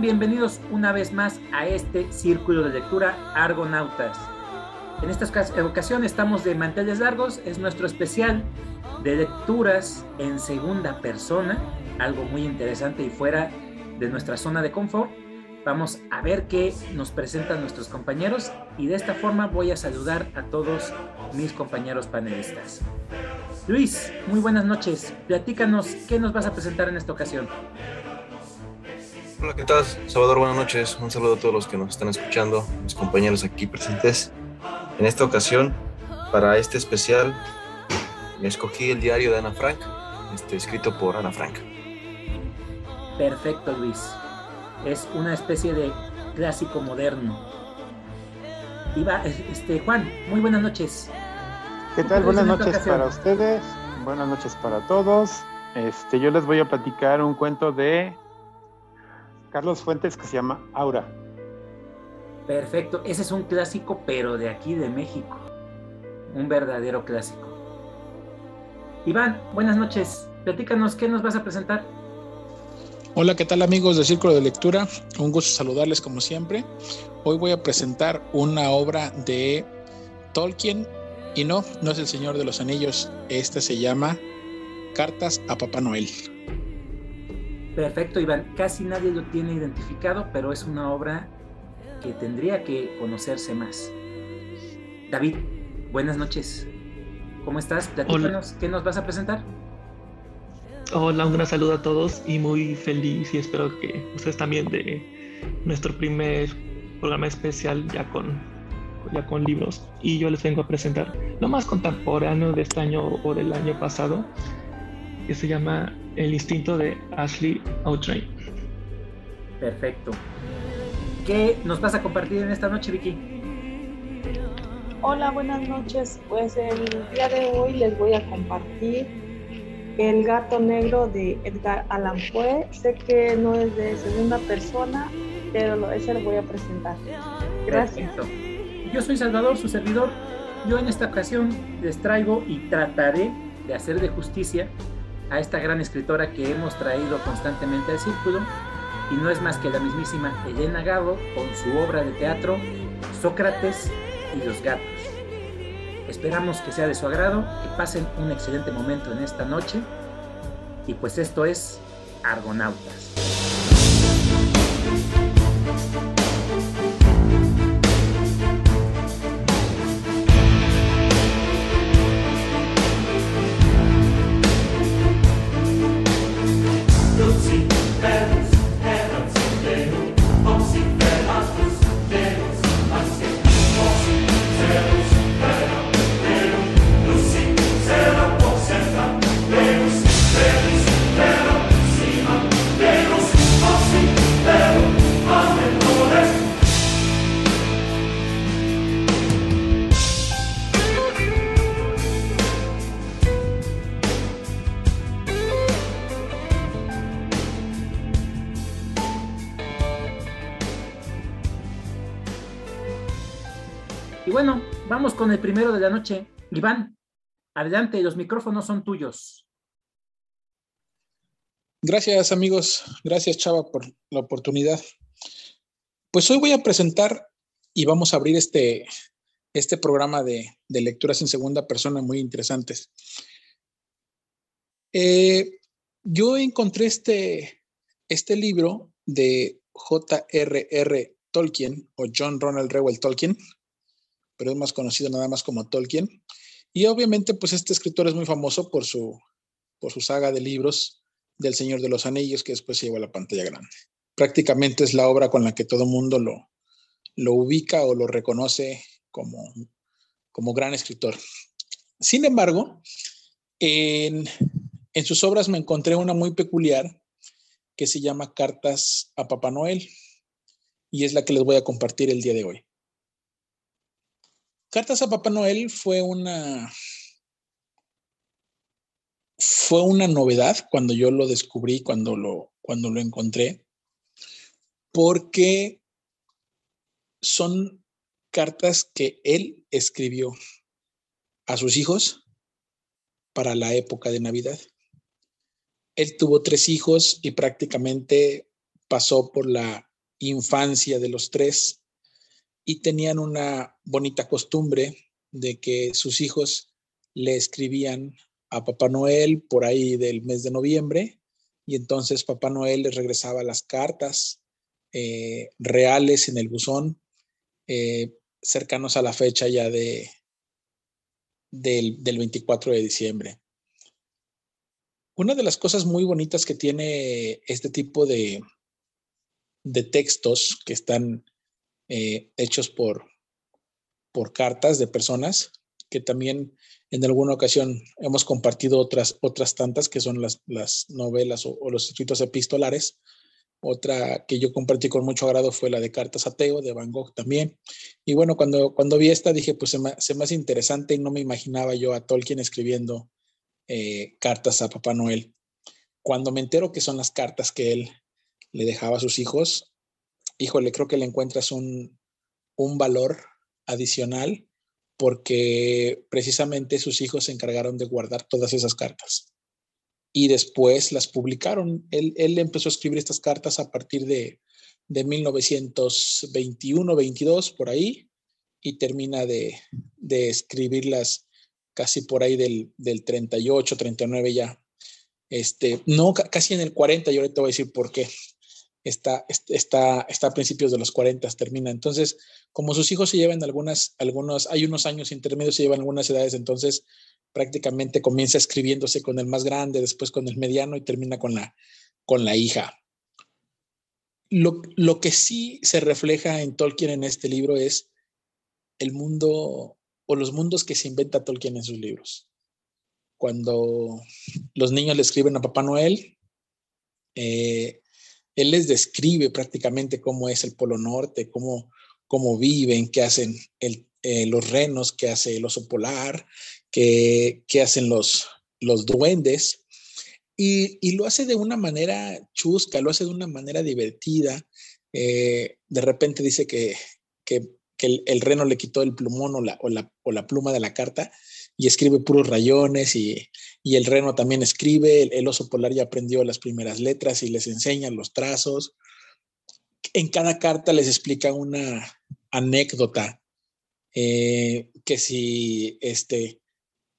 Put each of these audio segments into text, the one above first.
bienvenidos una vez más a este círculo de lectura Argonautas. En esta ocasión estamos de manteles largos, es nuestro especial de lecturas en segunda persona, algo muy interesante y fuera de nuestra zona de confort. Vamos a ver qué nos presentan nuestros compañeros y de esta forma voy a saludar a todos mis compañeros panelistas. Luis, muy buenas noches. Platícanos qué nos vas a presentar en esta ocasión. Hola, ¿qué tal? Salvador, buenas noches. Un saludo a todos los que nos están escuchando, mis compañeros aquí presentes. En esta ocasión, para este especial, me escogí el diario de Ana Frank, este, escrito por Ana Frank. Perfecto, Luis. Es una especie de clásico moderno. Iba, este, Juan, muy buenas noches. ¿Qué tal? Buenas noches para ustedes. Buenas noches para todos. Este, yo les voy a platicar un cuento de Carlos Fuentes que se llama Aura. Perfecto, ese es un clásico, pero de aquí de México. Un verdadero clásico. Iván, buenas noches. Platícanos, ¿qué nos vas a presentar? Hola, ¿qué tal amigos del Círculo de Lectura? Un gusto saludarles como siempre. Hoy voy a presentar una obra de Tolkien y no, no es El Señor de los Anillos. Esta se llama Cartas a Papá Noel. Perfecto, Iván. Casi nadie lo tiene identificado, pero es una obra que tendría que conocerse más. David, buenas noches. ¿Cómo estás? Platícanos, ¿qué nos vas a presentar? Hola, un gran saludo a todos y muy feliz y espero que ustedes también de nuestro primer programa especial ya con, ya con libros y yo les vengo a presentar lo más contemporáneo de este año o del año pasado que se llama El instinto de Ashley Outrain. Perfecto. ¿Qué nos vas a compartir en esta noche, Vicky? Hola, buenas noches. Pues el día de hoy les voy a compartir El gato negro de Edgar Allan Poe. Sé que no es de segunda persona, pero ese lo voy a presentar. Gracias. Perfecto. Yo soy Salvador, su servidor. Yo en esta ocasión les traigo y trataré de hacer de justicia a esta gran escritora que hemos traído constantemente al círculo y no es más que la mismísima Elena Gabo con su obra de teatro Sócrates y los gatos. Esperamos que sea de su agrado, que pasen un excelente momento en esta noche y pues esto es Argonautas. Con el primero de la noche. Iván, adelante, los micrófonos son tuyos. Gracias amigos, gracias Chava por la oportunidad. Pues hoy voy a presentar y vamos a abrir este, este programa de, lecturas en segunda persona muy interesantes. Eh, yo encontré este, este libro de J.R.R. Tolkien o John Ronald Reuel Tolkien, pero es más conocido nada más como Tolkien. Y obviamente, pues este escritor es muy famoso por su, por su saga de libros del Señor de los Anillos, que después se llevó a la pantalla grande. Prácticamente es la obra con la que todo mundo lo, lo ubica o lo reconoce como, como gran escritor. Sin embargo, en, en sus obras me encontré una muy peculiar que se llama Cartas a Papá Noel y es la que les voy a compartir el día de hoy. Cartas a Papá Noel fue una fue una novedad cuando yo lo descubrí, cuando lo, cuando lo encontré, porque son cartas que él escribió a sus hijos para la época de Navidad. Él tuvo tres hijos y prácticamente pasó por la infancia de los tres y tenían una bonita costumbre de que sus hijos le escribían a Papá Noel por ahí del mes de noviembre y entonces Papá Noel les regresaba las cartas eh, reales en el buzón eh, cercanos a la fecha ya de, del, del 24 de diciembre. Una de las cosas muy bonitas que tiene este tipo de, de textos que están eh, hechos por, por cartas de personas, que también en alguna ocasión hemos compartido otras, otras tantas que son las, las novelas o, los escritos epistolares. Otra que yo compartí con mucho agrado fue la de Cartas Ateo de Van Gogh también. Y bueno, cuando, cuando vi esta dije, pues se me, se me hace interesante y no me imaginaba yo a Tolkien escribiendo eh, cartas a Papá Noel. Cuando me entero que son las cartas que él le dejaba a sus hijos, híjole, creo que le encuentras un, un valor adicional porque precisamente sus hijos se encargaron de guardar todas esas cartas y después las publicaron. Él, él empezó a escribir estas cartas a partir de, de 1921-22, por ahí, y termina de, de escribirlas casi por ahí del, del 38, 39 ya. Este, no, casi en el 40, yo ahorita voy a decir por qué. Está, está, está a principios de los 40, termina. Entonces, como sus hijos se llevan algunas, algunos, hay unos años intermedios, se llevan algunas edades, entonces prácticamente comienza escribiéndose con el más grande, después con el mediano y termina con la, con la hija. Lo, lo que sí se refleja en Tolkien en este libro es el mundo o los mundos que se inventa Tolkien en sus libros. Cuando los niños le escriben a Papá Noel, eh, él les describe prácticamente cómo es el Polo Norte, cómo, cómo viven, qué hacen eh, los renos, qué hace el oso polar, qué, qué hacen los, los duendes. Y, y, lo hace de una manera chusca, lo hace de una manera divertida. Eh, de repente dice que, que que el, reno le quitó el plumón o la, o la, o la pluma de la carta y escribe puros rayones y, y el reno también escribe, el, oso polar ya aprendió las primeras letras y les enseña los trazos. En cada carta les explica una anécdota, eh, que si este,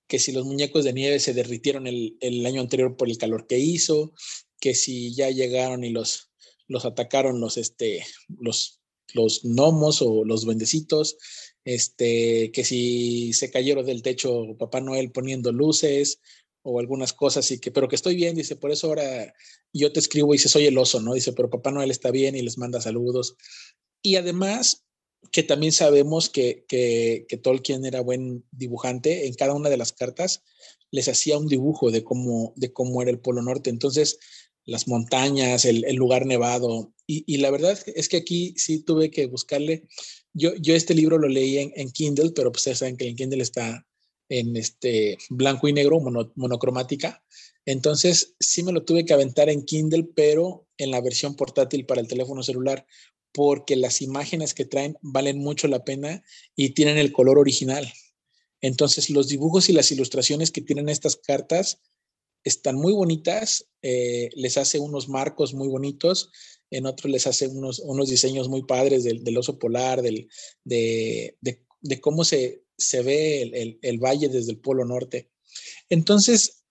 que si los muñecos de nieve se derritieron el, el, año anterior por el calor que hizo, que si ya llegaron y los, los atacaron los, este, los los gnomos o los duendecitos, este, que si se cayeron del techo Papá Noel poniendo luces o algunas cosas y que, pero que estoy bien, dice, por eso ahora yo te escribo y dice, soy el oso, ¿no? Dice, pero Papá Noel está bien y les manda saludos. Y además, que también sabemos que, que, que Tolkien era buen dibujante, en cada una de las cartas les hacía un dibujo de cómo, de cómo era el Polo Norte. Entonces, las montañas, el, el lugar nevado. Y, y, la verdad es que aquí sí tuve que buscarle. Yo, yo este libro lo leí en, Kindle, pero pues ustedes saben que en Kindle está en este blanco y negro, mono, monocromática. Entonces sí me lo tuve que aventar en Kindle, pero en la versión portátil para el teléfono celular, porque las imágenes que traen valen mucho la pena y tienen el color original. Entonces los dibujos y las ilustraciones que tienen estas cartas están muy bonitas, eh, les hace unos marcos muy bonitos, en otros les hace unos, unos diseños muy padres del, oso polar, del, de, de, cómo se, se ve el, el, valle desde el Polo Norte. Entonces,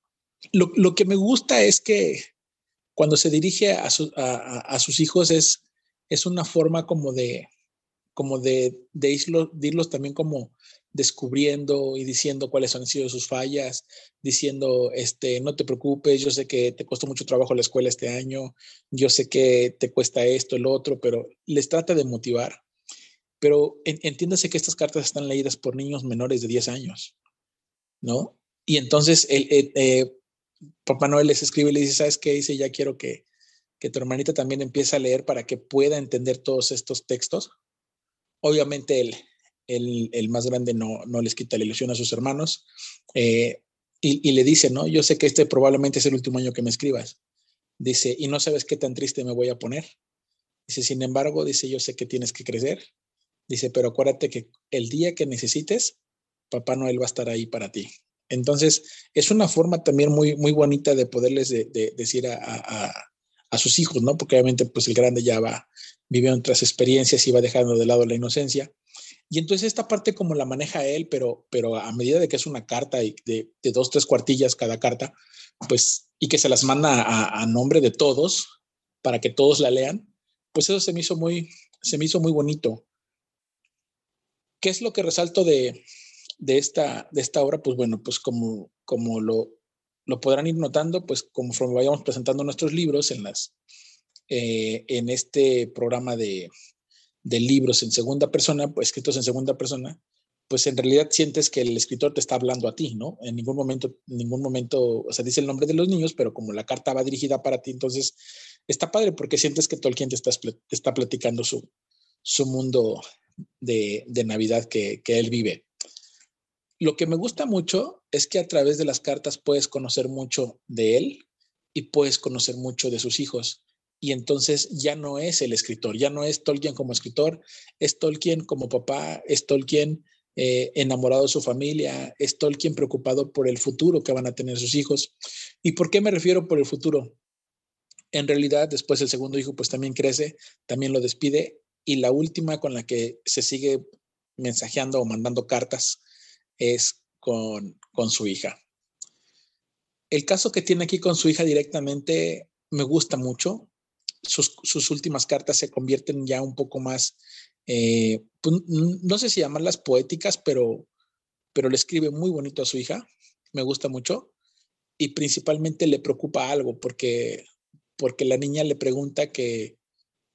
lo, lo, que me gusta es que cuando se dirige a, su, a, a sus hijos es, es una forma como de, como de, de, de irlos también como descubriendo y diciendo cuáles han sido sus fallas, diciendo, este, no te preocupes, yo sé que te costó mucho trabajo la escuela este año, yo sé que te cuesta esto, el otro, pero les trata de motivar. Pero entiéndase que estas cartas están leídas por niños menores de 10 años, ¿no? Y entonces el, el, eh, Papá Noel les escribe y le dice, ¿sabes qué? Dice, ya quiero que, que tu hermanita también empiece a leer para que pueda entender todos estos textos. Obviamente el, el, más grande no, no, les quita la ilusión a sus hermanos eh, y, le dice, ¿no? Yo sé que este probablemente es el último año que me escribas. Dice, y no sabes qué tan triste me voy a poner. Dice, sin embargo, dice, yo sé que tienes que crecer. Dice, pero acuérdate que el día que necesites, Papá Noel va a estar ahí para ti. Entonces, es una forma también muy, muy bonita de poderles decir a, sus hijos, ¿no? Porque obviamente, pues el grande ya va viviendo otras experiencias y va dejando de lado la inocencia. Y entonces esta parte como la maneja él, pero, pero a medida de que es una carta y de, dos, tres cuartillas cada carta, pues, y que se las manda a, nombre de todos para que todos la lean, pues eso se me hizo muy, se me hizo muy bonito. ¿Qué es lo que resalto de, de esta, de esta obra, pues bueno, pues como, como lo, lo podrán ir notando, pues conforme vayamos presentando nuestros libros en, las, eh, en este programa de, de, libros en segunda persona, pues escritos en segunda persona, pues en realidad sientes que el escritor te está hablando a ti, ¿no? En ningún momento, en ningún momento, o sea, dice el nombre de los niños, pero como la carta va dirigida para ti, entonces está padre porque sientes que Tolkien te está, está platicando su, su mundo de, de Navidad que, que él vive. Lo que me gusta mucho es que a través de las cartas puedes conocer mucho de él y puedes conocer mucho de sus hijos. Y entonces ya no es el escritor, ya no es Tolkien como escritor, es Tolkien como papá, es Tolkien eh, enamorado de su familia, es Tolkien preocupado por el futuro que van a tener sus hijos. ¿Y por qué me refiero por el futuro? En realidad, después el segundo hijo pues también crece, también lo despide y la última con la que se sigue mensajeando o mandando cartas es con, su hija. El caso que tiene aquí con su hija directamente me gusta mucho. Sus, últimas cartas se convierten ya un poco más, eh, pues, no sé si llamarlas poéticas, pero, pero le escribe muy bonito a su hija. Me gusta mucho. Y principalmente le preocupa algo porque, porque la niña le pregunta que,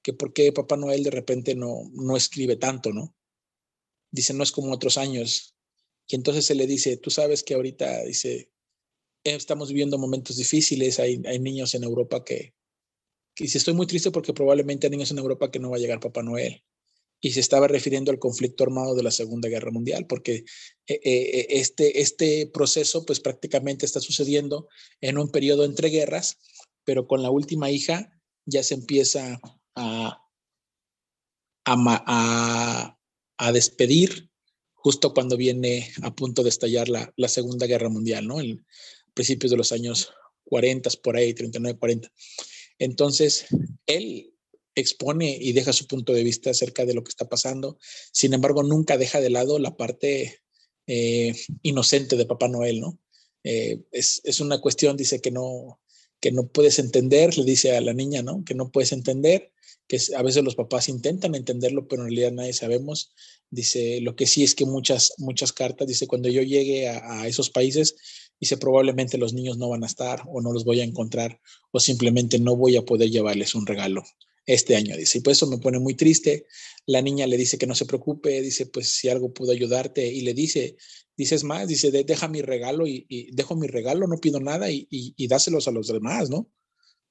que por qué Papá Noel de repente no, no escribe tanto, ¿no? Dice, no es como otros años. Y entonces se le dice, tú sabes que ahorita, dice, estamos viviendo momentos difíciles, hay, hay niños en Europa que, que dice, estoy muy triste porque probablemente hay niños en Europa que no va a llegar Papá Noel. Y se estaba refiriendo al conflicto armado de la Segunda Guerra Mundial, porque eh, eh, este, este proceso pues prácticamente está sucediendo en un periodo entre guerras, pero con la última hija ya se empieza a, a, a despedir justo cuando viene a punto de estallar la, la Segunda Guerra Mundial, ¿no? En principios de los años 40, por ahí, 39, 40. Entonces, él expone y deja su punto de vista acerca de lo que está pasando. Sin embargo, nunca deja de lado la parte eh, inocente de Papá Noel, ¿no? Eh, es, es, una cuestión, dice que no, que no puedes entender, le dice a la niña, ¿no? Que no puedes entender, que a veces los papás intentan entenderlo, pero en realidad nadie sabemos. Dice, lo que sí es que muchas, muchas cartas, dice, cuando yo llegue a, esos países, dice, probablemente los niños no van a estar o no los voy a encontrar o simplemente no voy a poder llevarles un regalo este año, dice, y pues eso me pone muy triste. La niña le dice que no se preocupe, dice, pues si algo pudo ayudarte, y le dice, dices más, dice, deja mi regalo y, dejo mi regalo, no pido nada y, y dáselos a los demás, ¿no?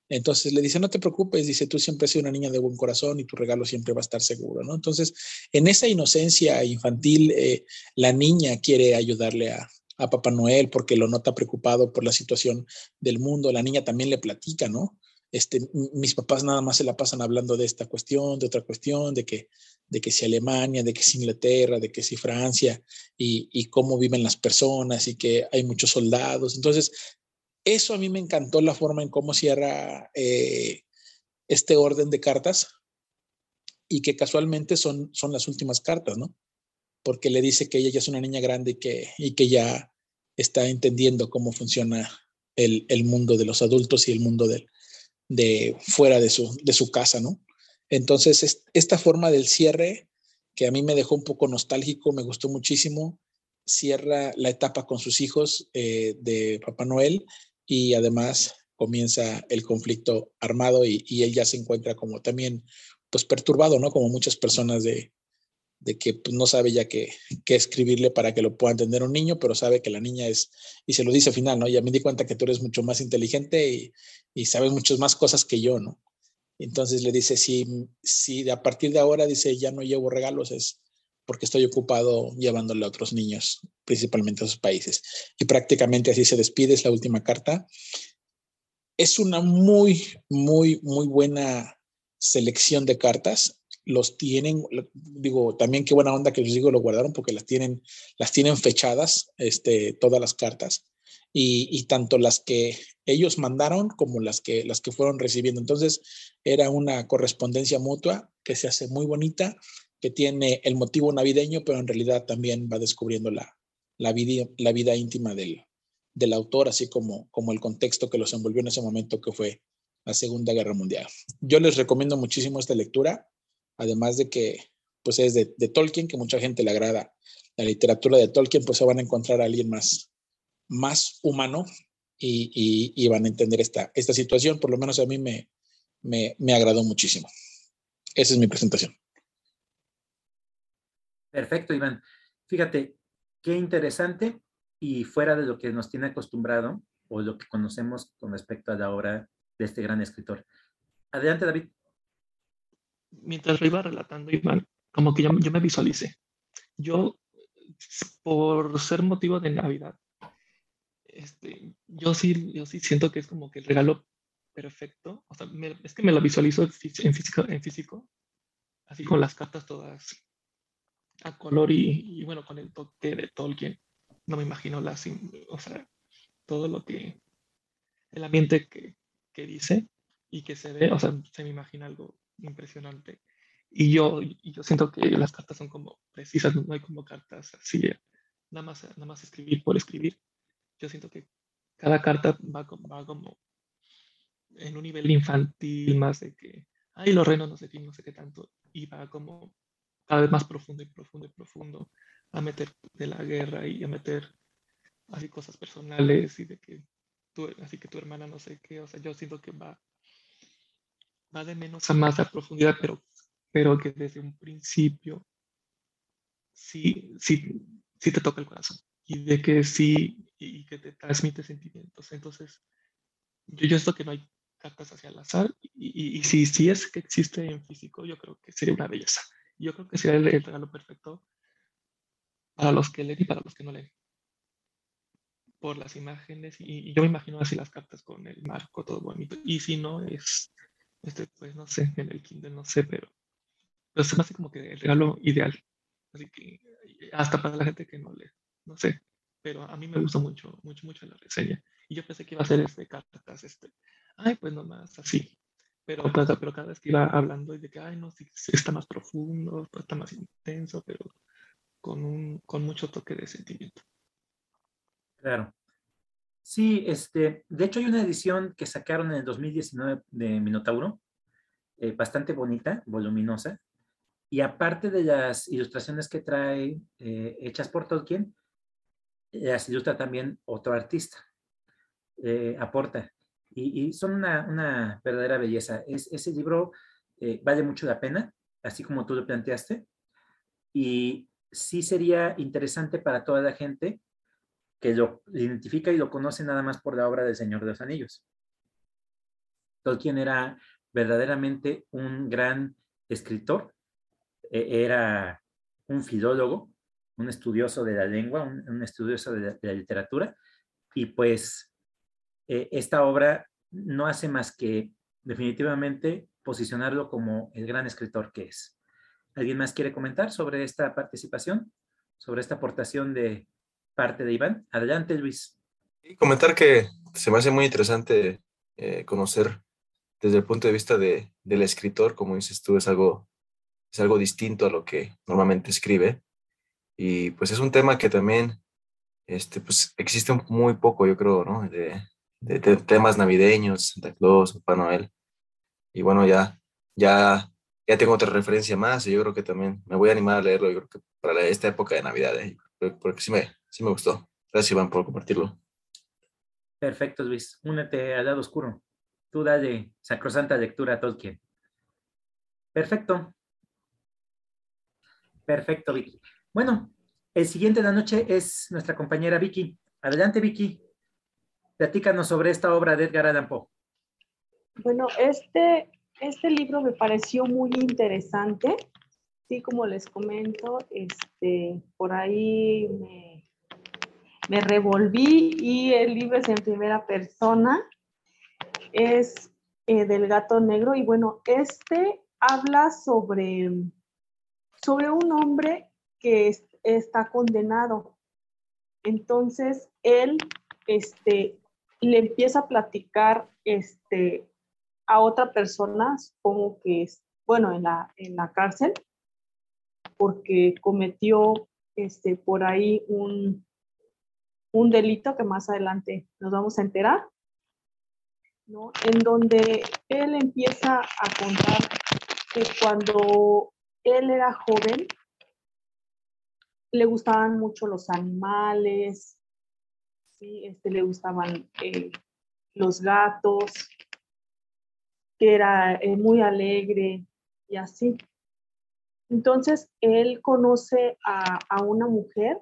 Entonces le dice, no te preocupes, dice, tú siempre has sido una niña de buen corazón y tu regalo siempre va a estar seguro, ¿no? Entonces, en esa inocencia infantil, eh, la niña quiere ayudarle a, a Papá Noel porque lo nota preocupado por la situación del mundo. La niña también le platica, ¿no? Este, mis papás nada más se la pasan hablando de esta cuestión, de otra cuestión, de que, de que si Alemania, de que si Inglaterra, de que si Francia, y, y, cómo viven las personas y que hay muchos soldados. Entonces, eso a mí me encantó la forma en cómo cierra eh, este orden de cartas y que casualmente son, son las últimas cartas, ¿no? Porque le dice que ella ya es una niña grande y que, y que ya está entendiendo cómo funciona el, el mundo de los adultos y el mundo de, de fuera de su, de su casa, ¿no? Entonces, esta forma del cierre, que a mí me dejó un poco nostálgico, me gustó muchísimo, cierra la etapa con sus hijos eh, de Papá Noel y además comienza el conflicto armado y, él ya se encuentra como también pues perturbado, ¿no? Como muchas personas de, de que pues, no sabe ya qué, escribirle para que lo pueda entender un niño, pero sabe que la niña es, y se lo dice al final, ¿no? Ya me di cuenta que tú eres mucho más inteligente y, y sabes muchas más cosas que yo, ¿no? Entonces le dice, si, si a partir de ahora, dice, ya no llevo regalos, es porque estoy ocupado llevándole a otros niños, principalmente a sus países. Y prácticamente así se despide, es la última carta. Es una muy, muy, muy buena selección de cartas. Los tienen, digo, también qué buena onda que les digo lo guardaron porque las tienen, las tienen fechadas, este, todas las cartas y, y, tanto las que ellos mandaron como las que, las que fueron recibiendo. Entonces era una correspondencia mutua que se hace muy bonita, que tiene el motivo navideño, pero en realidad también va descubriendo la, la, vida, la vida íntima del, del autor, así como, como el contexto que los envolvió en ese momento que fue la Segunda Guerra Mundial. Yo les recomiendo muchísimo esta lectura, además de que pues es de, Tolkien, que mucha gente le agrada la literatura de Tolkien, pues se van a encontrar a alguien más, más humano y, y, van a entender esta, esta situación. Por lo menos a mí me, me, me agradó muchísimo. Esa es mi presentación. Perfecto, Iván. Fíjate, qué interesante y fuera de lo que nos tiene acostumbrado o lo que conocemos con respecto a la obra de este gran escritor. Adelante, David. Mientras lo iba relatando, Iván, como que yo, yo me visualicé. Yo, por ser motivo de Navidad, este, yo, sí, yo sí siento que es como que el regalo perfecto. O sea, es que me lo visualizo en físico, en físico, así con las cartas todas a color y, y bueno, con el toque de Tolkien no me imagino la, o sea, todo lo que, el ambiente que, que dice y que se ve, o sea, se me imagina algo impresionante. Y yo, yo siento que las cartas son como precisas, no hay como cartas así, nada más, nada más escribir por escribir. Yo siento que cada carta va, va como en un nivel infantil, más de que, ay, los reinos no sé qué, no sé qué tanto, y va como cada vez más profundo y profundo y profundo a meter de la guerra y a meter así cosas personales y de que tú, así que tu hermana no sé qué, o sea, yo siento que va, va de menos a más a profundidad, pero, pero que desde un principio sí, sí, sí te toca el corazón y de que sí, y que te transmite sentimientos. Entonces, yo, yo esto que no hay cartas hacia el azar y, y, si, si es que existe en físico, yo creo que sería una belleza. Yo creo que sería el, el regalo perfecto para los que leen y para los que no leen. Por las imágenes, y, yo me imagino así las cartas con el marco todo bonito. Y si no, es, este, pues no sé, en el Kindle no sé, pero, pero se me hace como que el regalo ideal. Así que hasta para la gente que no lee, no sé. Pero a mí me gustó mucho, mucho, mucho la reseña. Y yo pensé que iba a ser este cartas, este, ay, pues nomás así. Pero, pero cada vez que iba hablando y de que, ay, no, sí, está más profundo, está más intenso, pero con, un, con mucho toque de sentimiento. Claro. Sí, este, de hecho hay una edición que sacaron en el 2019 de Minotauro, eh, bastante bonita, voluminosa, y aparte de las ilustraciones que trae eh, hechas por Tolkien, las ilustra también otro artista, eh, aporta, y, y son una, una, verdadera belleza. Es, ese libro vale mucho la pena, así como tú lo planteaste, y sí sería interesante para toda la gente que lo identifica y lo conoce nada más por la obra del Señor de los Anillos. Tolkien era verdaderamente un gran escritor, e, era un filólogo, un estudioso de la lengua, un, estudioso de la, literatura, y pues e, esta obra no hace más que definitivamente posicionarlo como el gran escritor que es. ¿Alguien más quiere comentar sobre esta participación? Sobre esta aportación de parte de Iván. Adelante, Luis. Y comentar que se me hace muy interesante eh, conocer desde el punto de vista de, del escritor, como dices tú, es algo, es algo distinto a lo que normalmente escribe. Y pues es un tema que también este, pues, existe muy poco, yo creo, ¿no? De, de, de temas navideños, Santa Claus, Papá Noel. Y bueno, ya, ya ya tengo otra referencia más y yo creo que también me voy a animar a leerlo, yo creo que para esta época de Navidad, ¿eh? porque sí me, sí me gustó. Gracias, Iván, por compartirlo. Perfecto, Luis. Únete al lado oscuro. Tú dale sacrosanta lectura a Tolkien. Perfecto. Perfecto, Vicky. Bueno, el siguiente de la noche es nuestra compañera Vicky. Adelante, Vicky. Platícanos sobre esta obra de Edgar Allan Poe. Bueno, este este libro me pareció muy interesante. Sí, como les comento, este, por ahí me, me revolví y el libro es en primera persona. Es eh, del gato negro y bueno, este habla sobre, sobre un hombre que está condenado. Entonces, él este, le empieza a platicar este, a otra persona, supongo que es, bueno, en la, en la cárcel, porque cometió este, por ahí un, un delito que más adelante nos vamos a enterar, ¿no? En donde él empieza a contar que cuando él era joven, le gustaban mucho los animales, ¿sí? este, le gustaban eh, los gatos, que era eh, muy alegre y así. Entonces, él conoce a, a una mujer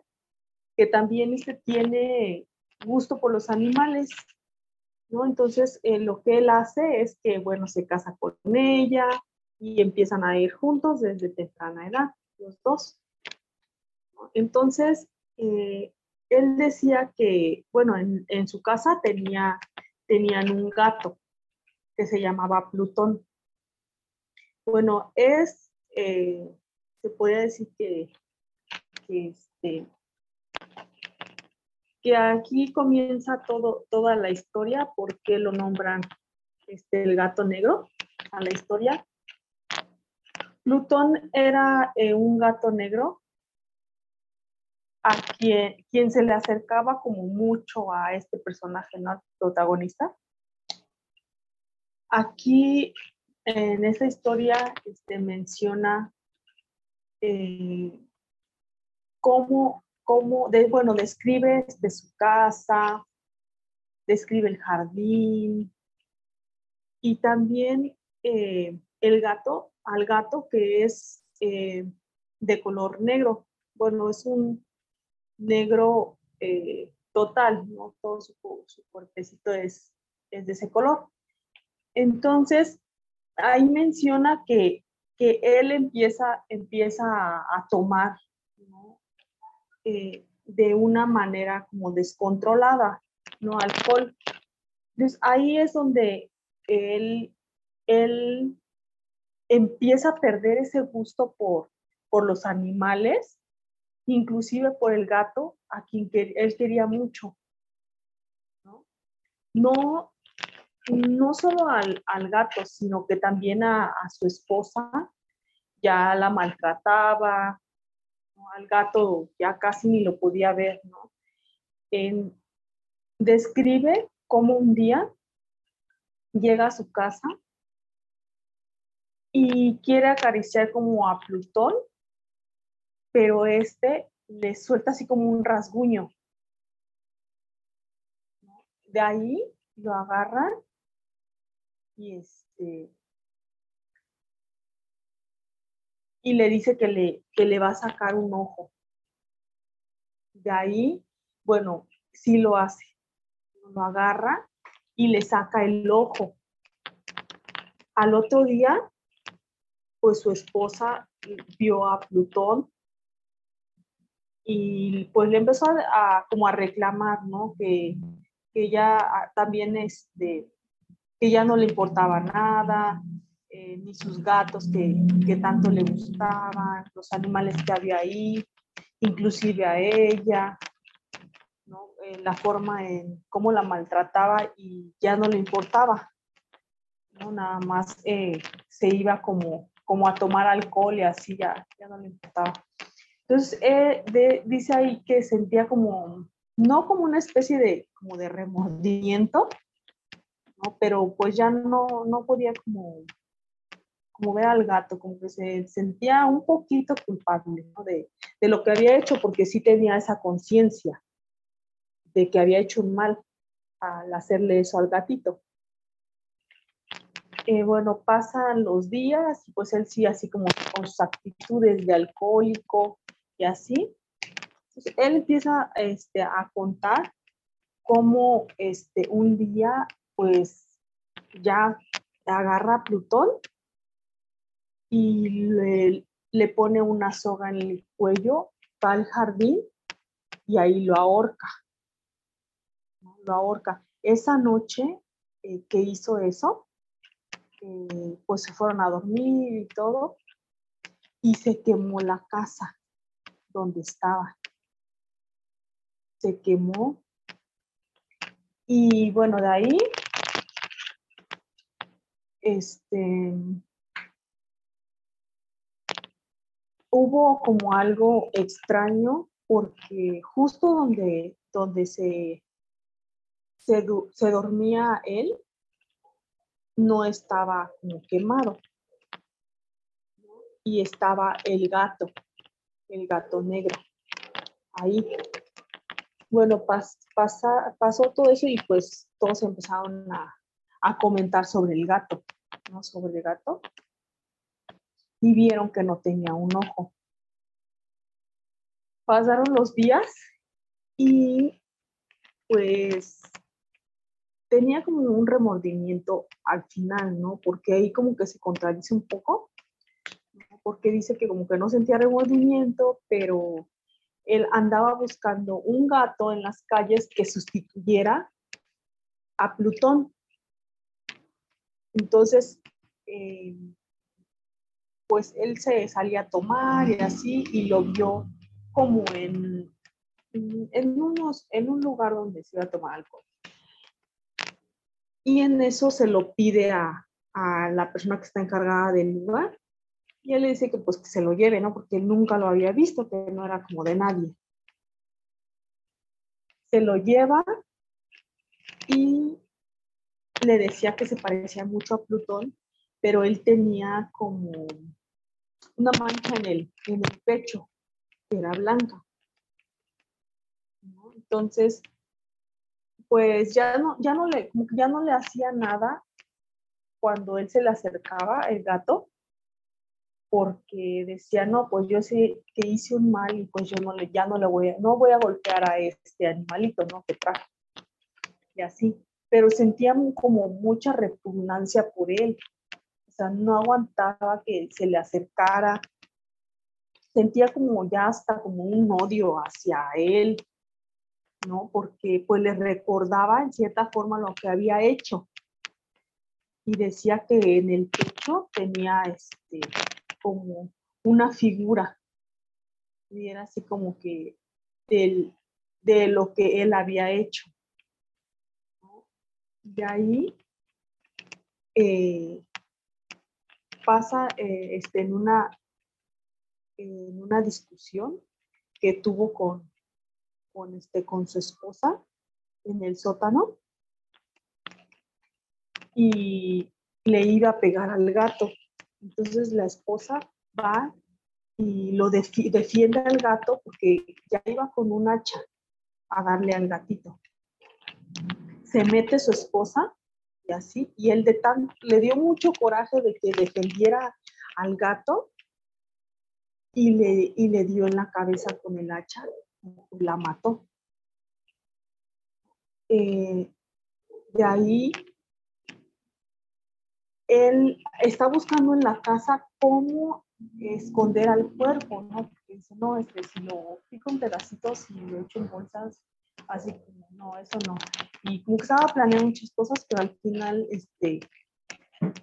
que también este, tiene gusto por los animales, ¿no? Entonces, eh, lo que él hace es que, bueno, se casa con ella y empiezan a ir juntos desde temprana edad, los dos. Entonces, eh, él decía que, bueno, en, su casa tenía, tenían un gato que se llamaba Plutón. Bueno, es, eh, se podría decir que, que este, que aquí comienza toda la historia, por qué lo nombran este, el gato negro a la historia. Plutón era eh, un gato negro a quien, quien se le acercaba como mucho a este personaje ¿no? protagonista. Aquí en esta historia este, menciona eh, cómo de, bueno, describe de su casa, describe el jardín y también eh, el gato, al gato que es eh, de color negro. Bueno, es un negro eh, total, ¿no? Todo su, su cuerpecito es, es, de ese color. Entonces, ahí menciona que, que él empieza, empieza a tomar eh, de una manera como descontrolada, ¿no? Alcohol. Entonces ahí es donde él, él empieza a perder ese gusto por, por los animales, inclusive por el gato, a quien él quería mucho. ¿no? No, solo al, al, gato, sino que también a, su esposa ya la maltrataba, al gato ya casi ni lo podía ver, ¿no? describe cómo un día llega a su casa y quiere acariciar como a Plutón, pero este le suelta así como un rasguño. De ahí lo agarran y este y le dice que le, que le va a sacar un ojo. De ahí, bueno, sí lo hace. Lo agarra y le saca el ojo. Al otro día, pues su esposa vio a Plutón y pues le empezó a, como a reclamar, ¿no? Que, que ya también este, que ya no le importaba nada, eh, ni sus gatos que, que, tanto le gustaban, los animales que había ahí, inclusive a ella, ¿no? Eh, la forma en cómo la maltrataba y ya no le importaba, ¿no? nada más eh, se iba como, como a tomar alcohol y así ya, ya no le importaba. Entonces, de, dice ahí que sentía como, no como una especie de, como de remordimiento, ¿no? pero pues ya no, no podía como como ver al gato, como que se sentía un poquito culpable de, de, lo que había hecho, porque sí tenía esa conciencia de que había hecho un mal al hacerle eso al gatito. Eh, bueno, pasan los días y pues él sí, así como con sus actitudes de alcohólico y así. Entonces, él empieza este, a contar cómo este, un día pues ya agarra a Plutón y le, pone una soga en el cuello, va al jardín y ahí lo ahorca. Lo ahorca. Esa noche eh, que hizo eso, eh, pues se fueron a dormir y todo, y se quemó la casa donde estaba. Se quemó. Y bueno, de ahí, este, hubo como algo extraño porque justo donde, donde se, se, dormía él, no estaba como quemado. Y estaba el gato, el gato negro, ahí. Bueno, pasó todo eso y pues todos empezaron a, a comentar sobre el gato, ¿no? Sobre el gato y vieron que no tenía un ojo. Pasaron los días y pues tenía como un remordimiento al final, ¿no? Porque ahí como que se contradice un poco, porque dice que como que no sentía remordimiento, pero él andaba buscando un gato en las calles que sustituyera a Plutón. Entonces, eh, pues él se salía a tomar y así, y lo vio como en, en, unos, en un lugar donde se iba a tomar alcohol. Y en eso se lo pide a, a la persona que está encargada del lugar, y él le dice que pues que se lo lleve, ¿no? Porque él nunca lo había visto, que no era como de nadie. Se lo lleva y le decía que se parecía mucho a Plutón, pero él tenía como una mancha en el, en el pecho, que era blanca. Entonces, pues ya no, ya no le, ya no le hacía nada cuando él se le acercaba, el gato, porque decía, no, pues yo sé que hice un mal y pues yo no le, ya no le voy a, no voy a golpear a este animalito, ¿no? Que traje. Y así. Pero sentía como mucha repugnancia por él, o sea, no aguantaba que se le acercara, sentía como ya hasta como un odio hacia él, ¿no? Porque pues le recordaba en cierta forma lo que había hecho. Y decía que en el pecho tenía este, como una figura. Y era así como que del, de lo que él había hecho. De ahí, eh, pasa eh, este, en, una, en una discusión que tuvo con, con, este, con su esposa en el sótano y le iba a pegar al gato. Entonces la esposa va y lo defiende al gato porque ya iba con un hacha a darle al gatito. Se mete su esposa así, y él de tan, le dio mucho coraje de que defendiera al gato y le, y le dio en la cabeza con el hacha, la mató. Eh, de ahí, él está buscando en la casa cómo esconder al cuerpo, ¿no? Porque dice, no, este, si lo pico en pedacitos y lo echo en bolsas, así como, no, eso no. Y como estaba planeando muchas cosas, pero al final este,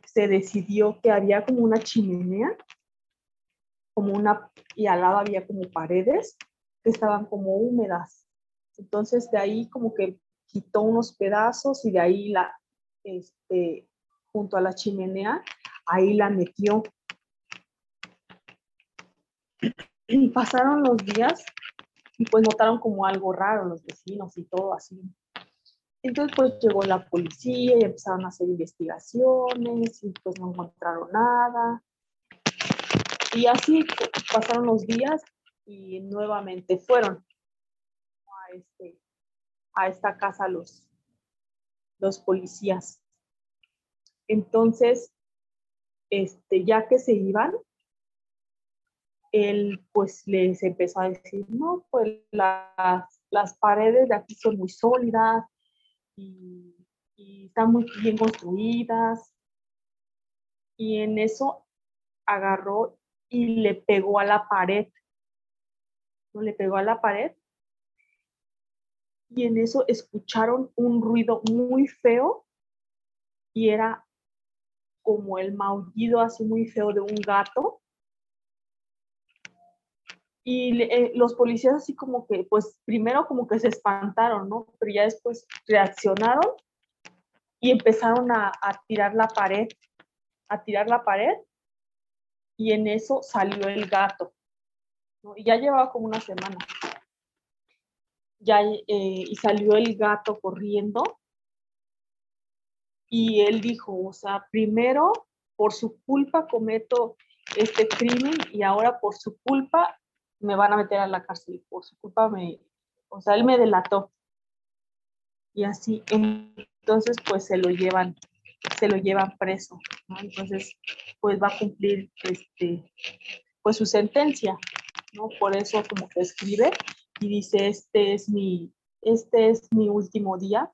se decidió que había como una chimenea, como una, y al lado había como paredes que estaban como húmedas. Entonces de ahí como que quitó unos pedazos y de ahí la, este, junto a la chimenea, ahí la metió. Y pasaron los días y pues notaron como algo raro los vecinos y todo así. Entonces pues llegó la policía y empezaron a hacer investigaciones y pues no encontraron nada. Y así pasaron los días y nuevamente fueron a, este, a esta casa los, los policías. Entonces, este, ya que se iban, él pues les empezó a decir, no, pues las, las paredes de aquí son muy sólidas y, están muy bien construidas. Y en eso agarró y le pegó a la pared. ¿No? Le pegó a la pared. Y en eso escucharon un ruido muy feo y era como el maullido así muy feo de un gato. Y eh, los policías así como que, pues primero como que se espantaron, ¿no? Pero ya después reaccionaron y empezaron a, a tirar la pared, a tirar la pared y en eso salió el gato. ¿no? Y ya llevaba como una semana. Ya, eh, y salió el gato corriendo y él dijo, o sea, primero por su culpa cometo este crimen y ahora por su culpa me van a meter a la cárcel, por su culpa me, o sea, él me delató. Y así, entonces pues se lo llevan, se lo llevan preso. Entonces, pues va a cumplir este, pues su sentencia, ¿no? Por eso como que escribe y dice, este es mi, este es mi último día,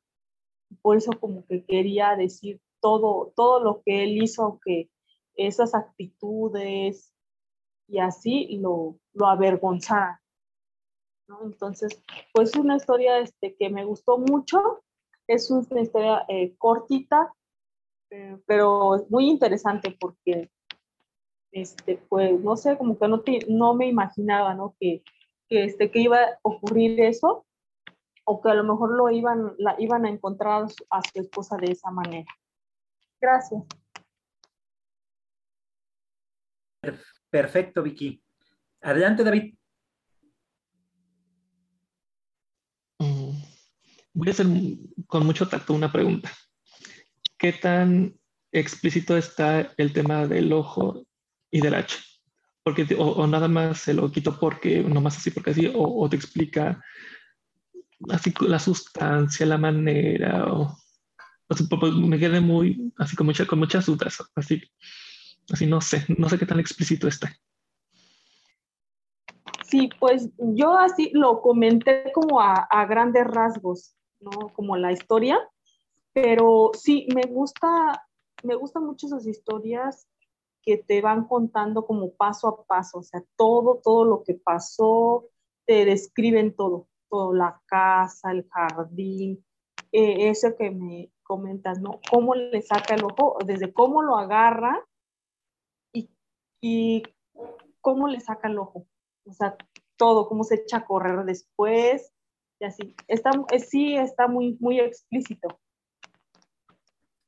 por eso como que quería decir todo, todo lo que él hizo, aunque esas actitudes y así lo, lo avergonzaran. ¿no? Entonces, pues una historia este, que me gustó mucho, es una historia eh, cortita, eh, pero muy interesante porque, este, pues, no sé, como que no, no me imaginaba, ¿no? Que, que, este, que iba a ocurrir eso, o que a lo mejor lo iban, la, iban a encontrar a su esposa de esa manera. Gracias. Perfecto, Vicky. Adelante, David. Mm, voy a hacer con mucho tacto una pregunta. ¿Qué tan explícito está el tema del ojo y del hacha? Porque, o, nada más se lo quito porque, nomás así porque así, o te explica así la sustancia, la manera, o, me quedé muy, así con, mucha, con muchas dudas, así, así no sé, no sé qué tan explícito está. Sí, pues yo así lo comenté como a, grandes rasgos, ¿no? Como la historia, pero sí, me gusta, me gustan mucho esas historias que te van contando como paso a paso, o sea, todo, todo lo que pasó, te describen todo la casa, el jardín, eh, eso que me comentas, ¿no? Cómo le saca el ojo, desde cómo lo agarra y cómo le saca el ojo. O sea, todo, cómo se echa a correr después y así. Está, eh, sí, está muy, muy explícito.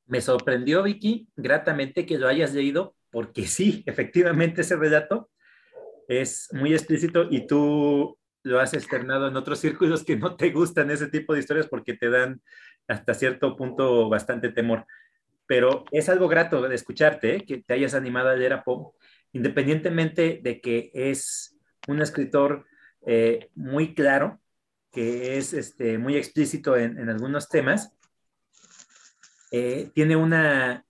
Me sorprendió, Vicky, gratamente que lo hayas leído, porque sí, efectivamente ese relato es muy explícito y tú lo has externado en otros círculos que no te gustan ese tipo de historias porque te dan hasta cierto punto bastante temor. Pero es algo grato de escucharte, ¿eh? que te hayas animado a leer a Poe, independientemente de que es un escritor eh, muy claro, que es este, muy explícito en, algunos temas, eh, tiene una,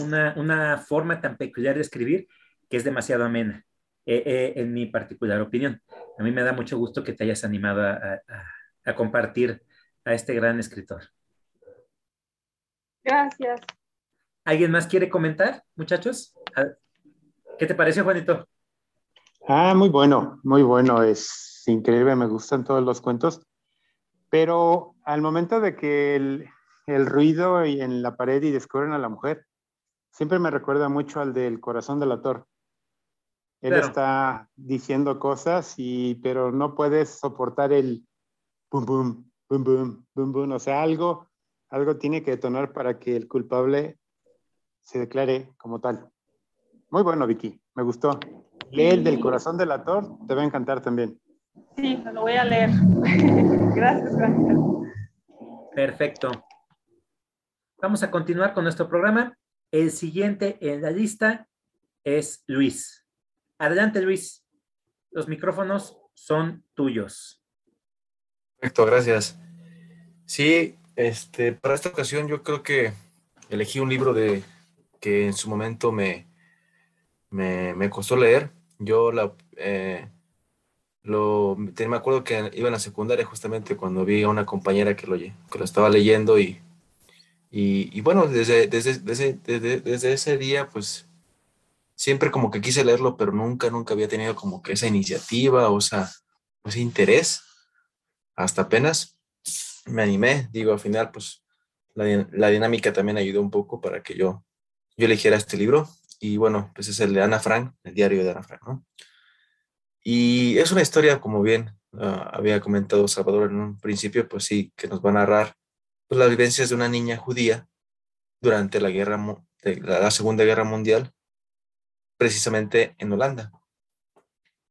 una, una forma tan peculiar de escribir que es demasiado amena. Eh, en mi particular opinión. A mí me da mucho gusto que te hayas animado a, compartir a este gran escritor. Gracias. ¿Alguien más quiere comentar, muchachos? ¿Qué te pareció, Juanito? Ah, muy bueno, muy bueno. Es increíble, me gustan todos los cuentos. Pero al momento de que el, el ruido y en la pared y descubren a la mujer, siempre me recuerda mucho al del corazón del autor. Él está diciendo cosas, y, pero no puedes soportar el boom, boom, boom, boom, boom, boom. O sea, algo, algo tiene que detonar para que el culpable se declare como tal. Muy bueno, Vicky, me gustó. Lee el del corazón del actor, te va a encantar también. Sí, me lo voy a leer. gracias, gracias. Perfecto. Vamos a continuar con nuestro programa. El siguiente en la lista es Luis. Adelante, Luis. Los micrófonos son tuyos. Perfecto, gracias. Sí, este, para esta ocasión yo creo que elegí un libro de que en su momento me, me, costó leer. Yo la, eh, lo, me acuerdo que iba en la secundaria justamente cuando vi a una compañera que lo, que lo estaba leyendo y, y, bueno, desde, desde, desde, desde, ese día pues siempre como que quise leerlo, pero nunca, nunca había tenido como que esa iniciativa o ese interés. Hasta apenas me animé, digo, al final, pues la, la, dinámica también ayudó un poco para que yo yo eligiera este libro. Y bueno, pues es el de Ana Frank, el diario de Ana Frank. Y es una historia, como bien ah, había comentado Salvador en un principio, pues sí, que nos va a narrar pues, las vivencias de una niña judía durante la, guerra, la Segunda Guerra Mundial, precisamente en Holanda.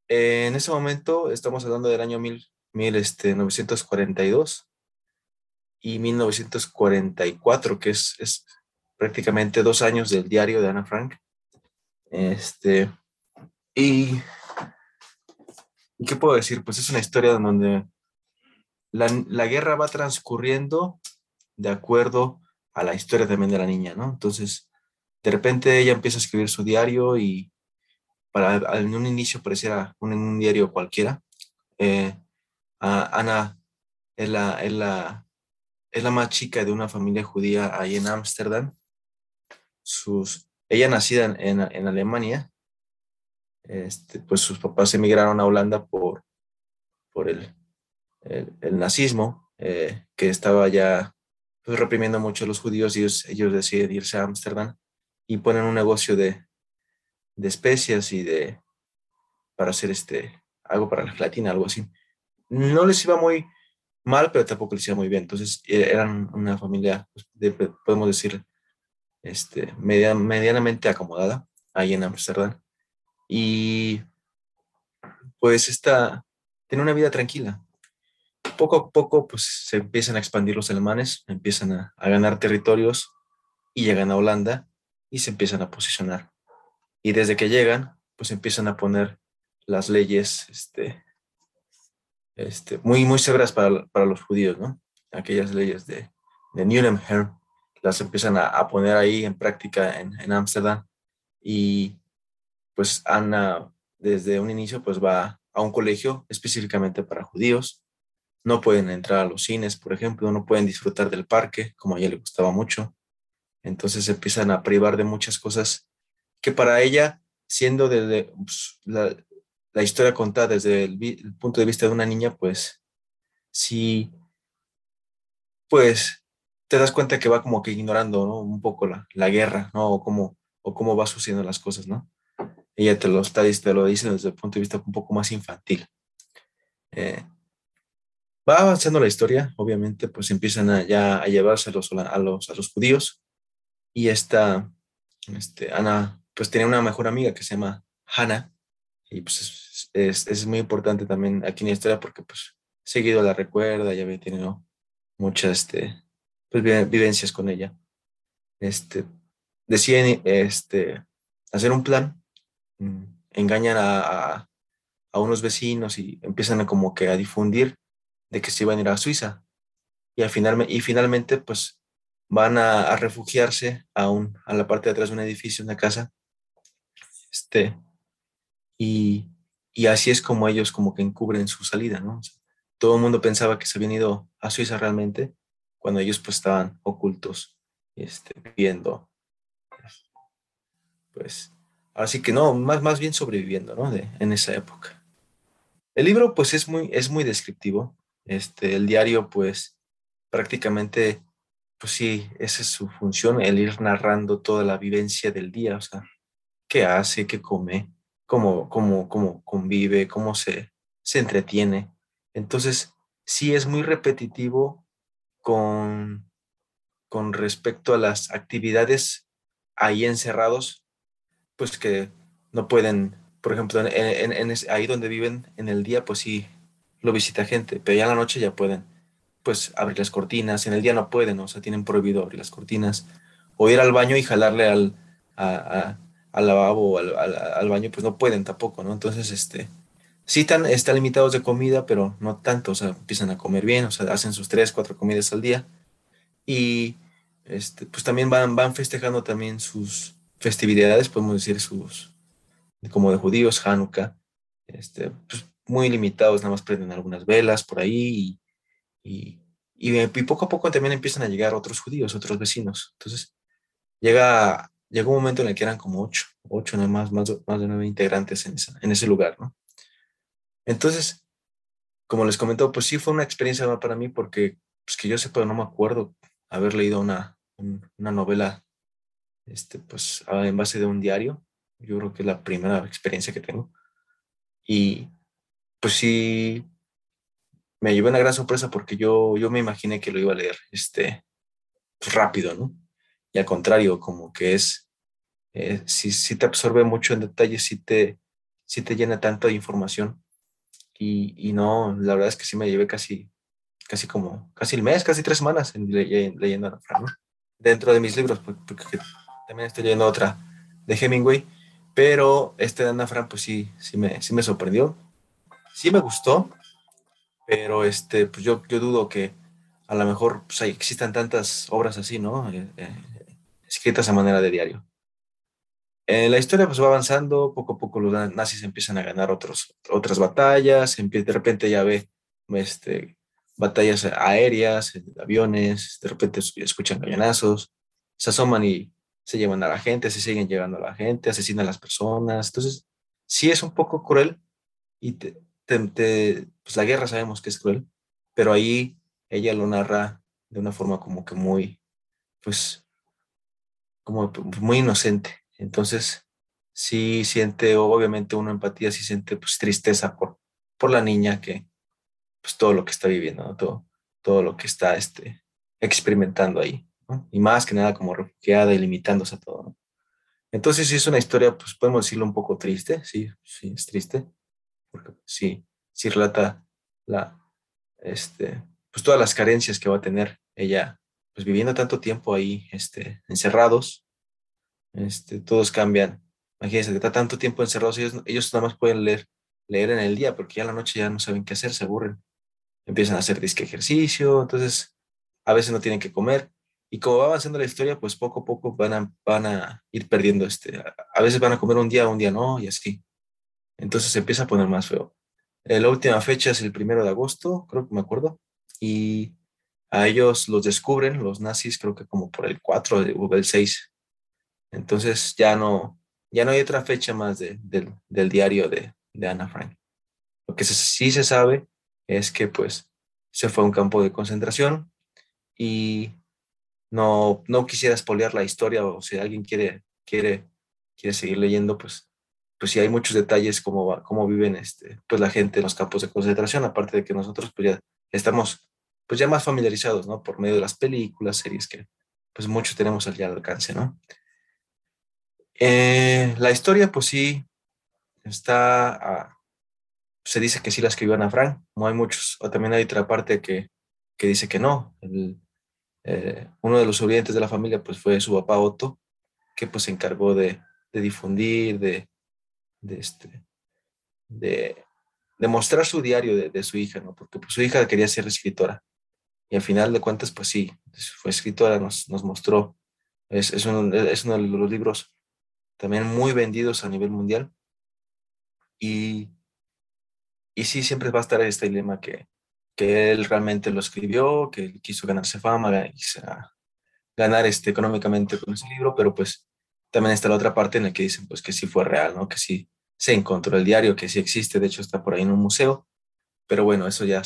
en ese momento estamos hablando del año mil, mil, este, 1942 y 1944, que es, es prácticamente dos años del diario de Ana Frank. Este, y, ¿qué puedo decir? Pues es una historia donde la, la, guerra va transcurriendo de acuerdo a la historia también de la niña, ¿no? Entonces, de repente ella empieza a escribir su diario y para en un inicio pareciera un, diario cualquiera. Eh, Ana es la, es, la, es la más chica de una familia judía ahí en Ámsterdam. Sus, ella nacida en, en, Alemania, este, pues sus papás emigraron a Holanda por, por el, el, nazismo, eh, que estaba ya pues, reprimiendo mucho a los judíos y ellos, ellos deciden irse a Ámsterdam y ponen un negocio de, de especias y de para hacer este algo para la gelatina, algo así. No les iba muy mal, pero tampoco les iba muy bien. Entonces e, eran una familia, pues, podemos decir, este, medianamente acomodada ahí en Amsterdam. Y pues esta, tiene una vida tranquila. Poco a poco pues se empiezan a expandir los alemanes, empiezan a, ganar territorios y llegan a Holanda y se empiezan a posicionar. Y desde que llegan, pues empiezan a poner las leyes este, este, muy, muy severas para, para, los judíos, ¿no? Aquellas leyes de, de Nuremberg las empiezan a, poner ahí en práctica en Ámsterdam y pues Ana desde un inicio pues va a un colegio específicamente para judíos. No pueden entrar a los cines, por ejemplo, no pueden disfrutar del parque, como a ella le gustaba mucho. Entonces empiezan a privar de muchas cosas que para ella, siendo desde pues, la, historia contada desde el, el, punto de vista de una niña, pues sí, pues te das cuenta que va como que ignorando ¿no? un poco la, la guerra, ¿no? O cómo, o cómo va sucediendo las cosas, ¿no? Ella te lo, está, te lo dice desde el punto de vista un poco más infantil. Eh, va avanzando la historia, obviamente, pues empiezan a, ya a llevarse a los, a los, a los judíos y esta, este, Ana, pues tiene una mejor amiga que se llama Hannah y pues es, es, muy importante también aquí en la historia porque pues seguido la recuerda, ya tiene ¿no? este, pues, vivencias con ella. Este, deciden este, hacer un plan, mm, engañan a, a, unos vecinos y empiezan a como que a difundir de que se iban a ir a Suiza. Y, al final, y finalmente pues van a, refugiarse a, un, a la parte de atrás de un edificio, una casa. Este, y, y así es como ellos como que encubren su salida, ¿no? todo el mundo pensaba que se habían ido a Suiza realmente, cuando ellos pues estaban ocultos, este, viviendo, pues, así que no, más, más bien sobreviviendo, ¿no? De, en esa época. El libro pues es muy, es muy descriptivo, este, el diario pues prácticamente, pues sí, esa es su función, el ir narrando toda la vivencia del día, o sea, qué hace, qué come, cómo, cómo, cómo convive, cómo se, se entretiene. Entonces, sí es muy repetitivo con, con respecto a las actividades ahí encerrados, pues que no pueden, por ejemplo, en, ahí donde viven en el día, pues sí lo visita gente, pero ya en la noche ya pueden, pues abrir las cortinas, en el día no pueden, o sea, tienen prohibido abrir las cortinas, o ir al baño y jalarle al, al lavabo o al, al, baño, pues no pueden tampoco, ¿no? Entonces, este, sí están, están limitados de comida, pero no tanto, o sea, empiezan a comer bien, o sea, hacen sus tres, cuatro comidas al día. Y este, pues también van, van festejando también sus festividades, podemos decir sus, como de judíos, Hanukkah, este, pues muy limitados, nada más prenden algunas velas por ahí y, y, poco a poco también empiezan a llegar otros judíos, otros vecinos. Entonces, llega, llega un momento en el que eran como ocho, ocho nada más, más, más de nueve integrantes en, esa, en ese lugar, ¿no? Entonces, como les comentó, pues sí fue una experiencia para mí porque, pues que yo sepa, no me acuerdo haber leído una, una novela este, pues en base de un diario. Yo creo que es la primera experiencia que tengo. Y pues sí, me llevé una gran sorpresa porque yo, yo me imaginé que lo iba a leer este, pues, rápido, ¿no? Y al contrario, como que es, eh, si, te absorbe mucho en detalle, si te, si te llena tanto de información. Y, no, la verdad es que sí me llevé casi, casi como, casi el mes, casi tres semanas en, leyendo a Fran, ¿no? Dentro de mis libros, porque también estoy leyendo otra de Hemingway, pero este de Ana Fran, pues sí, sí me, sí me sorprendió. Sí me gustó, pero este, pues yo, yo dudo que a lo mejor pues, existan tantas obras así, ¿no? Eh, eh, escritas a manera de diario. Eh, la historia pues va avanzando, poco a poco los nazis empiezan a ganar otros, otras batallas, de repente ya ve este, batallas aéreas, aviones, de repente escuchan cañonazos, se asoman y se llevan a la gente, se siguen llegando a la gente, asesinan a las personas. Entonces, sí es un poco cruel y pues la guerra sabemos que es cruel, pero ahí ella lo narra de una forma como que muy, pues, como muy inocente. Entonces, sí siente, obviamente uno empatía, sí siente pues tristeza por, por la niña que, pues todo lo que está viviendo, todo, todo lo que está este, experimentando ahí y más que nada como refugiada y limitándose a todo. Entonces sí es una historia, pues podemos decirlo un poco triste, sí, sí, es triste, porque sí, sí relata la, este, pues todas las carencias que va a tener ella, pues viviendo tanto tiempo ahí, este, encerrados, este, todos cambian. Imagínense, está tanto tiempo encerrados, ellos, ellos nada más pueden leer, leer en el día, porque ya en la noche ya no saben qué hacer, se aburren. Empiezan a hacer disque ejercicio, entonces a veces no tienen que comer y como va avanzando la historia, pues poco a poco van a, van a ir perdiendo este. A veces van a comer un día, un día no, y así. Entonces se empieza a poner más feo. Eh, la última fecha es el primero de agosto, creo que me acuerdo, y a ellos los descubren los nazis, creo que como por el 4 o el 6. Entonces ya no, ya no hay otra fecha más de, del diario de, de Ana Frank. Lo que sí se sabe es que pues se fue a un campo de concentración y no, no quisiera espolear la historia o si alguien quiere, quiere, quiere seguir leyendo, pues, pues sí hay muchos detalles cómo, cómo viven este, pues la gente en los campos de concentración, aparte de que nosotros pues ya estamos pues ya más familiarizados, ¿no? Por medio de las películas, series que pues muchos tenemos al, alcance, ¿no? Eh, la historia pues sí está, ah, se dice que sí la escribió Ana Frank, no hay muchos, o también hay otra parte que, que dice que no, el, eh, uno de los sobrevivientes de la familia pues fue su papá Otto, que pues se encargó de, difundir, de, de, este, de, mostrar su diario de, su hija, ¿no? Porque pues, su hija quería ser escritora. Y al final de cuentas, pues sí, fue escritora, nos, nos mostró. Es, es, uno, es uno de los libros también muy vendidos a nivel mundial. Y, y sí, siempre va a estar este dilema que, que él realmente lo escribió, que él quiso ganarse fama, ganar este, económicamente con ese libro, pero pues también está la otra parte en la que dicen pues que sí fue real, ¿no? Que sí se encontró el diario, que sí existe, de hecho está por ahí en un museo, pero bueno, eso ya,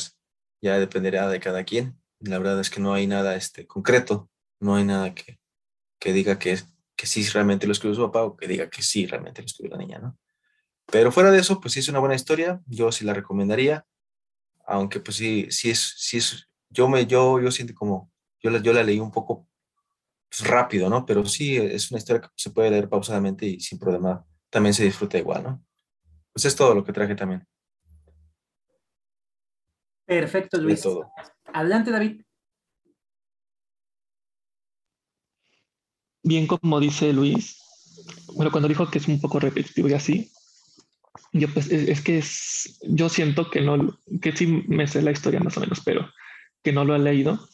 ya dependerá de cada quien. La verdad es que no hay nada este, concreto, no hay nada que, que diga que, que sí realmente lo escribió su papá o que diga que sí realmente lo escribió la niña, ¿no? Pero fuera de eso, pues sí es una buena historia, yo sí la recomendaría aunque pues sí, sí es, sí es, yo me, yo, yo siento como, yo la, yo la leí un poco pues, rápido, ¿no? Pero sí, es una historia que se puede leer pausadamente y sin problema también se disfruta igual, ¿no? Pues es todo lo que traje también. Perfecto, Luis. Adelante, David. Bien, como dice Luis, bueno, cuando dijo que es un poco repetitivo y así, yo pues es, que es, yo siento que no, que sí me sé la historia más o menos, pero que no lo he leído.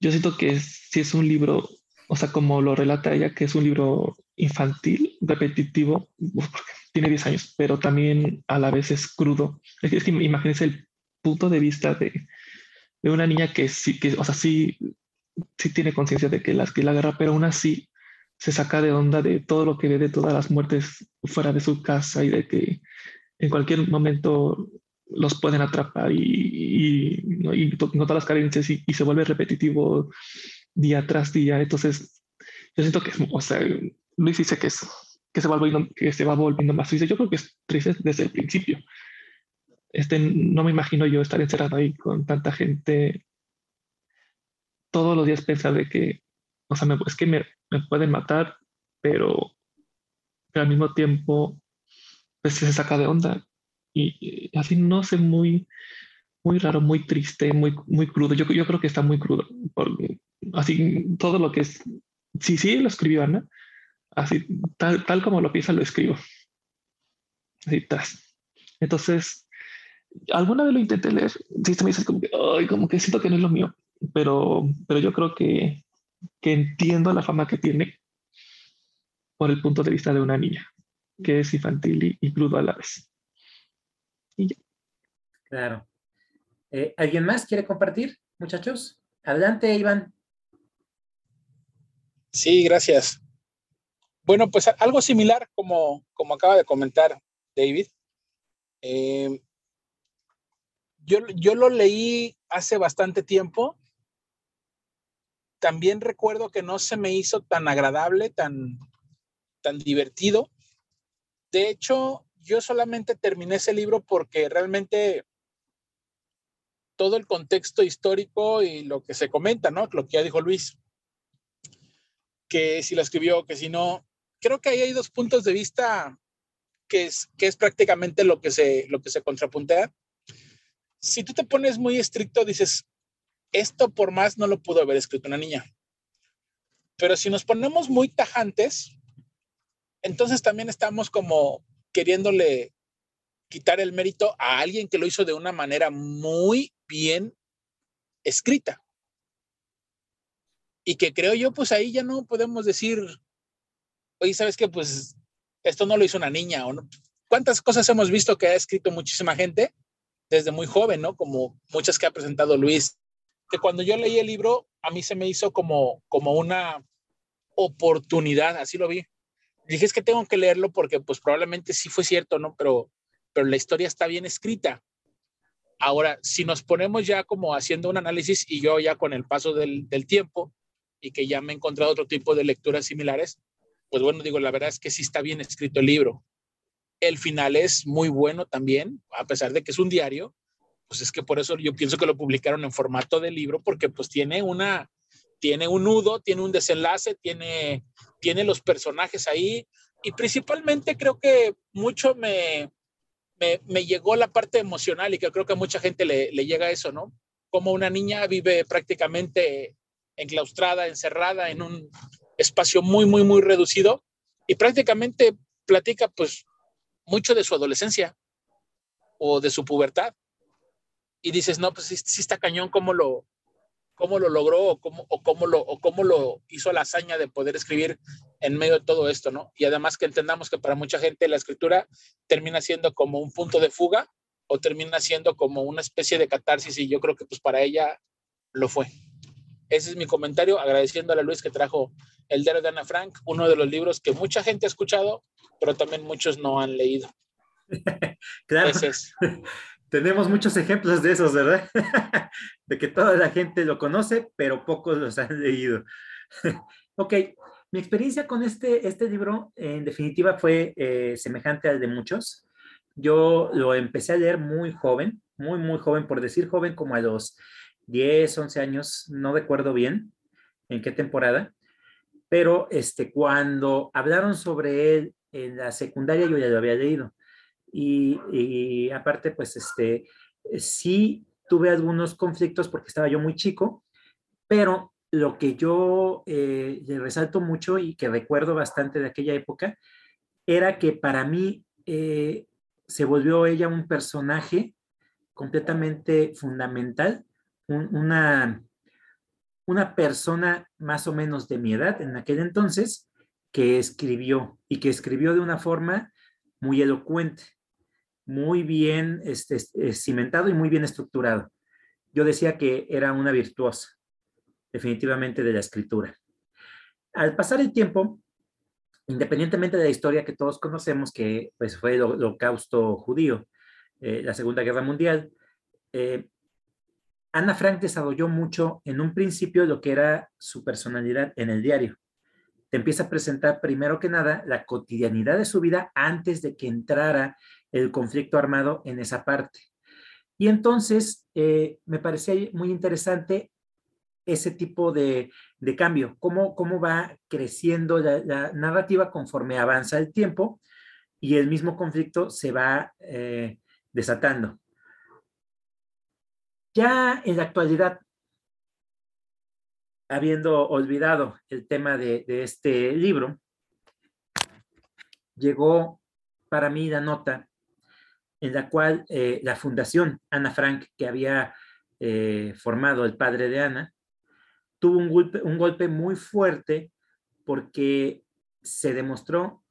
Yo siento que si es un libro, o sea, como lo relata ella, que es un libro infantil, repetitivo, tiene 10 años, pero también a la vez es crudo. Es que imagínense el punto de vista de, de una niña que sí, que, o sea, sí, sí tiene conciencia de que, las, que la guerra, pero aún así se saca de onda de todo lo que ve de todas las muertes fuera de su casa y de que en cualquier momento los pueden atrapar y, y, todas las carencias y, se vuelve repetitivo día tras día. Entonces, yo siento que, o sea, Luis dice que, es, que, se va volviendo, que se va volviendo más triste. Yo creo que es triste desde el principio. Este, no me imagino yo estar encerrado ahí con tanta gente todos los días pensar de que, o sea, es que me, me pueden matar, pero, al mismo tiempo pues, se saca de onda. Y, así no sé, muy, muy raro, muy triste, muy, muy crudo. Yo, yo creo que está muy crudo. así, todo lo que es. Sí, sí, lo escribió Ana. Así, tal, tal como lo piensa, lo escribo. Así, tras. Entonces, alguna vez lo intenté leer. Sí, me dice como que, ay, como que siento que no es lo mío. Pero, pero yo creo que, que entiendo la fama que tiene por el punto de vista de una niña, que es infantil y, crudo a la vez. Claro. Eh, ¿Alguien más quiere compartir, muchachos? Adelante, Iván. Sí, gracias. Bueno, pues algo similar como, como acaba de comentar David. Eh, yo, yo lo leí hace bastante tiempo. También recuerdo que no se me hizo tan agradable, tan, tan divertido. De hecho, yo solamente terminé ese libro porque realmente todo el contexto histórico y lo que se comenta, ¿no? Lo que ya dijo Luis, que si lo escribió, que si no, creo que ahí hay dos puntos de vista que es, que es prácticamente lo que, se, lo que se contrapuntea. Si tú te pones muy estricto, dices, esto por más no lo pudo haber escrito una niña. Pero si nos ponemos muy tajantes, entonces también estamos como queriéndole quitar el mérito a alguien que lo hizo de una manera muy bien escrita. Y que creo yo, pues ahí ya no podemos decir, oye, ¿sabes qué? Pues esto no lo hizo una niña. ¿o? ¿Cuántas cosas hemos visto que ha escrito muchísima gente desde muy joven, ¿no? Como muchas que ha presentado Luis. Que cuando yo leí el libro, a mí se me hizo como, como una oportunidad, así lo vi, dije, es que tengo que leerlo porque pues probablemente sí fue cierto, ¿no? Pero, pero la historia está bien escrita. Ahora, si nos ponemos ya como haciendo un análisis y yo ya con el paso del, del tiempo y que ya me he encontrado otro tipo de lecturas similares, pues bueno, digo, la verdad es que sí está bien escrito el libro. El final es muy bueno también, a pesar de que es un diario, pues es que por eso yo pienso que lo publicaron en formato de libro, porque pues tiene una, tiene un nudo, tiene un desenlace, tiene tiene los personajes ahí y principalmente creo que mucho me, me, llegó la parte emocional y que creo que a mucha gente le, le llega eso, ¿no? Como una niña vive prácticamente enclaustrada, encerrada en un espacio muy, muy, muy reducido y prácticamente platica pues mucho de su adolescencia o de su pubertad. Y dices, no, pues sí, está cañón cómo lo, cómo lo logró o cómo, o cómo, lo, o cómo lo hizo la hazaña de poder escribir en medio de todo esto, ¿no? Y además que entendamos que para mucha gente la escritura termina siendo como un punto de fuga o termina siendo como una especie de catarsis y yo creo que pues para ella lo fue. Ese es mi comentario, agradeciéndole a Luis que trajo El diario de Ana Frank, uno de los libros que mucha gente ha escuchado, pero también muchos no han leído. claro. Tenemos muchos ejemplos de esos, ¿verdad? de que toda la gente lo conoce, pero pocos los han leído. ok, mi experiencia con este, este libro en definitiva fue eh, semejante al de muchos. Yo lo empecé a leer muy joven, muy, muy joven, por decir joven como a los 10, 11 años, no recuerdo bien en qué temporada, pero este, cuando hablaron sobre él en la secundaria yo ya lo había leído. Y, aparte, pues, este, sí tuve algunos conflictos porque estaba yo muy chico, pero lo que yo eh, le resalto mucho y que recuerdo bastante de aquella época era que para mí eh, se volvió ella un personaje completamente fundamental, una, una persona más o menos de mi edad en aquel entonces que escribió y que escribió de una forma muy elocuente muy bien este, eh, cimentado y muy bien estructurado. Yo decía que era una virtuosa, definitivamente, de la escritura. Al pasar el tiempo, independientemente de la historia que todos conocemos, que pues, fue el holocausto judío, eh, la Segunda Guerra Mundial, eh, Ana Frank desarrolló mucho en un principio lo que era su personalidad en el diario. Te empieza a presentar primero que nada la cotidianidad de su vida antes de que entrara el conflicto armado en esa parte. Y entonces eh, me parecía muy interesante ese tipo de, cambio, cómo, cómo va creciendo la, narrativa conforme avanza el tiempo y el mismo conflicto se va eh, desatando. Ya en la actualidad, habiendo olvidado el tema de, este libro, llegó para mí la nota en la cual eh, la fundación Ana Frank, que había eh, formado el padre de Ana, tuvo un golpe, un golpe muy fuerte porque se demostró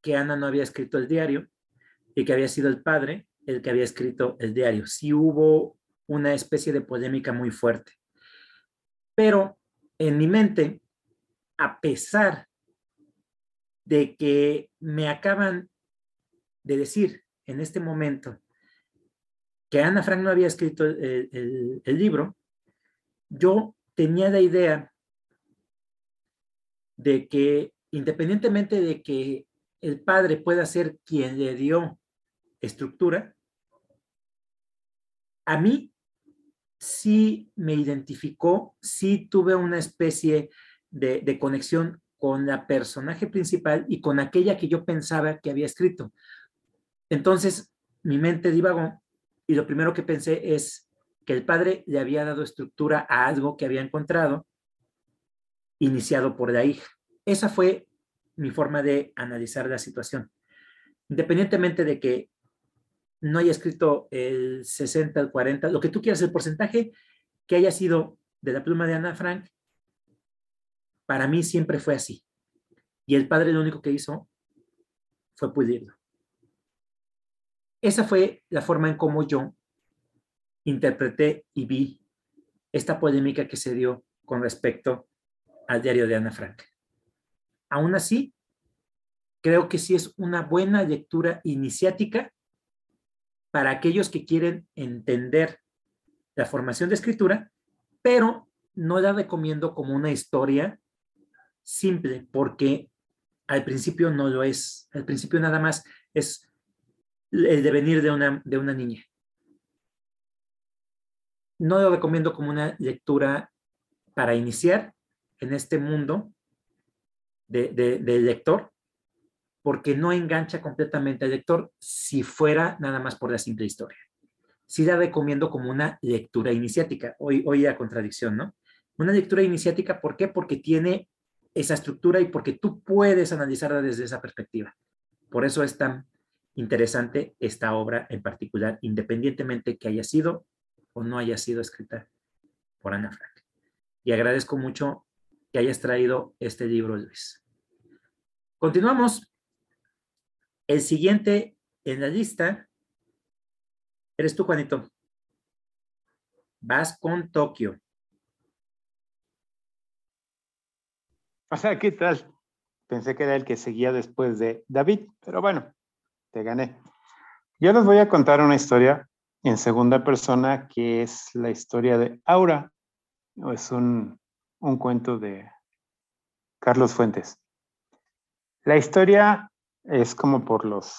que Ana no había escrito el diario y que había sido el padre el que había escrito el diario. Sí hubo una especie de polémica muy fuerte. Pero en mi mente, a pesar de que me acaban de decir en este momento que Ana Frank no había escrito el, libro, yo tenía la idea de que independientemente de que el padre pueda ser quien le dio estructura, a mí sí me identificó, sí tuve una especie de, conexión con la personaje principal y con aquella que yo pensaba que había escrito. Entonces, mi mente divagó y lo primero que pensé es que el padre le había dado estructura a algo que había encontrado, iniciado por la hija. Esa fue mi forma de analizar la situación. Independientemente de que no haya escrito el 60, el 40, lo que tú quieras, el porcentaje que haya sido de la pluma de Ana Frank, para mí siempre fue así. Y el padre lo único que hizo fue pulirlo. Esa fue la forma en cómo yo interpreté y vi esta polémica que se dio con respecto al diario de Ana Frank. Aún así, creo que sí es una buena lectura iniciática para aquellos que quieren entender la formación de escritura, pero no la recomiendo como una historia simple, porque al principio no lo es. Al principio nada más es el devenir de una, de una niña. No lo recomiendo como una lectura para iniciar en este mundo del de lector, porque no engancha completamente al lector si fuera nada más por la simple historia. Sí la recomiendo como una lectura iniciática. Hoy, hoy la contradicción, ¿no? Una lectura iniciática, ¿por qué? Porque tiene esa estructura y porque tú puedes analizarla desde esa perspectiva. Por eso es tan interesante esta obra en particular, independientemente que haya sido o no haya sido escrita por Ana Frank. Y agradezco mucho que hayas traído este libro, Luis. Continuamos. El siguiente en la lista eres tú, Juanito. Vas con Tokio. O sea, ¿qué tal? Pensé que era el que seguía después de David, pero bueno, te gané. Yo les voy a contar una historia en segunda persona que es la historia de Aura. Es un, un cuento de Carlos Fuentes. La historia es como por los,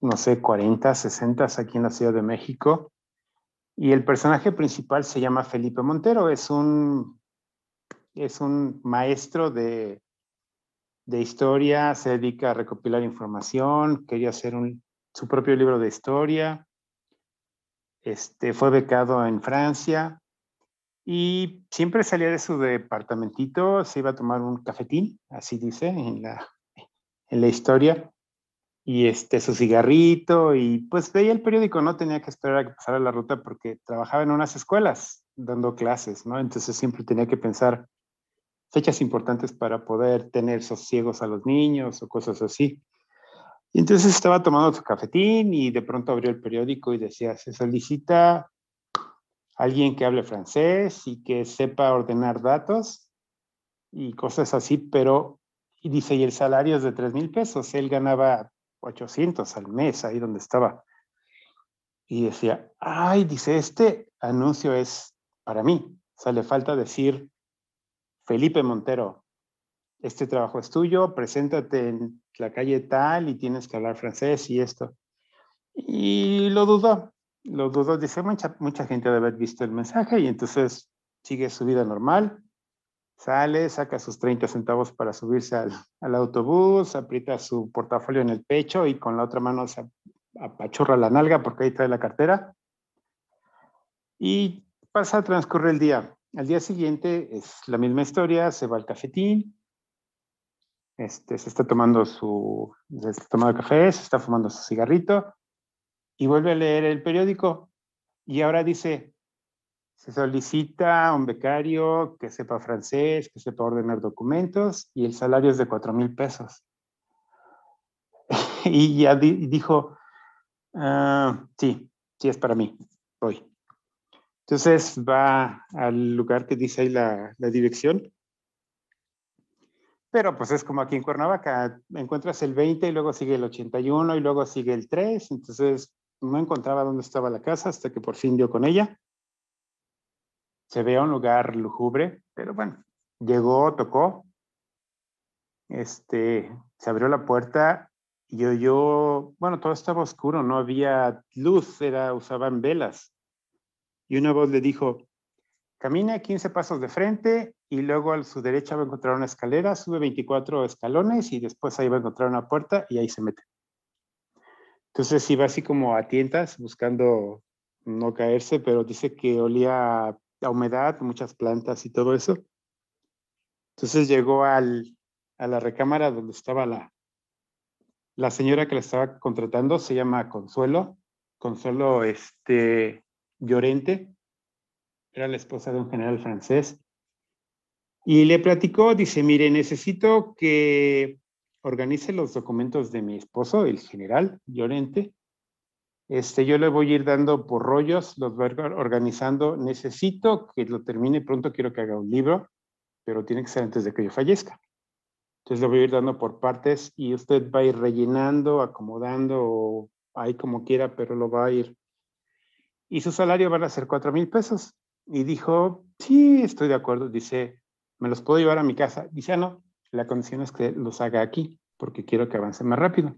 no sé, 40, 60 aquí en la Ciudad de México. Y el personaje principal se llama Felipe Montero, es un, es un maestro de, de historia, se dedica a recopilar información, quería hacer un, su propio libro de historia, este, fue becado en Francia y siempre salía de su departamentito, se iba a tomar un cafetín, así dice en la, en la historia, y este, su cigarrito y pues veía el periódico, no tenía que esperar a que pasara la ruta porque trabajaba en unas escuelas dando clases, ¿no? Entonces siempre tenía que pensar fechas importantes para poder tener sosiegos a los niños o cosas así. Y entonces estaba tomando su cafetín y de pronto abrió el periódico y decía, se solicita alguien que hable francés y que sepa ordenar datos y cosas así, pero, y dice, y el salario es de 3 mil pesos, él ganaba 800 al mes, ahí donde estaba. Y decía, ay, dice, este anuncio es para mí. O le falta decir Felipe Montero. este trabajo es tuyo, preséntate en la calle tal y tienes que hablar francés y esto. Y lo dudó, lo dudó, dice, mucha, mucha gente debe haber visto el mensaje y entonces sigue su vida normal, sale, saca sus 30 centavos para subirse al, autobús, aprieta su portafolio en el pecho y con la otra mano se apachurra la nalga porque ahí trae la cartera. Y pasa a transcurrir el día. Al día siguiente es la misma historia, se va al cafetín, este, se está tomando su, se está tomando café, se está fumando su cigarrito y vuelve a leer el periódico y ahora dice, se solicita un becario que sepa francés, que sepa ordenar documentos y el salario es de cuatro mil pesos. y ya dijo, ah, sí, sí es para mí, voy. Entonces va al lugar que dice ahí la, la dirección. Pero pues es como aquí en Cuernavaca, encuentras el 20 y luego sigue el 81 y luego sigue el 3. Entonces no encontraba dónde estaba la casa hasta que por fin dio con ella. Se ve un lugar lúgubre, pero bueno, llegó, tocó. Este, se abrió la puerta y yo, yo, bueno, todo estaba oscuro, no había luz, era, usaban velas y una voz le dijo, camina 15 pasos de frente y luego a su derecha va a encontrar una escalera, sube 24 escalones y después ahí va a encontrar una puerta y ahí se mete. Entonces iba así como a tientas buscando no caerse, pero dice que olía a humedad, muchas plantas y todo eso. Entonces llegó al, a la recámara donde estaba la, la señora que la estaba contratando, se llama Consuelo. Consuelo, este, Llorente, era la esposa de un general francés, y le platicó, dice, mire, necesito que organice los documentos de mi esposo, el general Llorente. Este, yo le voy a ir dando por rollos, los voy organizando. Necesito que lo termine pronto, quiero que haga un libro, pero tiene que ser antes de que yo fallezca. Entonces lo voy a ir dando por partes y usted va a ir rellenando, acomodando, ahí como quiera, pero lo va a ir y su salario van a ser cuatro mil pesos. Y dijo, sí, estoy de acuerdo. Dice, ¿me los puedo llevar a mi casa? Dice, ah, no, la condición es que los haga aquí, porque quiero que avance más rápido.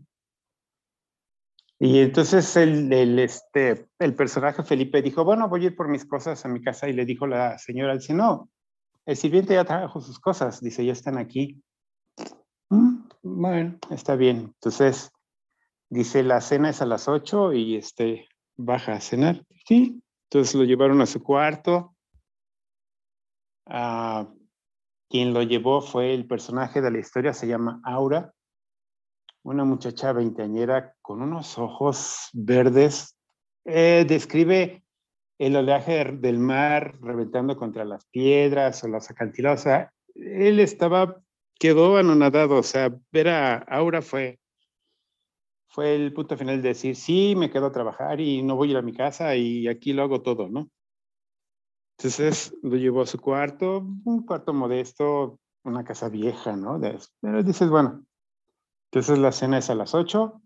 Y entonces el, el, este, el personaje Felipe dijo, bueno, voy a ir por mis cosas a mi casa. Y le dijo la señora, dice, no, el sirviente ya trajo sus cosas. Dice, ya están aquí. Mm, bueno, está bien. Entonces, dice, la cena es a las ocho y este, baja a cenar. Sí, entonces lo llevaron a su cuarto. Ah, quien lo llevó fue el personaje de la historia, se llama Aura, una muchacha veinteañera con unos ojos verdes. Eh, describe el oleaje del mar reventando contra las piedras o las acantilados. Él estaba, quedó anonadado. O sea, ver a Aura fue fue el punto final de decir, sí, me quedo a trabajar y no voy a ir a mi casa y aquí lo hago todo, ¿no? Entonces lo llevó a su cuarto, un cuarto modesto, una casa vieja, ¿no? Pero dices, bueno, entonces la cena es a las 8,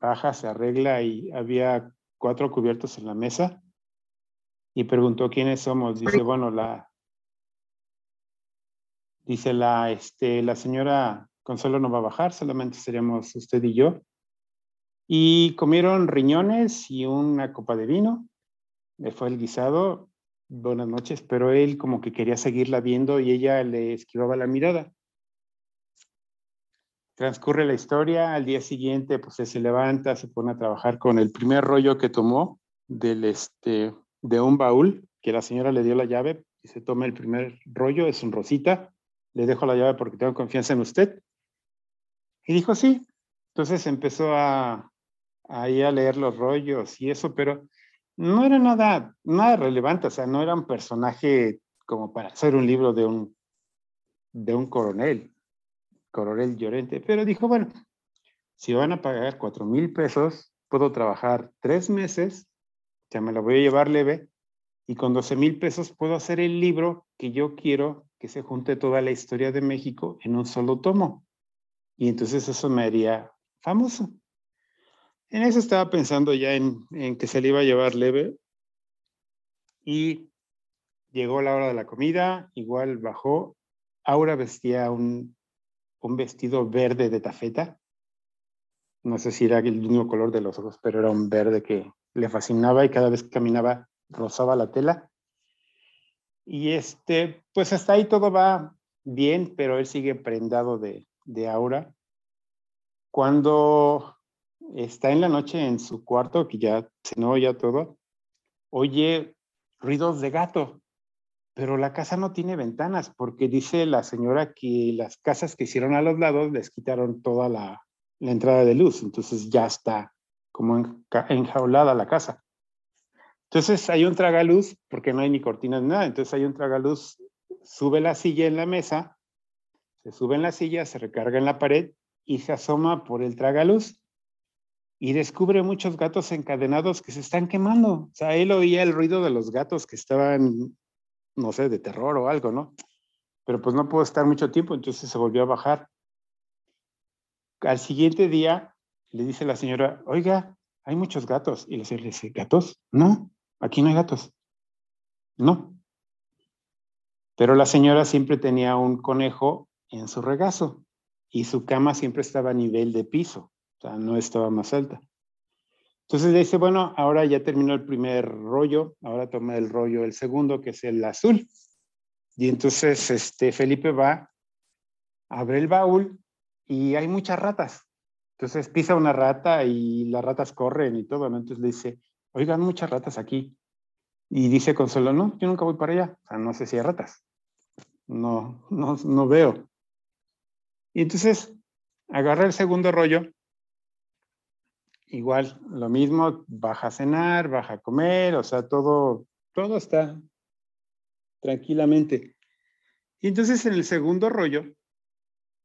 baja, se arregla y había cuatro cubiertos en la mesa y preguntó quiénes somos. Dice, bueno, la, dice la, este, la señora Consuelo no va a bajar, solamente seríamos usted y yo. Y comieron riñones y una copa de vino. Le fue el guisado. Buenas noches, pero él como que quería seguirla viendo y ella le esquivaba la mirada. Transcurre la historia, al día siguiente pues se levanta, se pone a trabajar con el primer rollo que tomó del este, de un baúl, que la señora le dio la llave y se toma el primer rollo, es un rosita, le dejo la llave porque tengo confianza en usted. Y dijo, sí. Entonces empezó a, a leer los rollos y eso, pero no era nada, nada relevante, o sea, no era un personaje como para hacer un libro de un, de un coronel, coronel Llorente, pero dijo, bueno, si van a pagar cuatro mil pesos, puedo trabajar tres meses, ya me lo voy a llevar leve, y con 12 mil pesos puedo hacer el libro que yo quiero que se junte toda la historia de México en un solo tomo. Y entonces eso me haría famoso. En eso estaba pensando ya en, en que se le iba a llevar leve. Y llegó la hora de la comida, igual bajó Aura vestía un, un vestido verde de tafeta. No sé si era el mismo color de los ojos, pero era un verde que le fascinaba y cada vez que caminaba rozaba la tela. Y este, pues hasta ahí todo va bien, pero él sigue prendado de, de Aura. Cuando está en la noche en su cuarto, que ya cenó ya todo, oye ruidos de gato, pero la casa no tiene ventanas porque dice la señora que las casas que hicieron a los lados les quitaron toda la, entrada de luz, entonces ya está como enjaulada la casa. Entonces hay un tragaluz, porque no hay ni cortinas ni nada, entonces hay un tragaluz, sube la silla en la mesa, se sube en la silla, se recarga en la pared y se asoma por el tragaluz y descubre muchos gatos encadenados que se están quemando. O sea, él oía el ruido de los gatos que estaban, no sé, de terror o algo, ¿no? Pero pues no pudo estar mucho tiempo, entonces se volvió a bajar. Al siguiente día le dice la señora, oiga, hay muchos gatos. Y le dice, ¿gatos? No, aquí no hay gatos. No. Pero la señora siempre tenía un conejo en su regazo y su cama siempre estaba a nivel de piso sea, no estaba más alta. Entonces dice, bueno, ahora ya terminó el primer rollo, ahora toma el rollo el segundo, que es el azul. Y entonces este, Felipe va, abre el baúl y hay muchas ratas. Entonces pisa una rata y las ratas corren y todo, Entonces le dice, oigan, muchas ratas aquí. Y dice Consuelo, no, yo nunca voy para allá. O sea, no sé si hay ratas. No, no, no veo. Y entonces agarra el segundo rollo igual, lo mismo, baja a cenar, baja a comer, o sea, todo, todo está tranquilamente. Y entonces en el segundo rollo,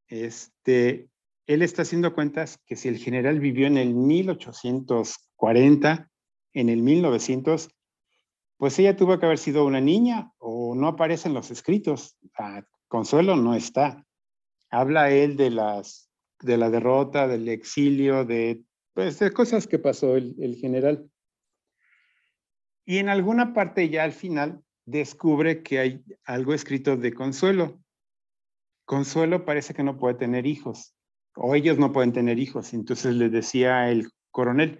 este, él está haciendo cuentas que si el general vivió en el 1840, en el 1900, pues ella tuvo que haber sido una niña o no aparece en los escritos. Consuelo no está. Habla él de las de la derrota, del exilio, de pues, cosas que pasó el, el general. Y en alguna parte ya al final descubre que hay algo escrito de Consuelo. Consuelo parece que no puede tener hijos, o ellos no pueden tener hijos. Entonces le decía el coronel,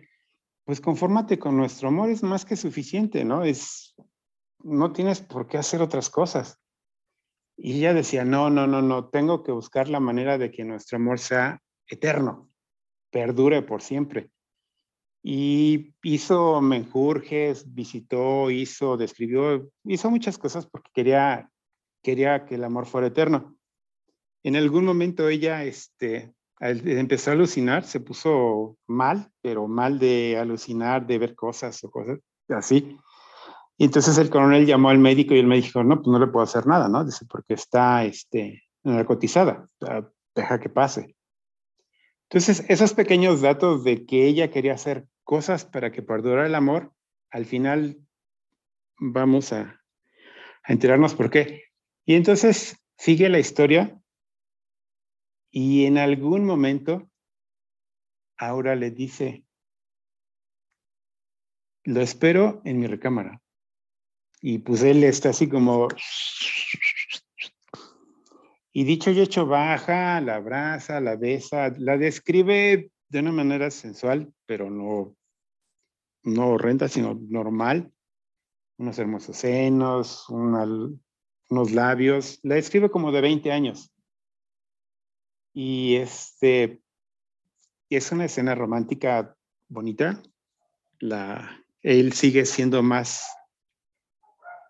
pues confórmate con nuestro amor, es más que suficiente, ¿no? Es, no tienes por qué hacer otras cosas. Y ella decía, no, no, no, no, tengo que buscar la manera de que nuestro amor sea eterno perdure por siempre. Y hizo menjurjes, visitó, hizo, describió, hizo muchas cosas porque quería, quería que el amor fuera eterno. En algún momento ella este, empezó a alucinar, se puso mal, pero mal de alucinar, de ver cosas o cosas así. Y entonces el coronel llamó al médico y el médico dijo, no, pues no le puedo hacer nada, ¿no? Dice, porque está este, narcotizada, deja que pase. Entonces, esos pequeños datos de que ella quería hacer cosas para que perdurara el amor, al final vamos a, enterarnos por qué. Y entonces sigue la historia y en algún momento Aura le dice, lo espero en mi recámara. Y pues él está así como y dicho y hecho, baja, la abraza, la besa, la describe de una manera sensual, pero no, no horrenda, sino normal. Unos hermosos senos, unos labios. La describe como de 20 años. Y este, es una escena romántica bonita. La, él sigue siendo más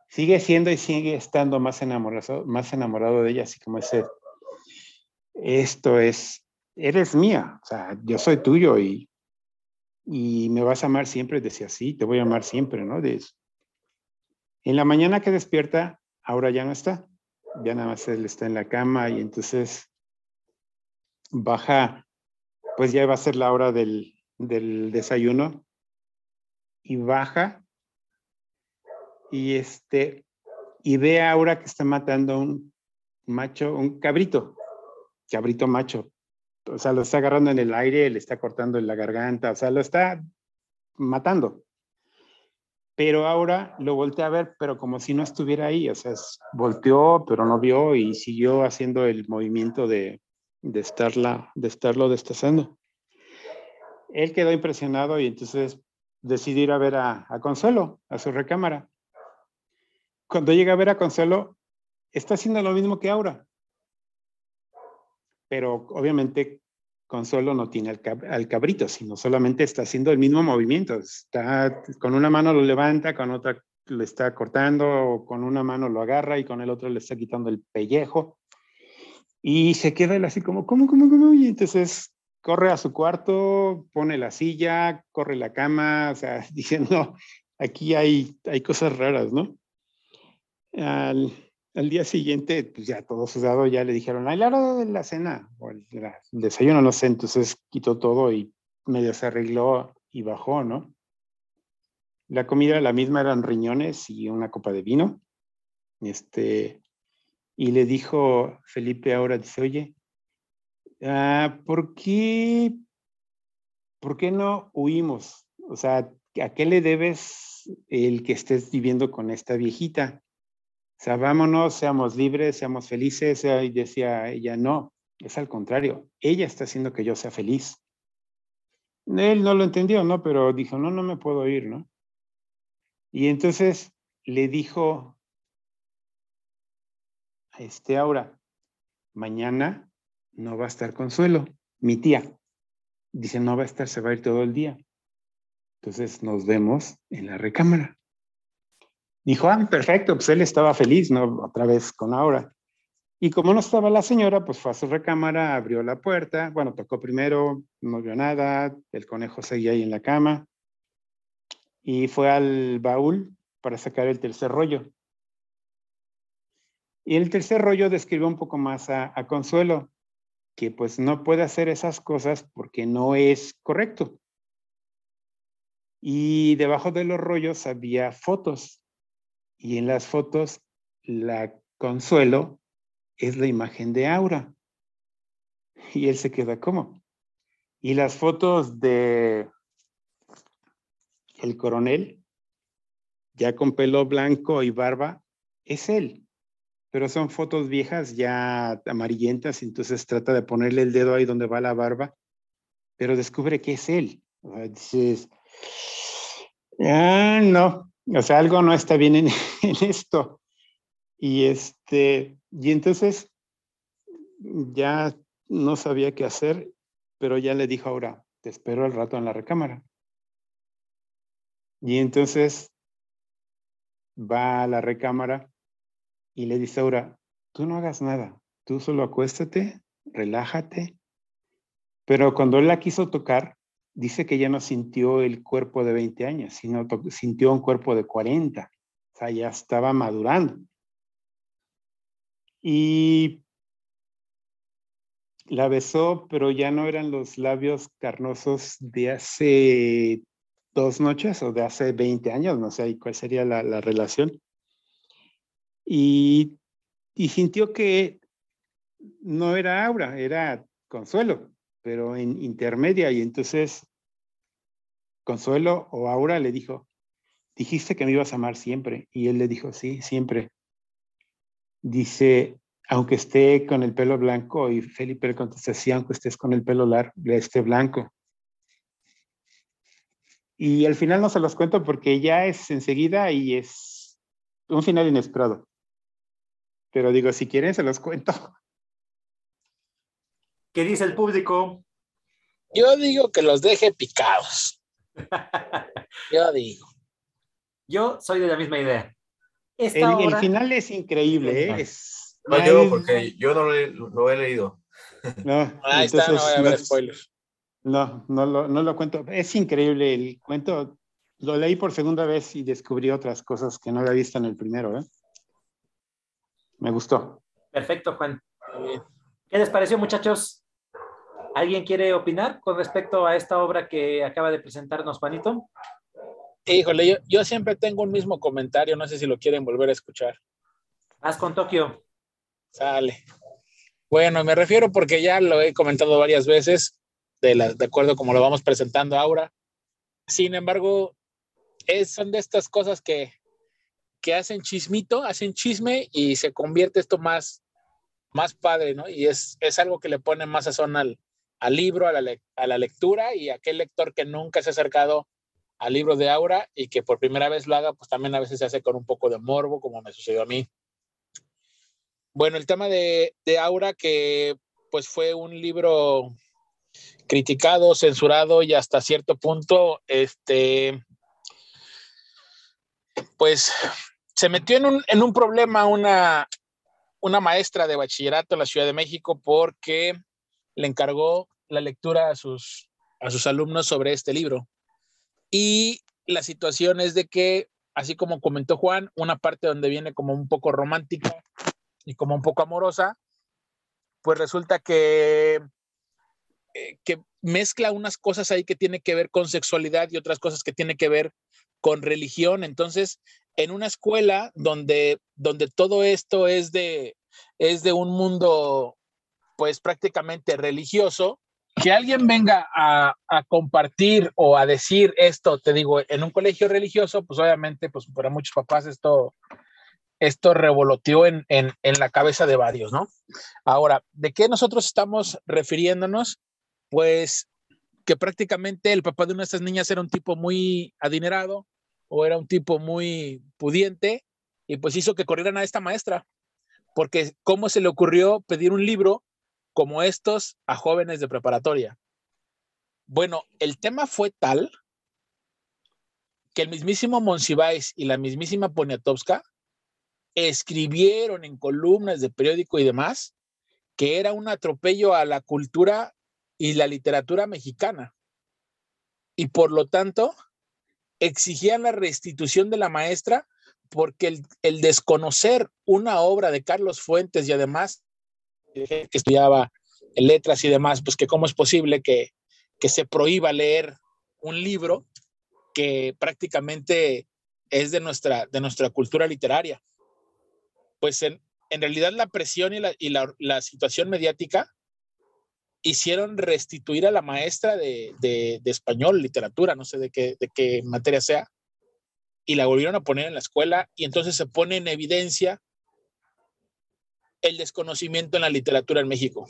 sigue siendo y sigue estando más enamorado, más enamorado de ella, así como ese, esto es, eres mía, o sea, yo soy tuyo y, y me vas a amar siempre, decía así, te voy a amar siempre, ¿no? De En la mañana que despierta, ahora ya no está, ya nada más él está en la cama y entonces baja, pues ya va a ser la hora del, del desayuno y baja y este y ve a Aura que está matando un macho, un cabrito, cabrito macho. O sea, lo está agarrando en el aire, le está cortando en la garganta, o sea, lo está matando. pero ahora lo volteé a ver, pero como si no estuviera ahí, o sea, volteó, pero no vio y siguió haciendo el movimiento de, de, estarla, de estarlo destazando. Él quedó impresionado y entonces decidió ir a ver a Consuelo, a su recámara. Cuando llega a ver a Consuelo, está haciendo lo mismo que Aura, pero obviamente Consuelo no tiene al, cabrito, sino solamente está haciendo el mismo movimiento. Está con una mano lo levanta, con otra le está cortando, con una mano lo agarra y con el otro le está quitando el pellejo. Y se queda él así como, ¿cómo, cómo, cómo? Y entonces corre a su cuarto, pone la silla, corre la cama, o sea, diciendo, aquí hay, hay cosas raras, ¿no? Al, al día siguiente, pues ya todo sudado, ya le dijeron, ay, la hora de la cena o el, desayuno, no sé, entonces quitó todo y medio se arregló y bajó, ¿no? La comida la misma, eran riñones y una copa de vino. Este, y le dijo Felipe ahora, dice, oye, ah, ¿por qué, ¿por qué no huimos? O sea, ¿a qué le debes el que estés viviendo con esta viejita? Vámonos, seamos libres, seamos felices. Y decía ella, no, es al contrario, ella está haciendo que yo sea feliz. Él no lo entendió, ¿no? Pero dijo, no, no me puedo ir, ¿no? Y entonces le dijo a este Aura, mañana no va a estar Consuelo, mi tía. Dice, no va a estar, se va a ir todo el día. Entonces nos vemos en la recámara. Dijo, ah, perfecto, pues él estaba feliz, ¿no? Otra vez con Aura. Y como no estaba la señora, pues fue a su recámara, abrió la puerta, bueno, tocó primero, no vio nada, el conejo seguía ahí en la cama, y fue al baúl para sacar el tercer rollo. Y el tercer rollo describió un poco más a, a Consuelo, que pues no puede hacer esas cosas porque no es correcto. Y debajo de los rollos había fotos y en las fotos la consuelo es la imagen de Aura. Y él se queda como. Y las fotos de el coronel, ya con pelo blanco y barba, es él. Pero son fotos viejas ya amarillentas, entonces trata de ponerle el dedo ahí donde va la barba, pero descubre que es él. Dices, ah, no, o sea, algo no está bien en, esto. Y este, y entonces ya no sabía qué hacer, pero ya le dijo ahora, te espero al rato en la recámara. Y entonces va a la recámara y le dice ahora, tú no hagas nada, tú solo acuéstate, relájate. Pero cuando él la quiso tocar, dice que ya no sintió el cuerpo de 20 años, sino sintió un cuerpo de 40. O sea, ya estaba madurando. Y la besó, pero ya no eran los labios carnosos de hace dos noches o de hace 20 años, no sé cuál sería la, la relación. Y, y sintió que no era aura, era consuelo pero en intermedia. Y entonces Consuelo o Aura le dijo, dijiste que me ibas a amar siempre. Y él le dijo, sí, siempre. Dice, aunque esté con el pelo blanco, y Felipe le contesta, sí, aunque estés con el pelo largo, esté blanco. Y al final no se los cuento porque ya es enseguida y es un final inesperado. Pero digo, si quieren, se los cuento. ¿Qué dice el público? Yo digo que los deje picados. Yo digo. Yo soy de la misma idea. el, final es increíble, ¿eh? Es, no, yo, porque yo no lo, he leído. No, Ahí está, no voy a ver spoilers. No, no lo, no lo cuento. Es increíble el cuento. Lo leí por segunda vez y descubrí otras cosas que no había visto en el primero. ¿eh? Me gustó. Perfecto, Juan. ¿Qué les pareció, muchachos? ¿Alguien quiere opinar con respecto a esta obra que acaba de presentarnos Juanito? Híjole, yo, siempre tengo un mismo comentario, no sé si lo quieren volver a escuchar. Haz con Tokio. Sale. Bueno, me refiero porque ya lo he comentado varias veces, de, de acuerdo como lo vamos presentando ahora. Sin embargo, es, son de estas cosas que, que hacen chismito, hacen chisme y se convierte esto más, más padre, ¿no? Y es, es algo que le pone más sazón al, al libro, a la, a la lectura y aquel lector que nunca se ha acercado al libro de Aura y que por primera vez lo haga, pues también a veces se hace con un poco de morbo, como me sucedió a mí. Bueno, el tema de, de Aura, que pues fue un libro criticado, censurado y hasta cierto punto, este, pues se metió en un, en un problema una, una maestra de bachillerato en la Ciudad de México porque le encargó la lectura a sus, a sus alumnos sobre este libro. Y la situación es de que, así como comentó Juan, una parte donde viene como un poco romántica y como un poco amorosa, pues resulta que, eh, que mezcla unas cosas ahí que tiene que ver con sexualidad y otras cosas que tiene que ver con religión. Entonces, en una escuela donde, donde todo esto es de, es de un mundo pues prácticamente religioso, que alguien venga a, compartir o a decir esto, te digo, en un colegio religioso, pues obviamente, pues para muchos papás esto, esto revoloteó en, en, en la cabeza de varios, ¿no? Ahora, ¿de qué nosotros estamos refiriéndonos? Pues que prácticamente el papá de una de estas niñas era un tipo muy adinerado o era un tipo muy pudiente y pues hizo que corrieran a esta maestra, porque ¿cómo se le ocurrió pedir un libro como estos a jóvenes de preparatoria. Bueno, el tema fue tal que el mismísimo Monsiváis y la mismísima Poniatowska escribieron en columnas de periódico y demás que era un atropello a la cultura y la literatura mexicana. Y por lo tanto, exigían la restitución de la maestra porque el, el desconocer una obra de Carlos Fuentes y además que estudiaba letras y demás, pues que cómo es posible que, que se prohíba leer un libro que prácticamente es de nuestra, de nuestra cultura literaria. Pues en, en realidad la presión y, la, y la, la, situación mediática hicieron restituir a la maestra de, de, de, español, literatura, no sé de qué, de qué materia sea, y la volvieron a poner en la escuela y entonces se pone en evidencia el desconocimiento en la literatura en México.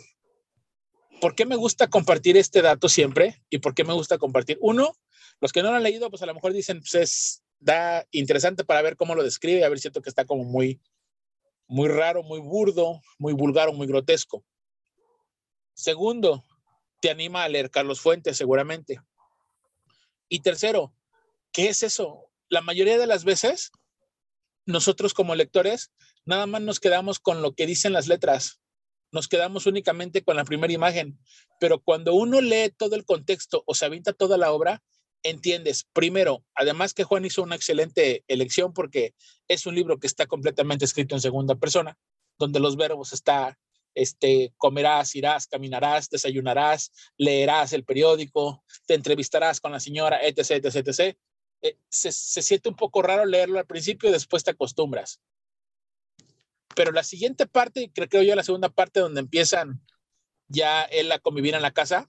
¿Por qué me gusta compartir este dato siempre? ¿Y por qué me gusta compartir? Uno, los que no lo han leído, pues a lo mejor dicen, pues es da interesante para ver cómo lo describe, a ver, siento que está como muy, muy raro, muy burdo, muy vulgar o muy grotesco. Segundo, te anima a leer Carlos Fuentes, seguramente. Y tercero, ¿qué es eso? La mayoría de las veces, nosotros como lectores nada más nos quedamos con lo que dicen las letras, nos quedamos únicamente con la primera imagen, pero cuando uno lee todo el contexto o se avienta toda la obra, entiendes, primero, además que Juan hizo una excelente elección porque es un libro que está completamente escrito en segunda persona, donde los verbos está, este, comerás, irás, caminarás, desayunarás, leerás el periódico, te entrevistarás con la señora, etc., etc., etc. Eh, se, se siente un poco raro leerlo al principio y después te acostumbras. Pero la siguiente parte, creo yo la segunda parte donde empiezan ya él a convivir en la casa,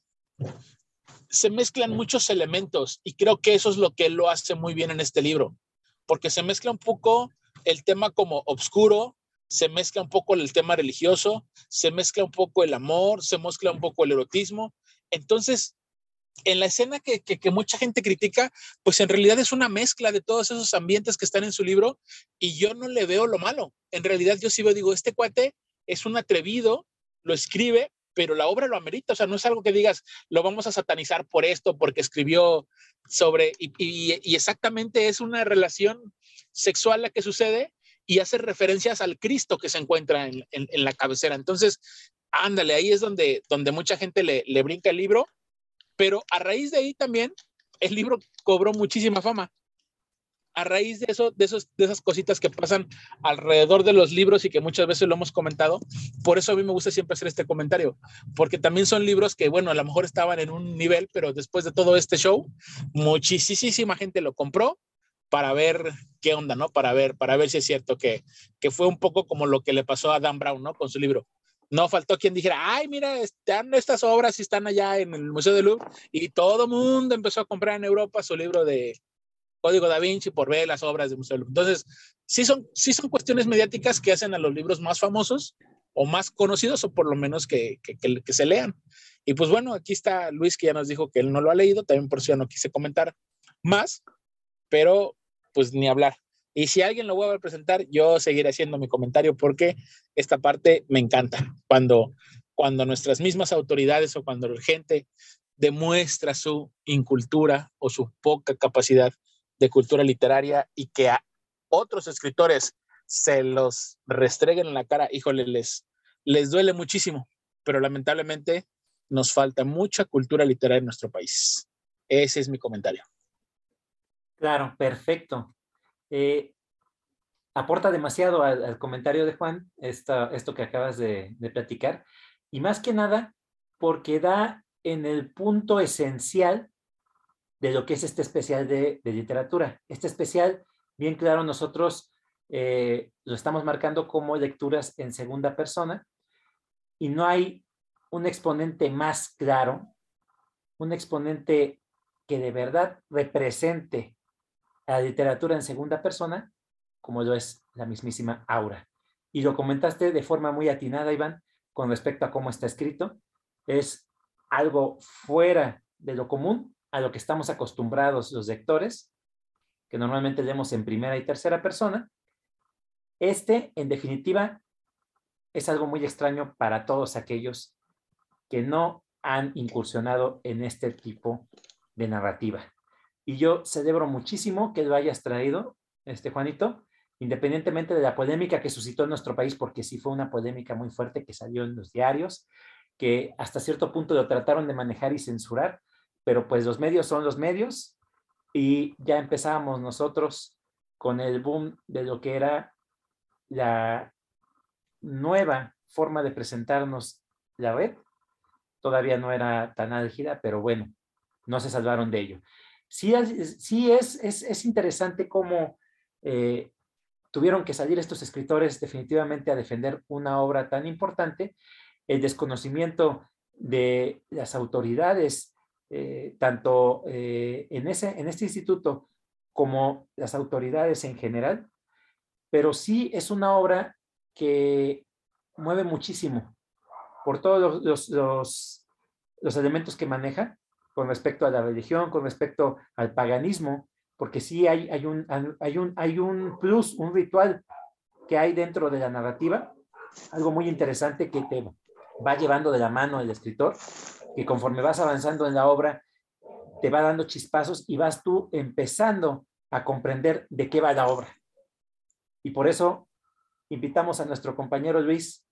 se mezclan muchos elementos y creo que eso es lo que él lo hace muy bien en este libro, porque se mezcla un poco el tema como oscuro, se mezcla un poco el tema religioso, se mezcla un poco el amor, se mezcla un poco el erotismo. Entonces, en la escena que, mucha gente critica, pues en realidad es una mezcla de todos esos ambientes que están en su libro y yo no le veo lo malo. En realidad yo sí veo, digo, este cuate es un atrevido, lo escribe, pero la obra lo amerita, o sea, no es algo que digas, lo vamos a satanizar por esto, porque escribió sobre, y, exactamente es una relación sexual la que sucede y hace referencias al Cristo que se encuentra en, la cabecera. Entonces, ándale, ahí es donde, donde mucha gente le brinca el libro pero a raíz de ahí también el libro cobró muchísima fama. A raíz de eso, de, esos, de esas cositas que pasan alrededor de los libros y que muchas veces lo hemos comentado, por eso a mí me gusta siempre hacer este comentario, porque también son libros que, bueno, a lo mejor estaban en un nivel, pero después de todo este show, muchísima gente lo compró para ver qué onda, ¿no? Para ver, para ver si es cierto que, que fue un poco como lo que le pasó a Dan Brown, ¿no? Con su libro no faltó quien dijera, ay, mira, están estas obras y están allá en el Museo de Louvre, y todo mundo empezó a comprar en Europa su libro de, Código da Vinci, por ver las obras de Museo. Entonces, sí son, sí son cuestiones mediáticas que hacen a los libros más famosos o más conocidos o por lo menos que, que, que, se lean. Y pues bueno, aquí está Luis que ya nos dijo que él no lo ha leído, también por eso no quise comentar más, pero pues ni hablar. Y si alguien lo vuelve a presentar, yo seguiré haciendo mi comentario porque esta parte me encanta. Cuando, cuando nuestras mismas autoridades o cuando la gente demuestra su incultura o su poca capacidad de cultura literaria y que a otros escritores se los restreguen en la cara, híjole, les, les duele muchísimo, pero lamentablemente nos falta mucha cultura literaria en nuestro país. Ese es mi comentario. Claro, perfecto. Eh, aporta demasiado al, comentario de Juan esto que acabas de, platicar y más que nada porque da en el punto esencial de lo que es este especial de, literatura. Este especial, bien claro, nosotros eh, lo estamos marcando como lecturas en segunda persona y no hay un exponente más claro, un exponente que de verdad represente la literatura en segunda persona, como lo es la mismísima Aura. Y lo comentaste de forma muy atinada, Iván, con respecto a cómo está escrito. Es algo fuera de lo común, a lo que estamos acostumbrados los lectores, que normalmente leemos en primera y tercera persona. Este, en definitiva, es algo muy extraño para todos aquellos que no han incursionado en este tipo de narrativa. Y yo celebro muchísimo que lo hayas traído, este Juanito, independientemente de la polémica que suscitó en nuestro país, porque sí fue una polémica muy fuerte que salió en los diarios, que hasta cierto punto lo trataron de manejar y censurar, pero pues los medios son los medios y ya empezábamos nosotros con el boom de lo que era la nueva forma de presentarnos la red. Todavía no era tan álgida, pero bueno, no se salvaron de ello. Sí, sí es, es, interesante cómo eh, tuvieron que salir estos escritores definitivamente a defender una obra tan importante, el desconocimiento de las autoridades eh, tanto eh, en, ese, en este instituto como las autoridades en general, pero sí es una obra que mueve muchísimo por todos los, los, los, elementos que maneja con respecto a la religión, con respecto al paganismo, porque sí hay, hay, un, hay, un, hay un plus, un ritual que hay dentro de la narrativa, algo muy interesante que te va llevando de la mano el escritor que conforme vas avanzando en la obra, te va dando chispazos y vas tú empezando a comprender de qué va la obra. Y por eso invitamos a nuestro compañero Luis.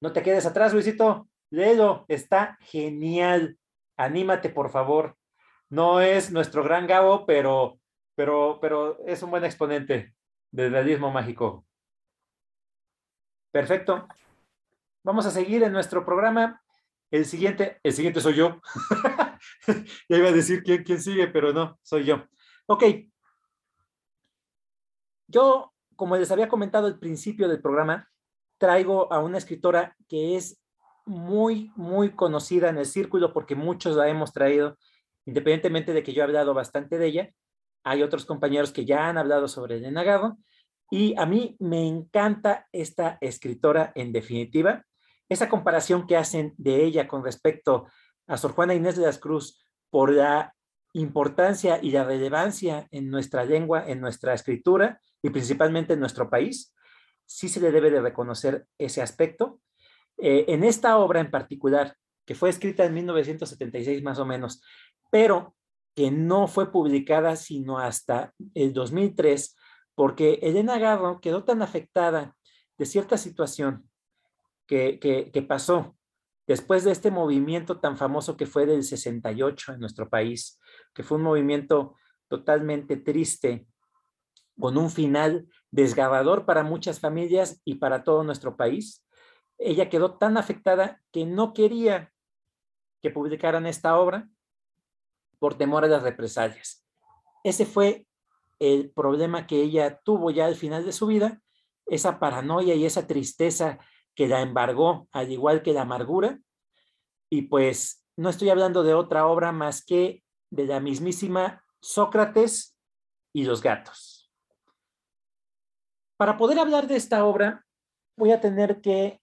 No te quedes atrás, Luisito. Léelo, está genial. Anímate, por favor. No es nuestro gran Gabo, pero, pero, pero es un buen exponente del realismo mágico. Perfecto. Vamos a seguir en nuestro programa el siguiente, el siguiente soy yo. ya iba a decir quién, quién sigue, pero no, soy yo. Ok. Yo, como les había comentado al principio del programa, traigo a una escritora que es muy, muy conocida en el círculo porque muchos la hemos traído, independientemente de que yo he hablado bastante de ella. Hay otros compañeros que ya han hablado sobre Elena Garro y a mí me encanta esta escritora en definitiva esa comparación que hacen de ella con respecto a Sor Juana Inés de las Cruz por la importancia y la relevancia en nuestra lengua, en nuestra escritura y principalmente en nuestro país, sí se le debe de reconocer ese aspecto. Eh, en esta obra en particular, que fue escrita en 1976 más o menos, pero que no fue publicada sino hasta el 2003, porque Elena Garro quedó tan afectada de cierta situación que, pasó después de este movimiento tan famoso que fue del 68 en nuestro país, que fue un movimiento totalmente triste, con un final desgarrador para muchas familias y para todo nuestro país. Ella quedó tan afectada que no quería que publicaran esta obra por temor a las represalias. Ese fue el problema que ella tuvo ya al final de su vida, esa paranoia y esa tristeza que la embargó, al igual que la amargura. Y pues no estoy hablando de otra obra más que de la mismísima Sócrates y los gatos. Para poder hablar de esta obra, voy a tener que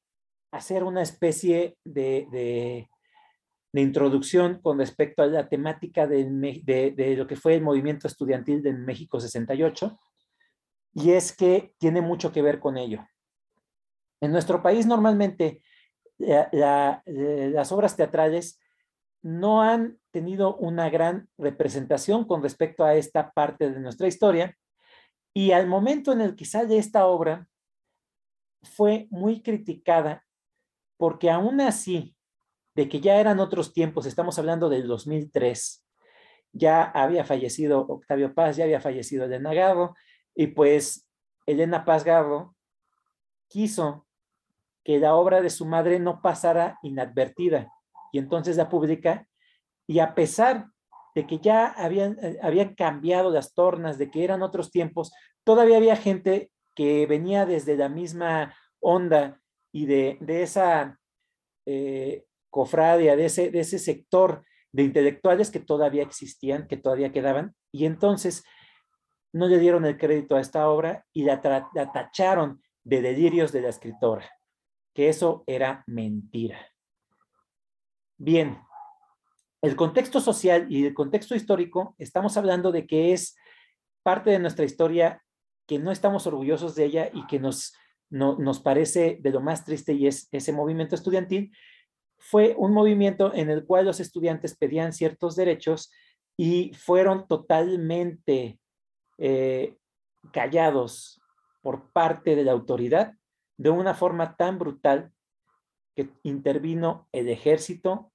hacer una especie de, introducción con respecto a la temática de, de, lo que fue el movimiento estudiantil de México 68, y es que tiene mucho que ver con ello. En nuestro país normalmente las obras teatrales no han tenido una gran representación con respecto a esta parte de nuestra historia, y al momento en el que sale esta obra, fue muy criticada porque aún así, de que ya eran otros tiempos, estamos hablando del 2003, ya había fallecido Octavio Paz, ya había fallecido Elena Garro, y pues Elena Paz Garro quiso que la obra de su madre no pasara inadvertida, y entonces la publica, y a pesar de que ya habían, eh, habían cambiado las tornas, de que eran otros tiempos, todavía había gente que venía desde la misma onda y de, esa eh, cofradia, de ese, de ese sector de intelectuales que todavía existían, que todavía quedaban, y entonces no le dieron el crédito a esta obra y la, la tacharon de delirios de la escritora, que eso era mentira. Bien, el contexto social y el contexto histórico, estamos hablando de que es parte de nuestra historia que no estamos orgullosos de ella y que nos nos parece de lo más triste y es ese movimiento estudiantil, fue un movimiento en el cual los estudiantes pedían ciertos derechos y fueron totalmente eh, callados por parte de la autoridad de una forma tan brutal que intervino el ejército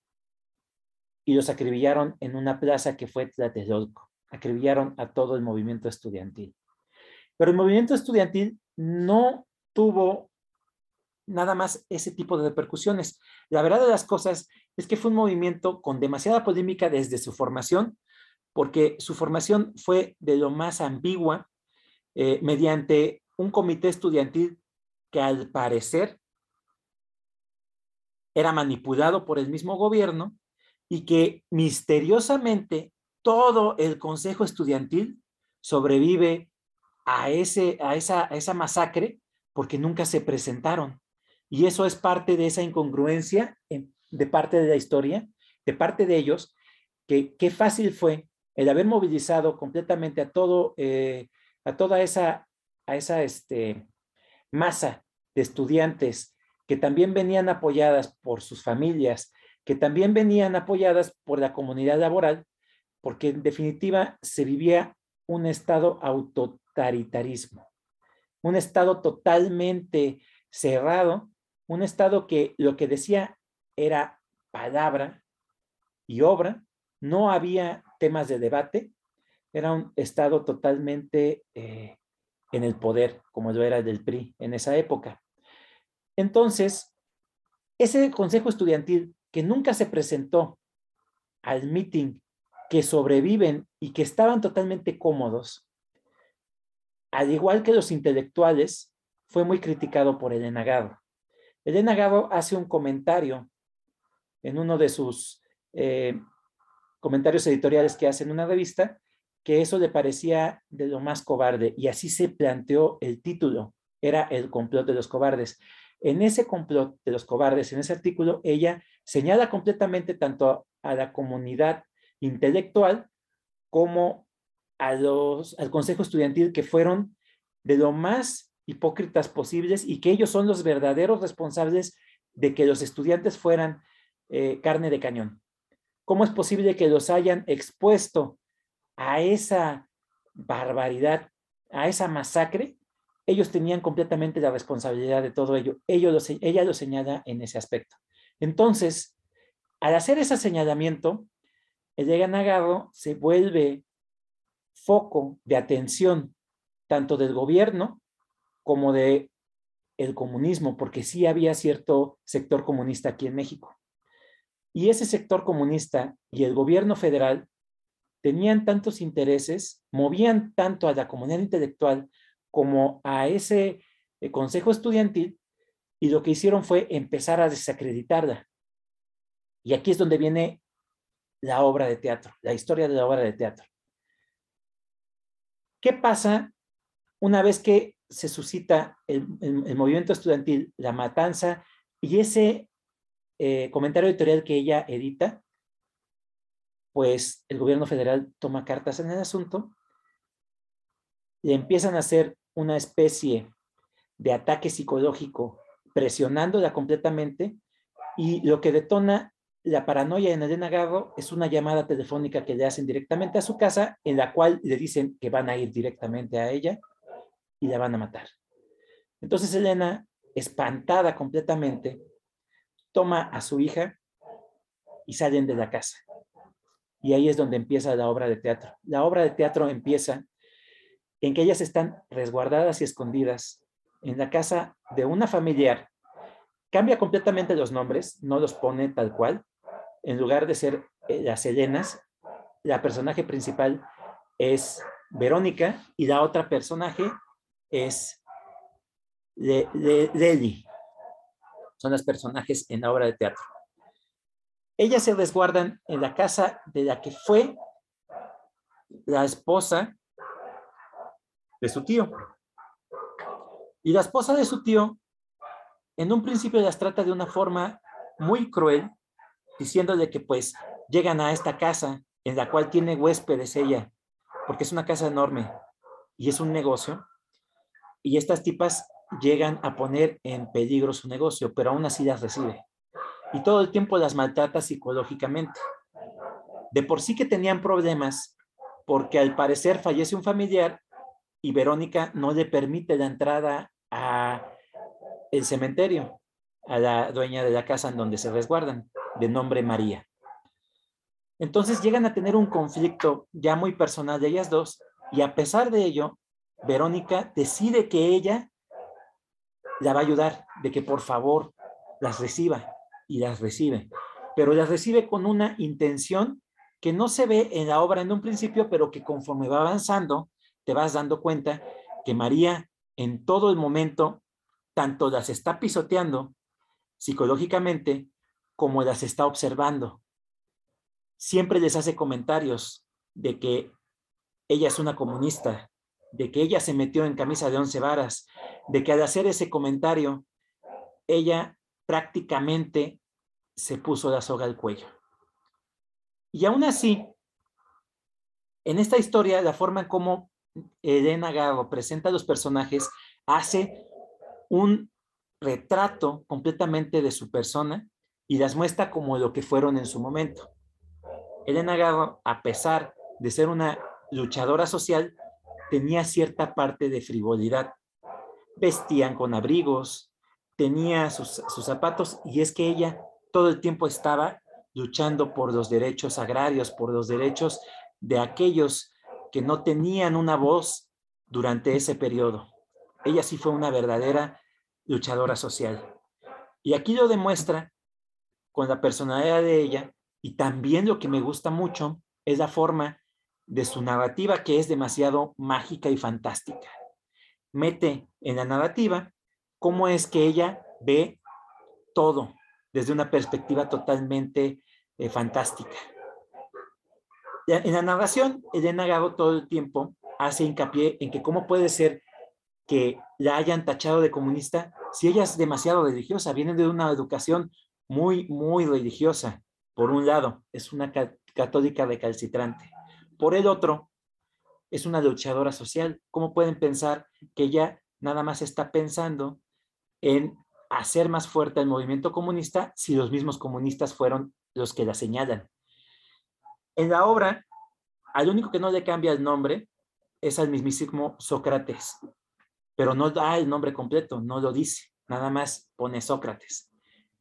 y los acribillaron en una plaza que fue Tlatelolco. Acribillaron a todo el movimiento estudiantil. Pero el movimiento estudiantil no tuvo nada más ese tipo de repercusiones. La verdad de las cosas es que fue un movimiento con demasiada polémica desde su formación, porque su formación fue de lo más ambigua, eh, mediante un comité estudiantil que al parecer era manipulado por el mismo gobierno y que misteriosamente todo el consejo estudiantil sobrevive a, ese, a, esa, a esa masacre porque nunca se presentaron. Y eso es parte de esa incongruencia de parte de la historia, de parte de ellos, que qué fácil fue el haber movilizado completamente a todo, eh, a toda esa, a esa este, masa de estudiantes que también venían apoyadas por sus familias, que también venían apoyadas por la comunidad laboral, porque en definitiva se vivía un estado autoritarismo un estado totalmente cerrado, un estado que lo que decía era palabra y obra, no había temas de debate, era un estado totalmente eh, en el poder, como lo era del PRI en esa época. Entonces, ese consejo estudiantil que nunca se presentó al meeting, que sobreviven y que estaban totalmente cómodos, al igual que los intelectuales, fue muy criticado por Elena Garro. Elena Garro hace un comentario en uno de sus eh, comentarios editoriales que hace en una revista, que eso le parecía de lo más cobarde, y así se planteó el título, era el complot de los cobardes. En ese complot de los cobardes, en ese artículo, ella señala completamente tanto a la comunidad intelectual como a los, al Consejo Estudiantil que fueron de lo más hipócritas posibles y que ellos son los verdaderos responsables de que los estudiantes fueran eh, carne de cañón. ¿Cómo es posible que los hayan expuesto a esa barbaridad, a esa masacre? Ellos tenían completamente la responsabilidad de todo ello. Ellos ella lo señala en ese aspecto. Entonces, al hacer ese señalamiento, el de se vuelve foco de atención tanto del gobierno como de el comunismo, porque sí había cierto sector comunista aquí en México. Y ese sector comunista y el gobierno federal tenían tantos intereses, movían tanto a la comunidad intelectual como a ese eh, consejo estudiantil, y lo que hicieron fue empezar a desacreditarla. Y aquí es donde viene la obra de teatro, la historia de la obra de teatro. ¿Qué pasa una vez que se suscita el, movimiento estudiantil, la matanza y ese eh, comentario editorial que ella edita? Pues el gobierno federal toma cartas en el asunto, le empiezan a hacer una especie de ataque psicológico presionándola completamente y lo que detona la paranoia en Elena Garro es una llamada telefónica que le hacen directamente a su casa en la cual le dicen que van a ir directamente a ella y la van a matar. Entonces Elena, espantada completamente, toma a su hija y salen de la casa. Y ahí es donde empieza la obra de teatro. La obra de teatro empieza en que ellas están resguardadas y escondidas en la casa de una familiar. Cambia completamente los nombres, no los pone tal cual. En lugar de ser eh, las Helenas, la personaje principal es Verónica y la otra personaje es Lely. Son los personajes en la obra de teatro. Ellas se resguardan en la casa de la que fue la esposa de su tío. Y la esposa de su tío, en un principio las trata de una forma muy cruel, diciéndole que pues llegan a esta casa en la cual tiene huéspedes ella, porque es una casa enorme y es un negocio, y estas tipas llegan a poner en peligro su negocio, pero aún así las recibe. Y todo el tiempo las maltrata psicológicamente. De por sí que tenían problemas, porque al parecer fallece un familiar y Verónica no le permite la entrada a el cementerio, a la dueña de la casa en donde se resguardan, de nombre María. Entonces llegan a tener un conflicto ya muy personal de ellas dos y a pesar de ello, Verónica decide que ella la va a ayudar, de que por favor las reciba y las recibe, pero las recibe con una intención que no se ve en la obra en un principio, pero que conforme va avanzando, te vas dando cuenta que María en todo el momento tanto las está pisoteando psicológicamente como las está observando. Siempre les hace comentarios de que ella es una comunista, de que ella se metió en camisa de once varas, de que al hacer ese comentario, ella prácticamente se puso la soga al cuello. Y aún así, en esta historia, la forma en cómo Elena Garro presenta a los personajes hace un retrato completamente de su persona y las muestra como lo que fueron en su momento. Elena Garro, a pesar de ser una luchadora social, tenía cierta parte de frivolidad. Vestían con abrigos, tenía sus, sus zapatos y es que ella todo el tiempo estaba luchando por los derechos agrarios, por los derechos de aquellos que no tenían una voz durante ese periodo. Ella sí fue una verdadera luchadora social. Y aquí lo demuestra con la personalidad de ella y también lo que me gusta mucho es la forma de su narrativa que es demasiado mágica y fantástica. Mete en la narrativa cómo es que ella ve todo desde una perspectiva totalmente eh, fantástica. En la narración, Elena Gago todo el tiempo hace hincapié en que cómo puede ser que la hayan tachado de comunista si ella es demasiado religiosa, viene de una educación muy, muy religiosa. Por un lado, es una católica recalcitrante. Por el otro, es una luchadora social. ¿Cómo pueden pensar que ella nada más está pensando en hacer más fuerte el movimiento comunista si los mismos comunistas fueron los que la señalan? En la obra, al único que no le cambia el nombre es al mismísimo Sócrates, pero no da el nombre completo, no lo dice, nada más pone Sócrates,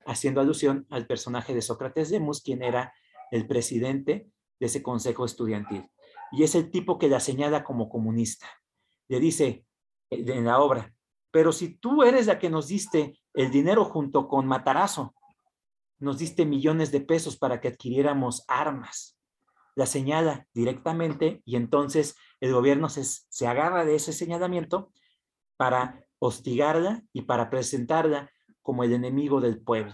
haciendo alusión al personaje de Sócrates de Mus, quien era el presidente de ese consejo estudiantil. Y es el tipo que la señala como comunista. Le dice eh, en la obra, pero si tú eres la que nos diste el dinero junto con Matarazo, nos diste millones de pesos para que adquiriéramos armas. La señala directamente y entonces el gobierno se, se agarra de ese señalamiento para hostigarla y para presentarla como el enemigo del pueblo.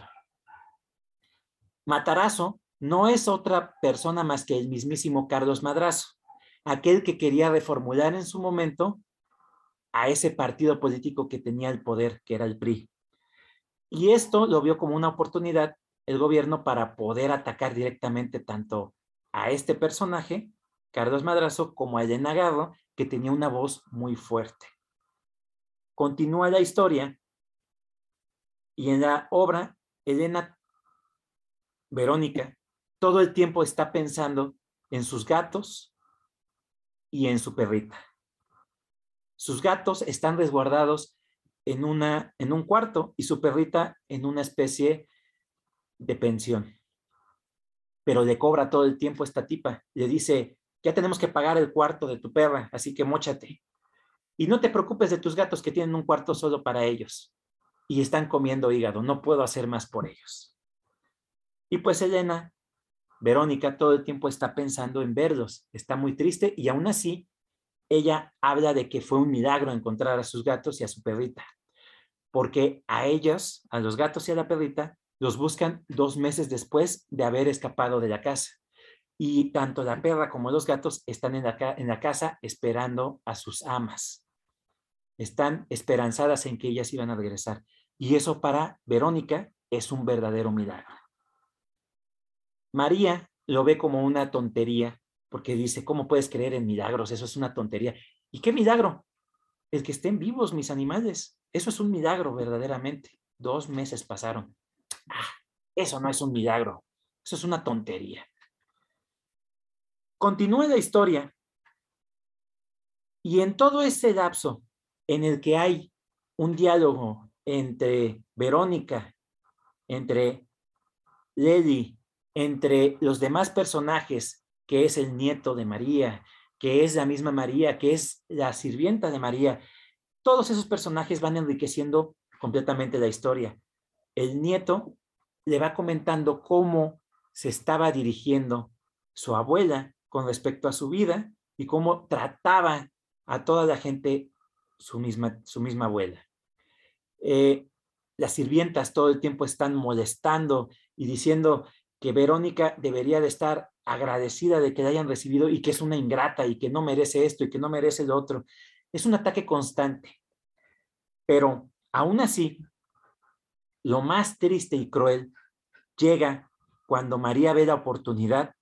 Matarazo no es otra persona más que el mismísimo Carlos Madrazo. aquel que quería reformular en su momento a ese partido político que tenía el poder, que era el PRI. Y esto lo vio como una oportunidad el gobierno para poder atacar directamente tanto a este personaje, Carlos Madrazo, como a Elena Garro, que tenía una voz muy fuerte. Continúa la historia y en la obra, Elena Verónica todo el tiempo está pensando en sus gatos y en su perrita. Sus gatos están resguardados en, una, en un cuarto y su perrita en una especie de pensión. Pero le cobra todo el tiempo esta tipa. Le dice, ya tenemos que pagar el cuarto de tu perra, así que mochate. Y no te preocupes de tus gatos que tienen un cuarto solo para ellos y están comiendo hígado, no puedo hacer más por ellos. Y pues Elena, Verónica todo el tiempo está pensando en verlos, está muy triste y aún así ella habla de que fue un milagro encontrar a sus gatos y a su perrita, porque a ellos, a los gatos y a la perrita, los buscan dos meses después de haber escapado de la casa. Y tanto la perra como los gatos están en la, en la casa esperando a sus amas. Están esperanzadas en que ellas iban a regresar. Y eso para Verónica es un verdadero milagro. María lo ve como una tontería, porque dice, ¿cómo puedes creer en milagros? Eso es una tontería. ¿Y qué milagro? El que estén vivos mis animales. Eso es un milagro verdaderamente. Dos meses pasaron. Ah, eso no es un milagro. Eso es una tontería. Continúa la historia. Y en todo ese lapso en el que hay un diálogo entre Verónica, entre Lady, entre los demás personajes, que es el nieto de María, que es la misma María, que es la sirvienta de María, todos esos personajes van enriqueciendo completamente la historia. El nieto le va comentando cómo se estaba dirigiendo su abuela con respecto a su vida y cómo trataba a toda la gente su misma, su misma abuela. Eh, las sirvientas todo el tiempo están molestando y diciendo que Verónica debería de estar agradecida de que la hayan recibido y que es una ingrata y que no merece esto y que no merece lo otro. Es un ataque constante. Pero aún así, lo más triste y cruel llega cuando María ve la oportunidad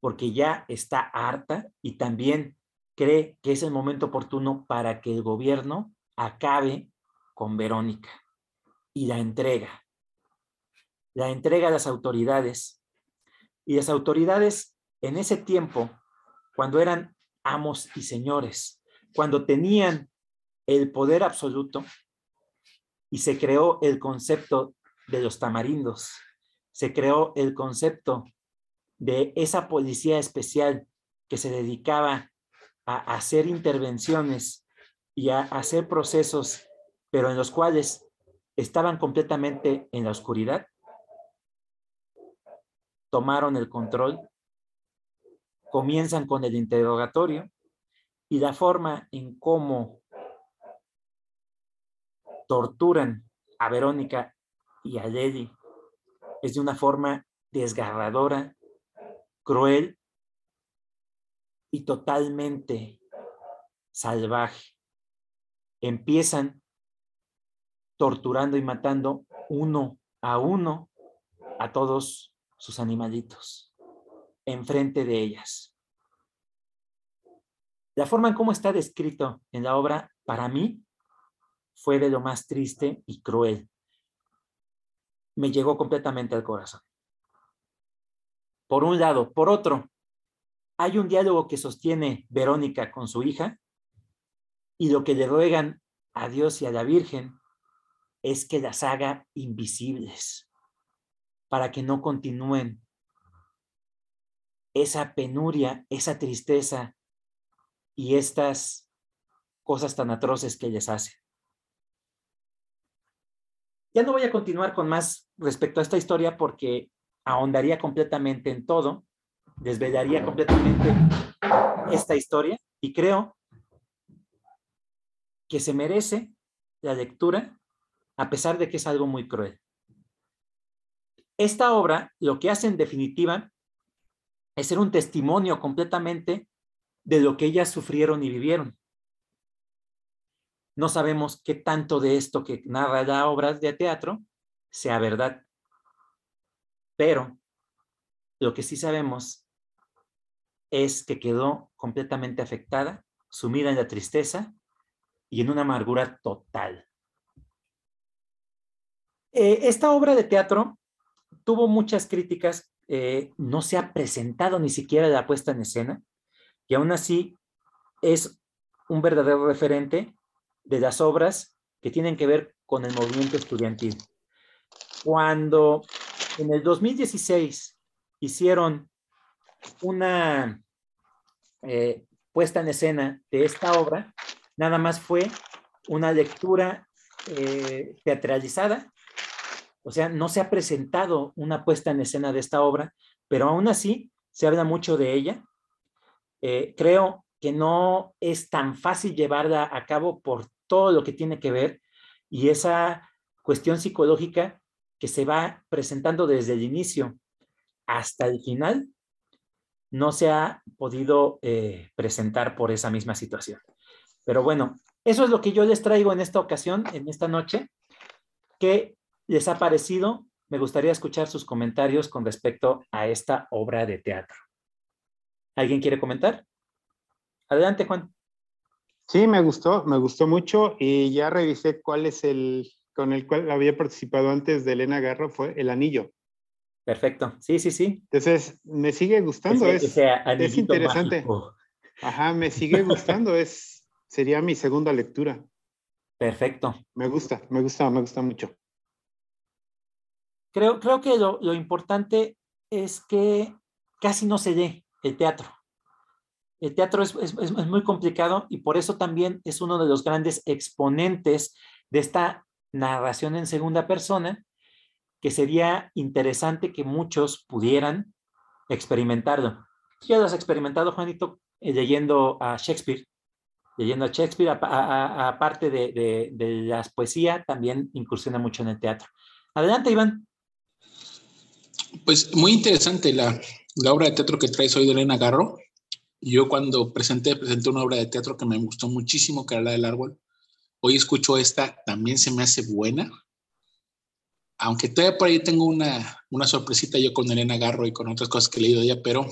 porque ya está harta y también cree que es el momento oportuno para que el gobierno acabe con Verónica y la entrega. La entrega a las autoridades. Y las autoridades en ese tiempo, cuando eran amos y señores, cuando tenían el poder absoluto y se creó el concepto de los tamarindos, se creó el concepto de esa policía especial que se dedicaba a hacer intervenciones y a hacer procesos pero en los cuales estaban completamente en la oscuridad, tomaron el control, comienzan con el interrogatorio y la forma en cómo torturan a Verónica y a Lady es de una forma desgarradora, cruel y totalmente salvaje. Empiezan torturando y matando uno a uno a todos sus animalitos enfrente de ellas. La forma en cómo está descrito en la obra, para mí, fue de lo más triste y cruel. Me llegó completamente al corazón. Por un lado. Por otro, hay un diálogo que sostiene Verónica con su hija y lo que le ruegan a Dios y a la Virgen es que las haga invisibles para que no continúen esa penuria, esa tristeza y estas cosas tan atroces que les hace. Ya no voy a continuar con más respecto a esta historia porque ahondaría completamente en todo, desvelaría completamente esta historia y creo que se merece la lectura a pesar de que es algo muy cruel. Esta obra lo que hace en definitiva es ser un testimonio completamente de lo que ellas sufrieron y vivieron. No sabemos qué tanto de esto que narra la obra de teatro sea verdad, pero lo que sí sabemos es que quedó completamente afectada, sumida en la tristeza y en una amargura total. Eh, esta obra de teatro tuvo muchas críticas, eh, no se ha presentado ni siquiera la puesta en escena, y aún así es un verdadero referente de las obras que tienen que ver con el movimiento estudiantil. Cuando en el 2016 hicieron una eh, puesta en escena de esta obra, nada más fue una lectura teatralizada, o sea, no se ha presentado una puesta en escena de esta obra, pero aún así se habla mucho de ella. Eh, creo que no es tan fácil llevarla a cabo por todo lo que tiene que ver y esa cuestión psicológica que se va presentando desde el inicio hasta el final no se ha podido eh, presentar por esa misma situación. Pero bueno, eso es lo que yo les traigo en esta ocasión, en esta noche. ¿Qué les ha parecido? Me gustaría escuchar sus comentarios con respecto a esta obra de teatro. ¿Alguien quiere comentar? Adelante, Juan. Sí, me gustó, me gustó mucho y ya revisé cuál es el con el cual había participado antes de Elena Garro, fue El Anillo. Perfecto, sí, sí, sí. Entonces, me sigue gustando, es, es interesante. Ajá, me sigue gustando, es, sería mi segunda lectura. Perfecto. Me gusta, me gusta, me gusta mucho. Creo, creo que lo, importante es que casi no se lee el teatro. El teatro es, muy complicado y por eso también es uno de los grandes exponentes de esta narración en segunda persona, que sería interesante que muchos pudieran experimentarlo. Ya lo has experimentado, Juanito, eh, leyendo a Shakespeare. Leyendo a Shakespeare, aparte de, de, de las poesías, también incursiona mucho en el teatro. Adelante, Iván. Pues muy interesante la, obra de teatro que traes hoy de Elena Garro. Yo cuando presenté, presenté una obra de teatro que me gustó muchísimo, que era la del árbol. Hoy escucho esta, también se me hace buena. Aunque todavía por ahí tengo una, una sorpresita yo con Elena Garro y con otras cosas que he leído de ella, pero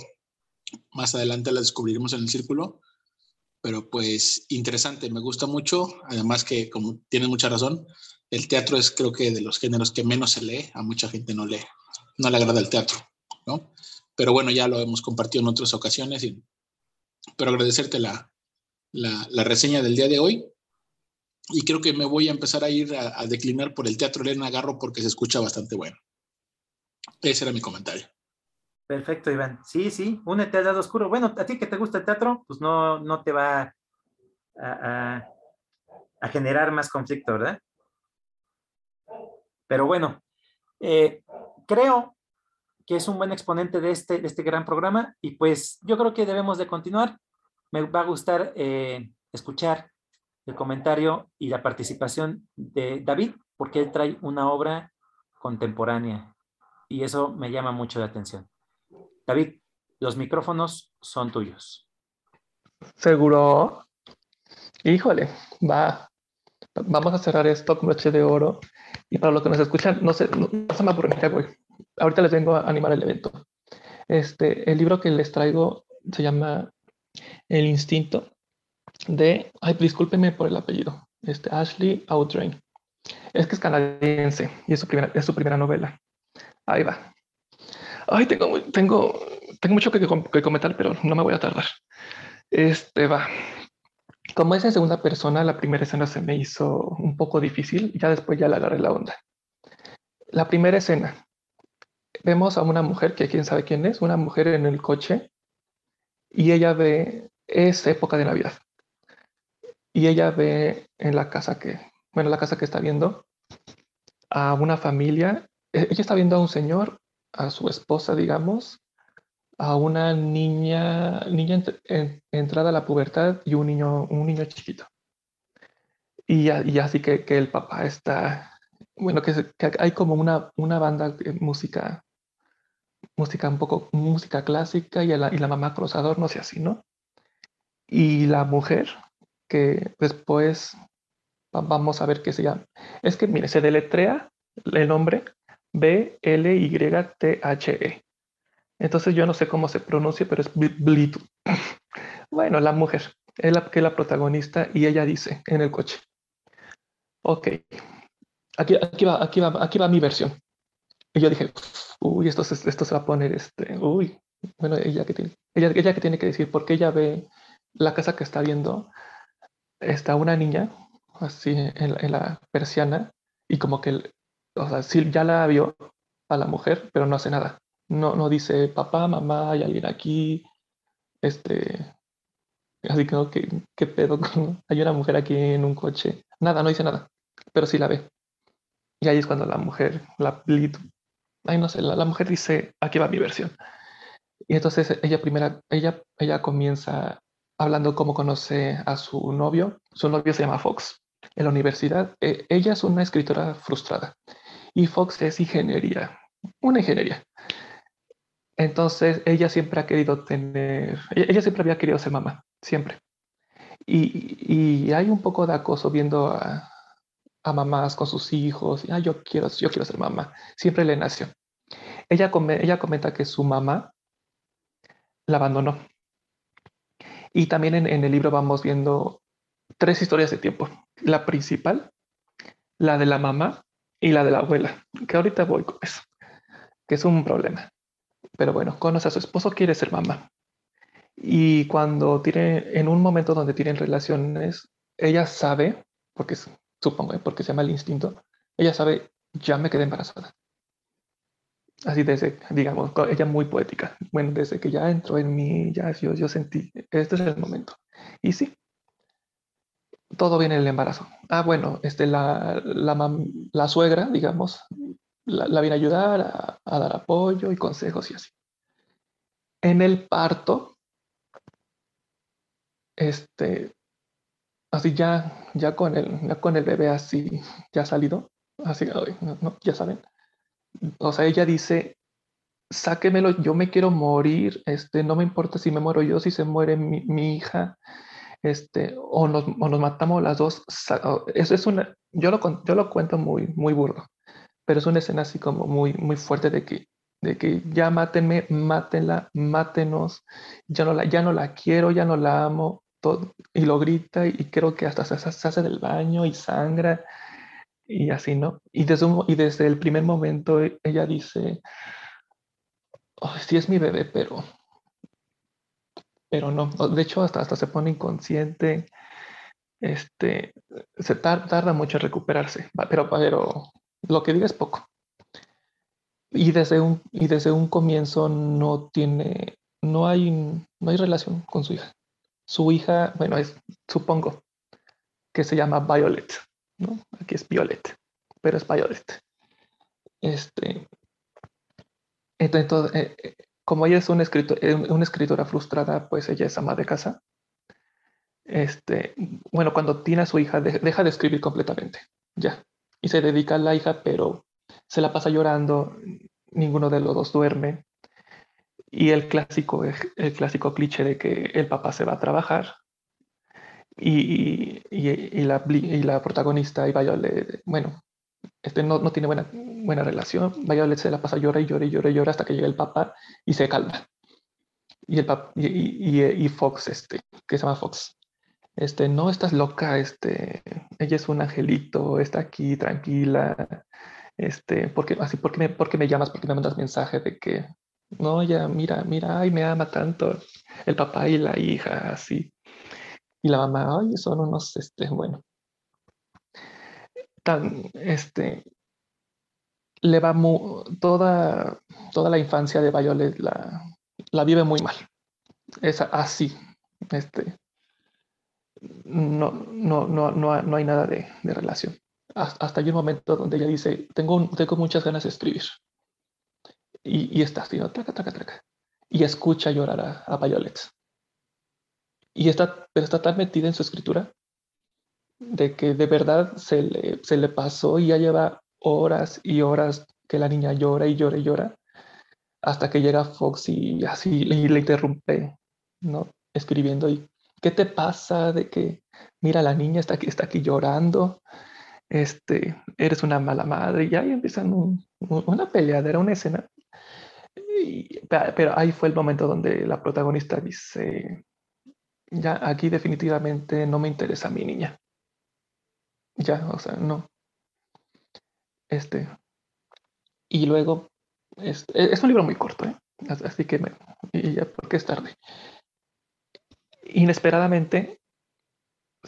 más adelante la descubriremos en el círculo. Pero pues interesante, me gusta mucho. Además que, como tienes mucha razón, el teatro es creo que de los géneros que menos se lee. A mucha gente no lee, no le agrada el teatro, ¿no? Pero bueno, ya lo hemos compartido en otras ocasiones pero agradecerte la, la, reseña del día de hoy. Y creo que me voy a empezar a ir a, declinar por el Teatro Elena Garro porque se escucha bastante bueno. Ese era mi comentario. Perfecto, Iván. Sí, sí, únete al lado oscuro. Bueno, a ti que te gusta el teatro, pues no, no te va a, a, generar más conflicto, ¿verdad? Pero bueno, eh, creo que es un buen exponente de este, de este gran programa y pues yo creo que debemos de continuar. Me va a gustar eh, escuchar el comentario y la participación de David porque él trae una obra contemporánea y eso me llama mucho la atención. David, los micrófonos son tuyos. Seguro. Híjole, va. Vamos a cerrar esto con broche de oro. Y para los que nos escuchan, no sé, no, se me voy ahorita les vengo a animar el evento. Este, el libro que les traigo se llama El instinto de, ay, discúlpeme por el apellido, este, Ashley Outrain. Es que es canadiense y es su primera, es su primera novela. Ahí va. Ay, tengo, tengo, tengo mucho que, que comentar, pero no me voy a tardar. Este va. Como es en segunda persona, la primera escena se me hizo un poco difícil, ya después ya le agarré la onda. La primera escena, vemos a una mujer, que quién sabe quién es, una mujer en el coche, y ella ve, es época de Navidad, y ella ve en la casa que, bueno, la casa que está viendo, a una familia, e, ella está viendo a un señor, a su esposa, digamos, a una niña, niña entrada a la pubertad y un niño, un niño chiquito. Y, así que, el papá está, bueno, que, que, hay como una, una banda de música música un poco, música clásica y la, y la mamá con los adornos y así, ¿no? y la mujer, que después vamos a ver qué se llama. Es que, mire, se deletrea el nombre B-L-Y-T-H-E. Entonces yo no sé cómo se pronuncia, pero es Blitu. bueno, la mujer, es la que es la protagonista y ella dice en el coche. Ok, aquí, aquí, va, aquí, va, aquí va mi versión. Y yo dije, uy, esto, esto se va a poner, este, uy, bueno, ella que tiene, ella, ella que tiene que decir, porque ella ve la casa que está viendo, está una niña, así en, la persiana, y como que, o sea, sí, ya la vio a la mujer, pero no hace nada. No, no dice, papá, mamá, hay alguien aquí, este, así que, ¿qué, qué pedo? hay una mujer aquí en un coche. Nada, no dice nada, pero sí la ve. Y ahí es cuando la mujer, la ay no sé, la, mujer dice, aquí va mi versión. Y entonces ella primera, ella, ella comienza hablando cómo conoce a su novio. Su novio se llama Fox. En la universidad, e, ella es una escritora frustrada y Fox es ingeniería, una ingeniería. Entonces ella siempre ha querido tener, ella siempre había querido ser mamá, siempre. Y, hay un poco de acoso viendo a, mamás con sus hijos. Ah, yo quiero, yo quiero ser mamá. Siempre le nació. Ella, ella comenta que su mamá la abandonó. Y también en, el libro vamos viendo tres historias de tiempo. La principal, la de la mamá y la de la abuela, que ahorita voy con eso, que es un problema. Pero bueno, conoce a su esposo, quiere ser mamá. Y cuando tiene, en un momento donde tienen relaciones, ella sabe, porque supongo, ¿eh? porque se llama el instinto, ella sabe, ya me quedé embarazada. Así desde, digamos, ella muy poética. Bueno, desde que ya entró en mí, ya yo, yo sentí, este es el momento. Y sí, todo viene en el embarazo. Ah, bueno, este, la, la, suegra, digamos, la, viene a ayudar a, a, dar apoyo y consejos y así. En el parto, este, así ya, ya con el, con el bebé así, ya salido, así, ya saben. O sea, ella dice, sáquemelo, yo me quiero morir, este, no me importa si me muero yo, si se muere mi, hija, este, o nos, o nos, matamos las dos. Eso es una, yo lo, yo lo cuento muy, muy burdo, pero es una escena así como muy, muy fuerte de que, de que ya mátenme, mátenla, mátenos, ya no la, ya no la quiero, ya no la amo, y lo grita y creo que hasta se, hace del baño y sangra y así, ¿no? Y desde, y desde el primer momento e, ella dice, oh, sí es mi bebé, pero, pero no. De hecho, hasta, hasta se pone inconsciente. Este, se tarda mucho en recuperarse, pero, pero lo que diga es poco. Y desde un, y desde un comienzo no tiene, no hay, no hay relación con su hija su hija, bueno, es, supongo que se llama Violet, ¿no? Aquí es Violet, pero es Violet. Este, entonces, eh, como ella es una, escritor, eh, una escritora frustrada, pues ella es ama de casa. Este, bueno, cuando tiene a su hija, deja de escribir completamente, ya. Y se dedica a la hija, pero se la pasa llorando, ninguno de los dos duerme. Y el clásico, el clásico cliché de que el papá se va a trabajar y, y, y, la, y la, protagonista y Violet, bueno, este no, no, tiene buena, buena relación. Violet se la pasa llora y llora y llora y llora hasta que llega el papá y se calma. Y, el y, y, Fox, este, que se llama Fox, este, no estás loca, este, ella es un angelito, está aquí tranquila, este, porque, así, ¿por qué me, por qué me llamas? ¿Por qué me mandas mensaje de que no, ya, mira, mira, ay, me ama tanto el papá y la hija, así. Y la mamá, ay, son unos, este, bueno. Tan, este, le va toda, toda la infancia de Violet la, la vive muy mal. Es así, este, no, no, no, no, no hay nada de, relación. Hasta, hay un momento donde ella dice, tengo, tengo muchas ganas de escribir y, está así, traca, traca, traca. Y escucha llorar a, a Violet. Y está, pero está tan metida en su escritura de que de verdad se le, se le pasó y ya lleva horas y horas que la niña llora y llora y llora hasta que llega Fox y así le interrumpe, ¿no? Escribiendo y ¿qué te pasa? De que, mira, la niña está aquí, está aquí llorando, este, eres una mala madre, y ahí empiezan una peleadera, una escena. pero ahí fue el momento donde la protagonista dice, ya aquí definitivamente no me interesa mi niña. Ya, o sea, no. Este. Y luego, es, es un libro muy corto, ¿eh? Así que, me, y ya porque es tarde. Inesperadamente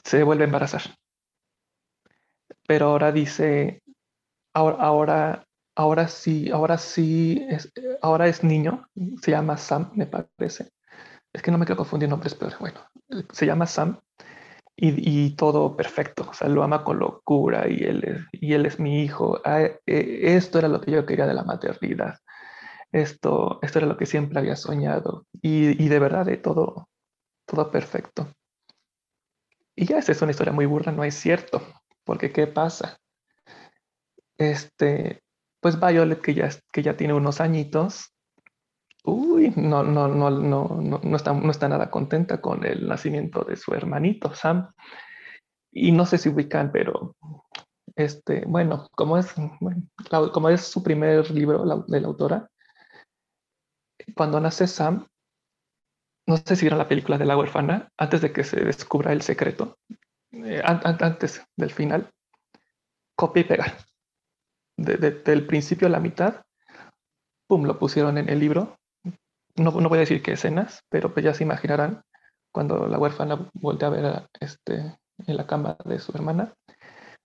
se vuelve a embarazar. Pero ahora dice, ahora, ahora, ahora sí, ahora sí, es, ahora es niño, se llama Sam, me parece. Es que no me quiero confundir nombres, pero bueno, se llama Sam y, todo perfecto, o sea, lo ama con locura y él, y él es mi hijo. Ah, eh, esto era lo que yo quería de la maternidad. Esto, esto era lo que siempre había soñado y, de verdad, de todo, todo perfecto. Y ya esa es una historia muy burda, no es cierto, porque ¿qué pasa? Este, pues Violet, que ya, que ya tiene unos añitos, uy, no, no, no, no, no, está, no está nada contenta con el nacimiento de su hermanito, Sam. Y no sé si ubican, pero este, bueno, como es, como es su primer libro de la autora, cuando nace Sam, no sé si era la película de la huérfana, antes de que se descubra el secreto, eh, antes del final, copia y pega. del principio a la mitad, pum, lo pusieron en el libro no, voy a decir qué escenas, pero pues ya se imaginarán cuando la huérfana voltea a ver este, en la cama de su hermana.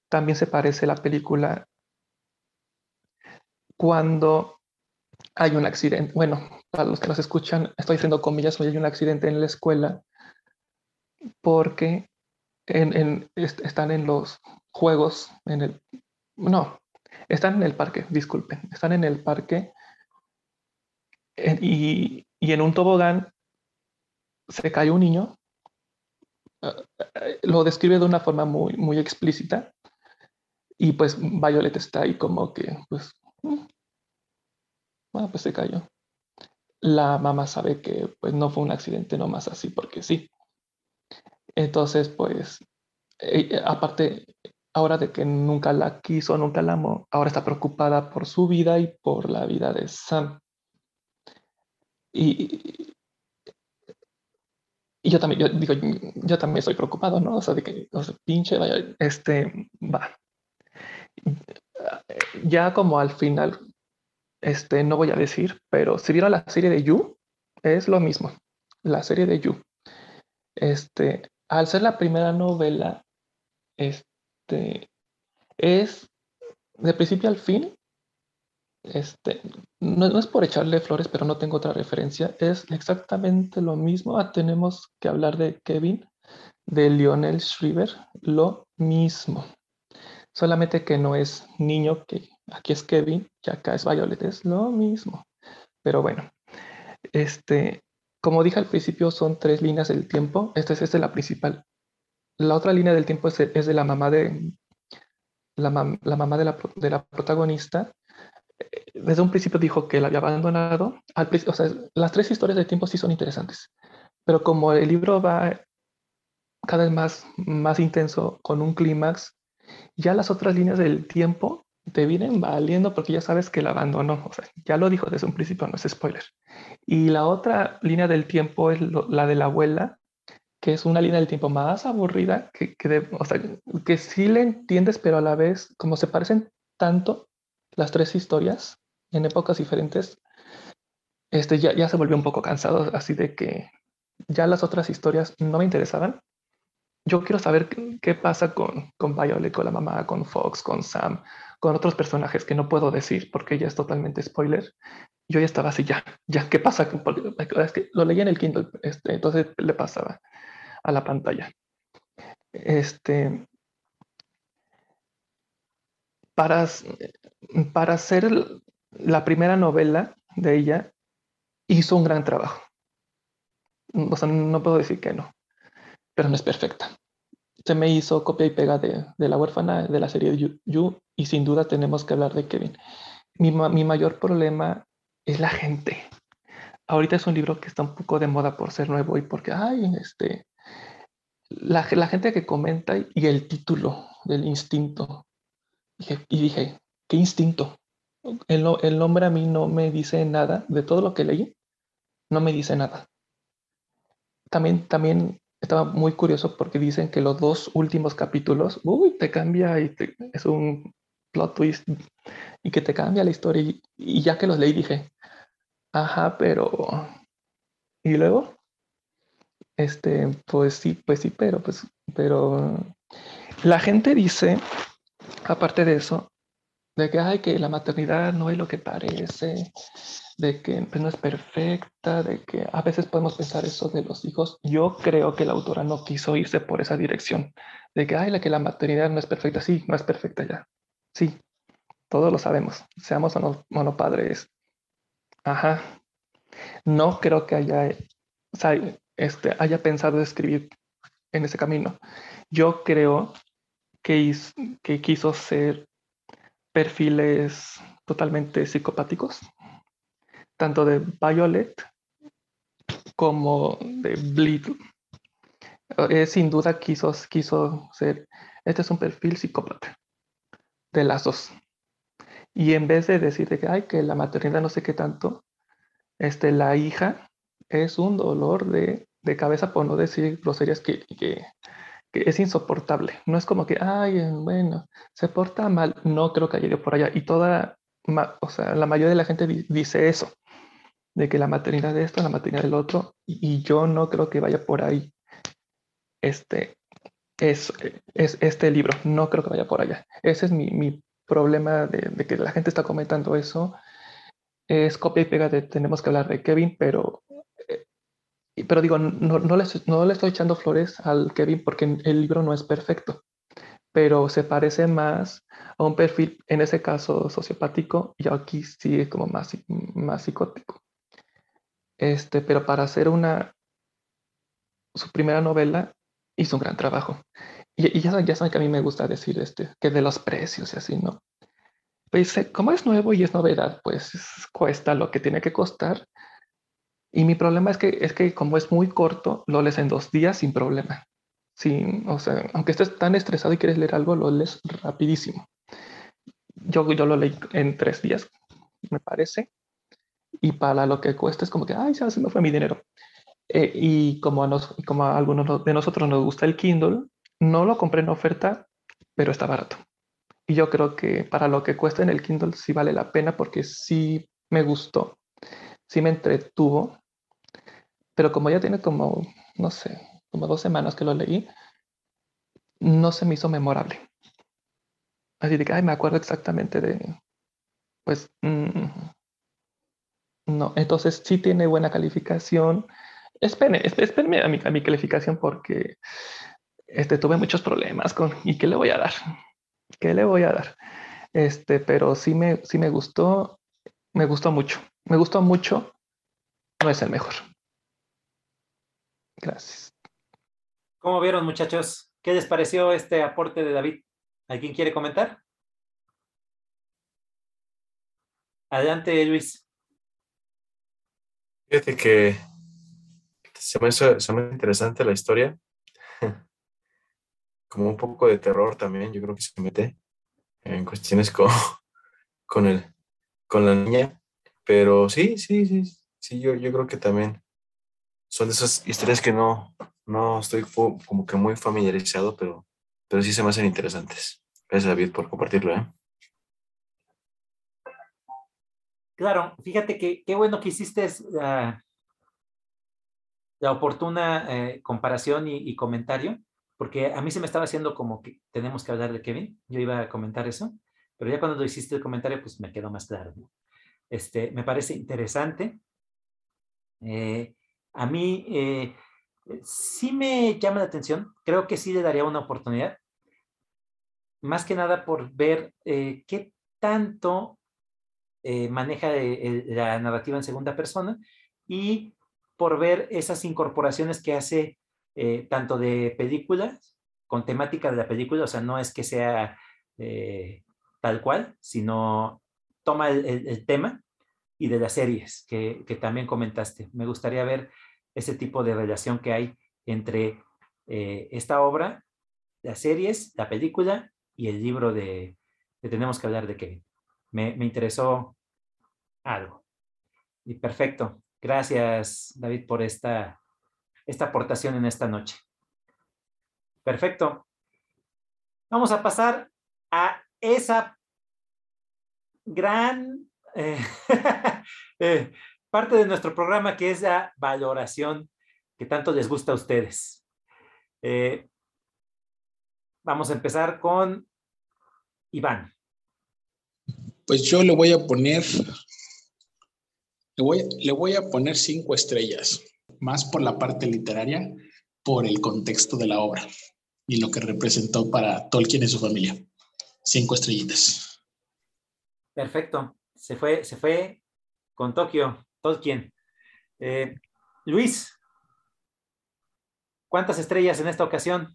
También se parece la película cuando hay un accidente. Bueno, para los que nos escuchan, estoy haciendo comillas, hoy hay un accidente en la escuela porque están en los juegos, en el, no, están en el parque, disculpen, están en el parque y, en un tobogán se cae un niño. Eh, eh, lo describe de una forma muy, muy explícita. Y pues Violet está ahí como que, pues, bueno, pues se cayó. La mamá sabe que pues no fue un accidente nomás así porque sí. Entonces, pues, eh, aparte, ahora de que nunca la quiso, nunca la amó, ahora está preocupada por su vida y por la vida de Sam. Y, y yo también, yo digo, yo también estoy preocupado, ¿no? O sea, de que, o sea, pinche, vaya, este, va. Ya como al final, este, no voy a decir, pero si vieron la serie de You, es lo mismo, la serie de You. Este, al ser la primera novela, este, es de principio al fin este, no, es por echarle flores, pero no tengo otra referencia. Es exactamente lo mismo. Ah, tenemos que hablar de Kevin, de Lionel Shriver, lo mismo. Solamente que no es niño, que aquí es Kevin y acá es Violet, es lo mismo. Pero bueno, este, como dije al principio, son tres líneas del tiempo. Esta es, la principal. La otra línea del tiempo es, de la mamá de la, mamá de la, protagonista, desde un principio dijo que la había abandonado. Al, o las tres historias de tiempo sí son interesantes, pero como el libro va cada vez más, más intenso con un clímax, ya las otras líneas del tiempo te vienen valiendo porque ya sabes que la abandonó. O sea, ya lo dijo desde un principio, no es spoiler. Y la otra línea del tiempo es la de la abuela, que es una línea del tiempo más aburrida, que, que, o sea, que sí le entiendes, pero a la vez, como se parecen tanto, las tres historias en épocas diferentes, este, ya, ya se volvió un poco cansado, así de que ya las otras historias no me interesaban. Yo quiero saber qué, pasa con, con con la mamá, con Fox, con Sam, con otros personajes que no puedo decir porque ya es totalmente spoiler. Yo ya estaba así, ya, ya, ¿qué pasa? Es que lo leía en el Kindle, este, entonces le pasaba a la pantalla. Este, para, para hacer la primera novela de ella, hizo un gran trabajo. O sea, no puedo decir que no, pero no es perfecta. Se me hizo copia y pega de, la huérfana de la serie You, y sin duda tenemos que hablar de Kevin. Mi, mi mayor problema es la gente. Ahorita es un libro que está un poco de moda por ser nuevo y porque, ay, este, la, la, gente que comenta y el título del instinto. y dije, ¿qué instinto? El, el nombre a mí no me dice nada de todo lo que leí, no me dice nada. También, también estaba muy curioso porque dicen que los dos últimos capítulos, uy, te cambia y es un plot twist y que te cambia la historia. Y, y, ya que los leí dije, ajá, pero... ¿Y luego? Este, pues sí, pues sí, pero pues, pero la gente dice, aparte de eso, de que, hay que la maternidad no es lo que parece, de que pues, no es perfecta, de que a veces podemos pensar eso de los hijos. Yo creo que la autora no quiso irse por esa dirección, de que, ay, la que la maternidad no es perfecta. Sí, no es perfecta ya. Sí, todos lo sabemos, seamos monopadres. Ajá. No creo que haya, o sea, este, haya pensado escribir en ese camino. Yo creo que, que quiso ser perfiles totalmente psicopáticos, tanto de Violet como de Bleed. Eh, sin duda quiso, quiso ser, este es un perfil psicópata de las dos. Y en vez de decir que, ay, que la maternidad no sé qué tanto, este, la hija es un dolor de, de cabeza, por no decir groserías que, que, que es insoportable. No es como que, ay, bueno, se porta mal. No creo que haya ido por allá. Y toda, o sea, la mayoría de la gente dice eso, de que la maternidad de esto, la maternidad del otro, y yo no creo que vaya por ahí. Este es, es este libro, no creo que vaya por allá. Ese es mi, mi problema de, que la gente está comentando eso. Es copia y pega de tenemos que hablar de Kevin, pero pero digo, no, no, le, no le estoy echando flores al Kevin porque el libro no es perfecto, pero se parece más a un perfil, en ese caso sociopático, y aquí sí es como más, más psicótico. Este, pero para hacer una, su primera novela, hizo un gran trabajo. Y, ya, ya, saben que a mí me gusta decir este, que de los precios y así, ¿no? Pues como es nuevo y es novedad, pues cuesta lo que tiene que costar y mi problema es que, es que como es muy corto, lo lees en dos días sin problema. Sin, o sea, aunque estés tan estresado y quieres leer algo, lo lees rapidísimo. Yo, yo lo leí en tres días, me parece. Y para lo que cuesta es como que, ay, se me fue mi dinero. Eh, y como a, nos, como a algunos de nosotros nos gusta el Kindle, no lo compré en oferta, pero está barato. Y yo creo que para lo que cuesta en el Kindle sí vale la pena porque sí me gustó sí me entretuvo, pero como ya tiene como, no sé, como dos semanas que lo leí, no se me hizo memorable. Así de que, ay, me acuerdo exactamente de, pues, mm, no, entonces sí tiene buena calificación. Espérenme, espérenme a mi, calificación porque este, tuve muchos problemas con, ¿y qué le voy a dar? ¿Qué le voy a dar? Este, pero sí me, sí me gustó, me gustó mucho me gustó mucho, no es el mejor. Gracias. ¿Cómo vieron, muchachos? ¿Qué les pareció este aporte de David? ¿Alguien quiere comentar? Adelante, Luis. Fíjate que se me hizo, se me interesante la historia. Como un poco de terror también, yo creo que se mete en cuestiones con, con, el, con la niña. Pero sí, sí, sí, sí, yo, yo creo que también son de esas historias que no, no estoy como que muy familiarizado, pero, pero sí se me hacen interesantes. Gracias, David, por compartirlo. ¿eh? Claro, fíjate que qué bueno que hiciste la, la oportuna eh, comparación y, comentario, porque a mí se me estaba haciendo como que tenemos que hablar de Kevin, yo iba a comentar eso, pero ya cuando lo hiciste el comentario, pues me quedó más claro. Este, me parece interesante. Eh, a mí eh, sí me llama la atención, creo que sí le daría una oportunidad, más que nada por ver qué tanto maneja la narrativa en segunda persona y por ver esas incorporaciones que hace tanto de películas con temática de la película, o sea, no es que sea tal cual, sino toma el, tema y de las series que, que, también comentaste. Me gustaría ver ese tipo de relación que hay entre eh, esta obra, las series, la película y el libro de, Tenemos que hablar de Kevin. Me, me interesó algo. Y perfecto. Gracias, David, por esta, esta aportación en esta noche. Perfecto. Vamos a pasar a esa gran eh, eh, parte de nuestro programa que es la valoración que tanto les gusta a ustedes. Eh, vamos a empezar con Iván. Pues yo le voy a poner, le voy, le voy a poner cinco estrellas, más por la parte literaria, por el contexto de la obra y lo que representó para Tolkien y su familia. Cinco estrellitas. Perfecto. Se fue, se fue con Tokio, Tolkien. Eh, Luis, ¿cuántas estrellas en esta ocasión?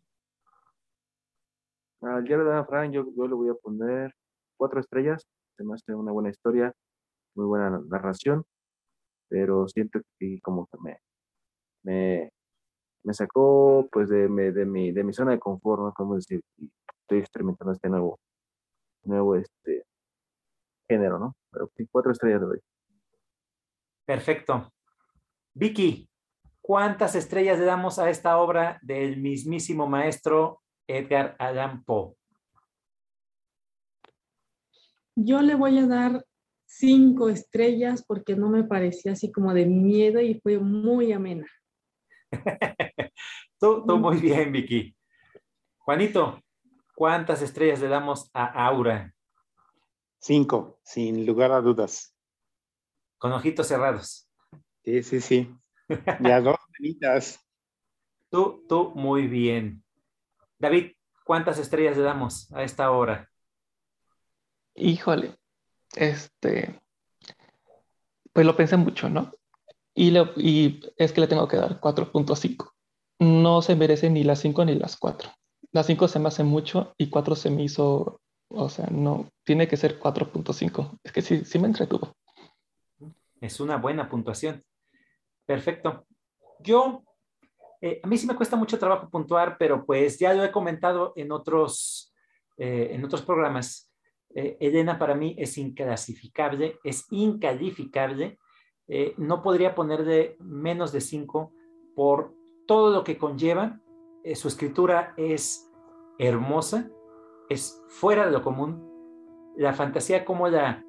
Al de Frank, yo, yo le voy a poner cuatro estrellas. Además, tiene una buena historia, muy buena narración, pero siento que como que me, me, me sacó pues de, de, mi, de mi zona de confort, ¿no? Como decir, estoy experimentando este nuevo, nuevo este, género, ¿no? Pero sí, cuatro estrellas de hoy. Perfecto. Vicky, ¿cuántas estrellas le damos a esta obra del mismísimo maestro Edgar Allan Poe? Yo le voy a dar cinco estrellas porque no me parecía así como de miedo y fue muy amena. tú, tú muy bien, Vicky. Juanito, ¿cuántas estrellas le damos a Aura? Cinco, sin lugar a dudas. Con ojitos cerrados. Sí, sí, sí. Ya dos bonitas. Tú, tú, muy bien. David, ¿cuántas estrellas le damos a esta hora? Híjole, este, pues lo pensé mucho, ¿no? Y, es que le tengo que dar 4.5. No se merece ni las 5 ni las 4. Las 5 se me hace mucho y 4 se me hizo, o sea, no, tiene que ser 4.5. Es que sí, sí me entretuvo. Es una buena puntuación. Perfecto. Yo, eh, a mí sí me cuesta mucho trabajo puntuar, pero pues ya lo he comentado en otros, eh, en otros programas. Eh, Elena para mí es inclasificable, es incalificable. no podría ponerle menos de 5 por todo lo que conlleva. su escritura es hermosa, es fuera de lo común. La fantasía como la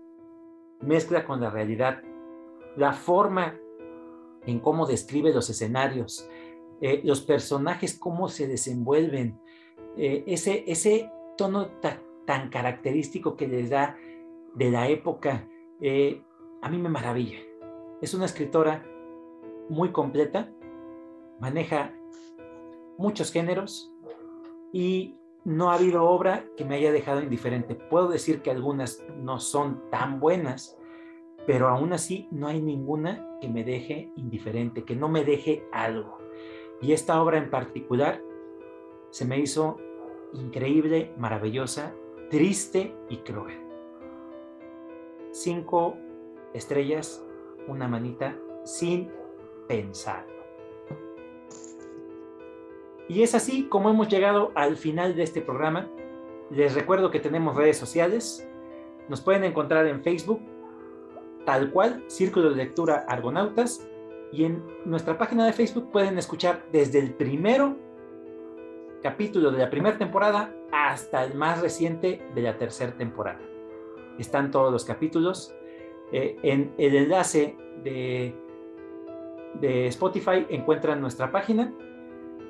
mezcla con la realidad, la forma en cómo describe los escenarios, eh, los personajes, cómo se desenvuelven, eh, ese, ese tono tan característico que les da de la época, eh, a mí me maravilla. Es una escritora muy completa, maneja muchos géneros y no ha habido obra que me haya dejado indiferente. Puedo decir que algunas no son tan buenas, pero aún así no hay ninguna que me deje indiferente, que no me deje algo. Y esta obra en particular se me hizo increíble, maravillosa, triste y cruel. Cinco estrellas, una manita, sin pensar. Y es así como hemos llegado al final de este programa. Les recuerdo que tenemos redes sociales. Nos pueden encontrar en Facebook tal cual, Círculo de Lectura Argonautas. Y en nuestra página de Facebook pueden escuchar desde el primero capítulo de la primera temporada hasta el más reciente de la tercera temporada. Están todos los capítulos. Eh, en el enlace de, de Spotify encuentran nuestra página.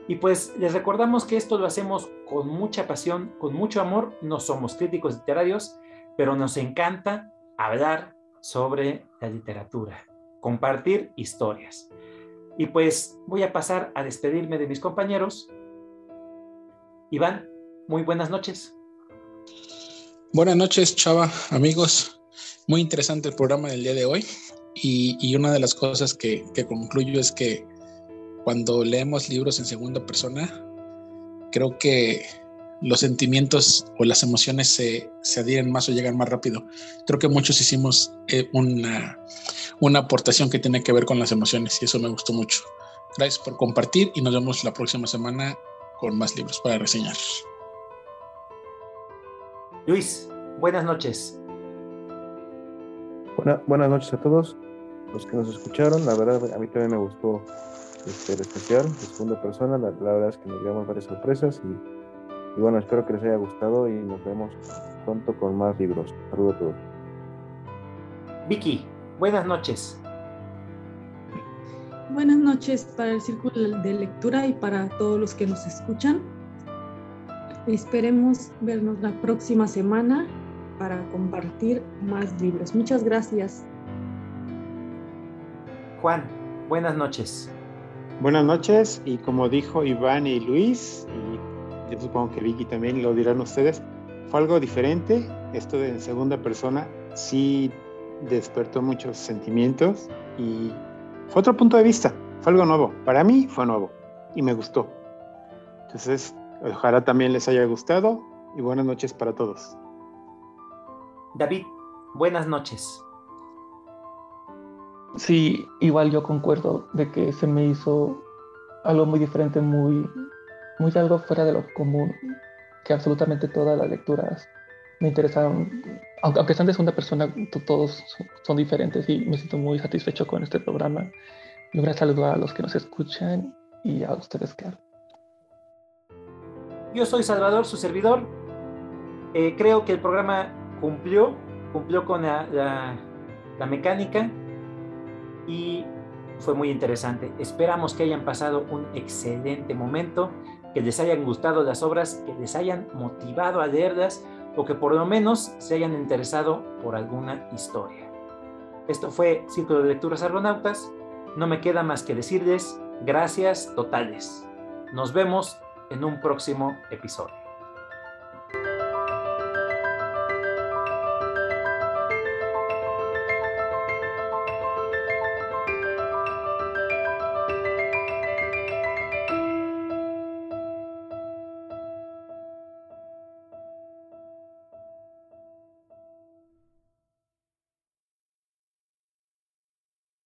Y pues les recordamos que esto lo hacemos con mucha pasión, con mucho amor. No somos críticos literarios, pero nos encanta hablar sobre la literatura, compartir historias. Y pues voy a pasar a despedirme de mis compañeros. Iván, muy buenas noches. Buenas noches, Chava, amigos. Muy interesante el programa del día de hoy. Y, una de las cosas que, concluyo es que cuando leemos libros en segunda persona, creo que los sentimientos o las emociones se, adhieren más o llegan más rápido. Creo que muchos hicimos eh, una aportación que tiene que ver con las emociones y eso me gustó mucho. Gracias por compartir y nos vemos la próxima semana con más libros para reseñar. Luis, buenas noches. buenas noches a todos los que nos escucharon. La verdad, a mí también me gustó este, el especial de segunda persona. La, verdad es que nos llevamos varias sorpresas y, y, bueno, espero que les haya gustado y nos vemos pronto con más libros. Saludos a todos. Vicky, buenas noches. Buenas noches para el círculo de lectura y para todos los que nos escuchan. Esperemos vernos la próxima semana para compartir más libros. Muchas gracias. Juan, buenas noches. Buenas noches y como dijo Iván y Luis, y yo supongo que Vicky también lo dirán ustedes, fue algo diferente. Esto de en segunda persona sí despertó muchos sentimientos y fue otro punto de vista, fue algo nuevo. Para mí fue nuevo y me gustó. Entonces, ojalá también les haya gustado y buenas noches para todos. David, buenas noches. Sí, igual yo concuerdo de que se me hizo algo muy diferente, muy, muy algo fuera de lo común, que absolutamente todas las lecturas me interesaron, aunque, aunque sean de segunda persona, todos son diferentes y me siento muy satisfecho con este programa. Y un gran saludo a los que nos escuchan y a ustedes, claro. Yo soy Salvador, su servidor. Eh, creo que el programa cumplió, cumplió con la, la, mecánica y fue muy interesante. Esperamos que hayan pasado un excelente momento, que les hayan gustado las obras, que les hayan motivado a leerlas o que por lo menos se hayan interesado por alguna historia. Esto fue Círculo de Lecturas Argonautas. No me queda más que decirles gracias totales. Nos vemos en un próximo episodio.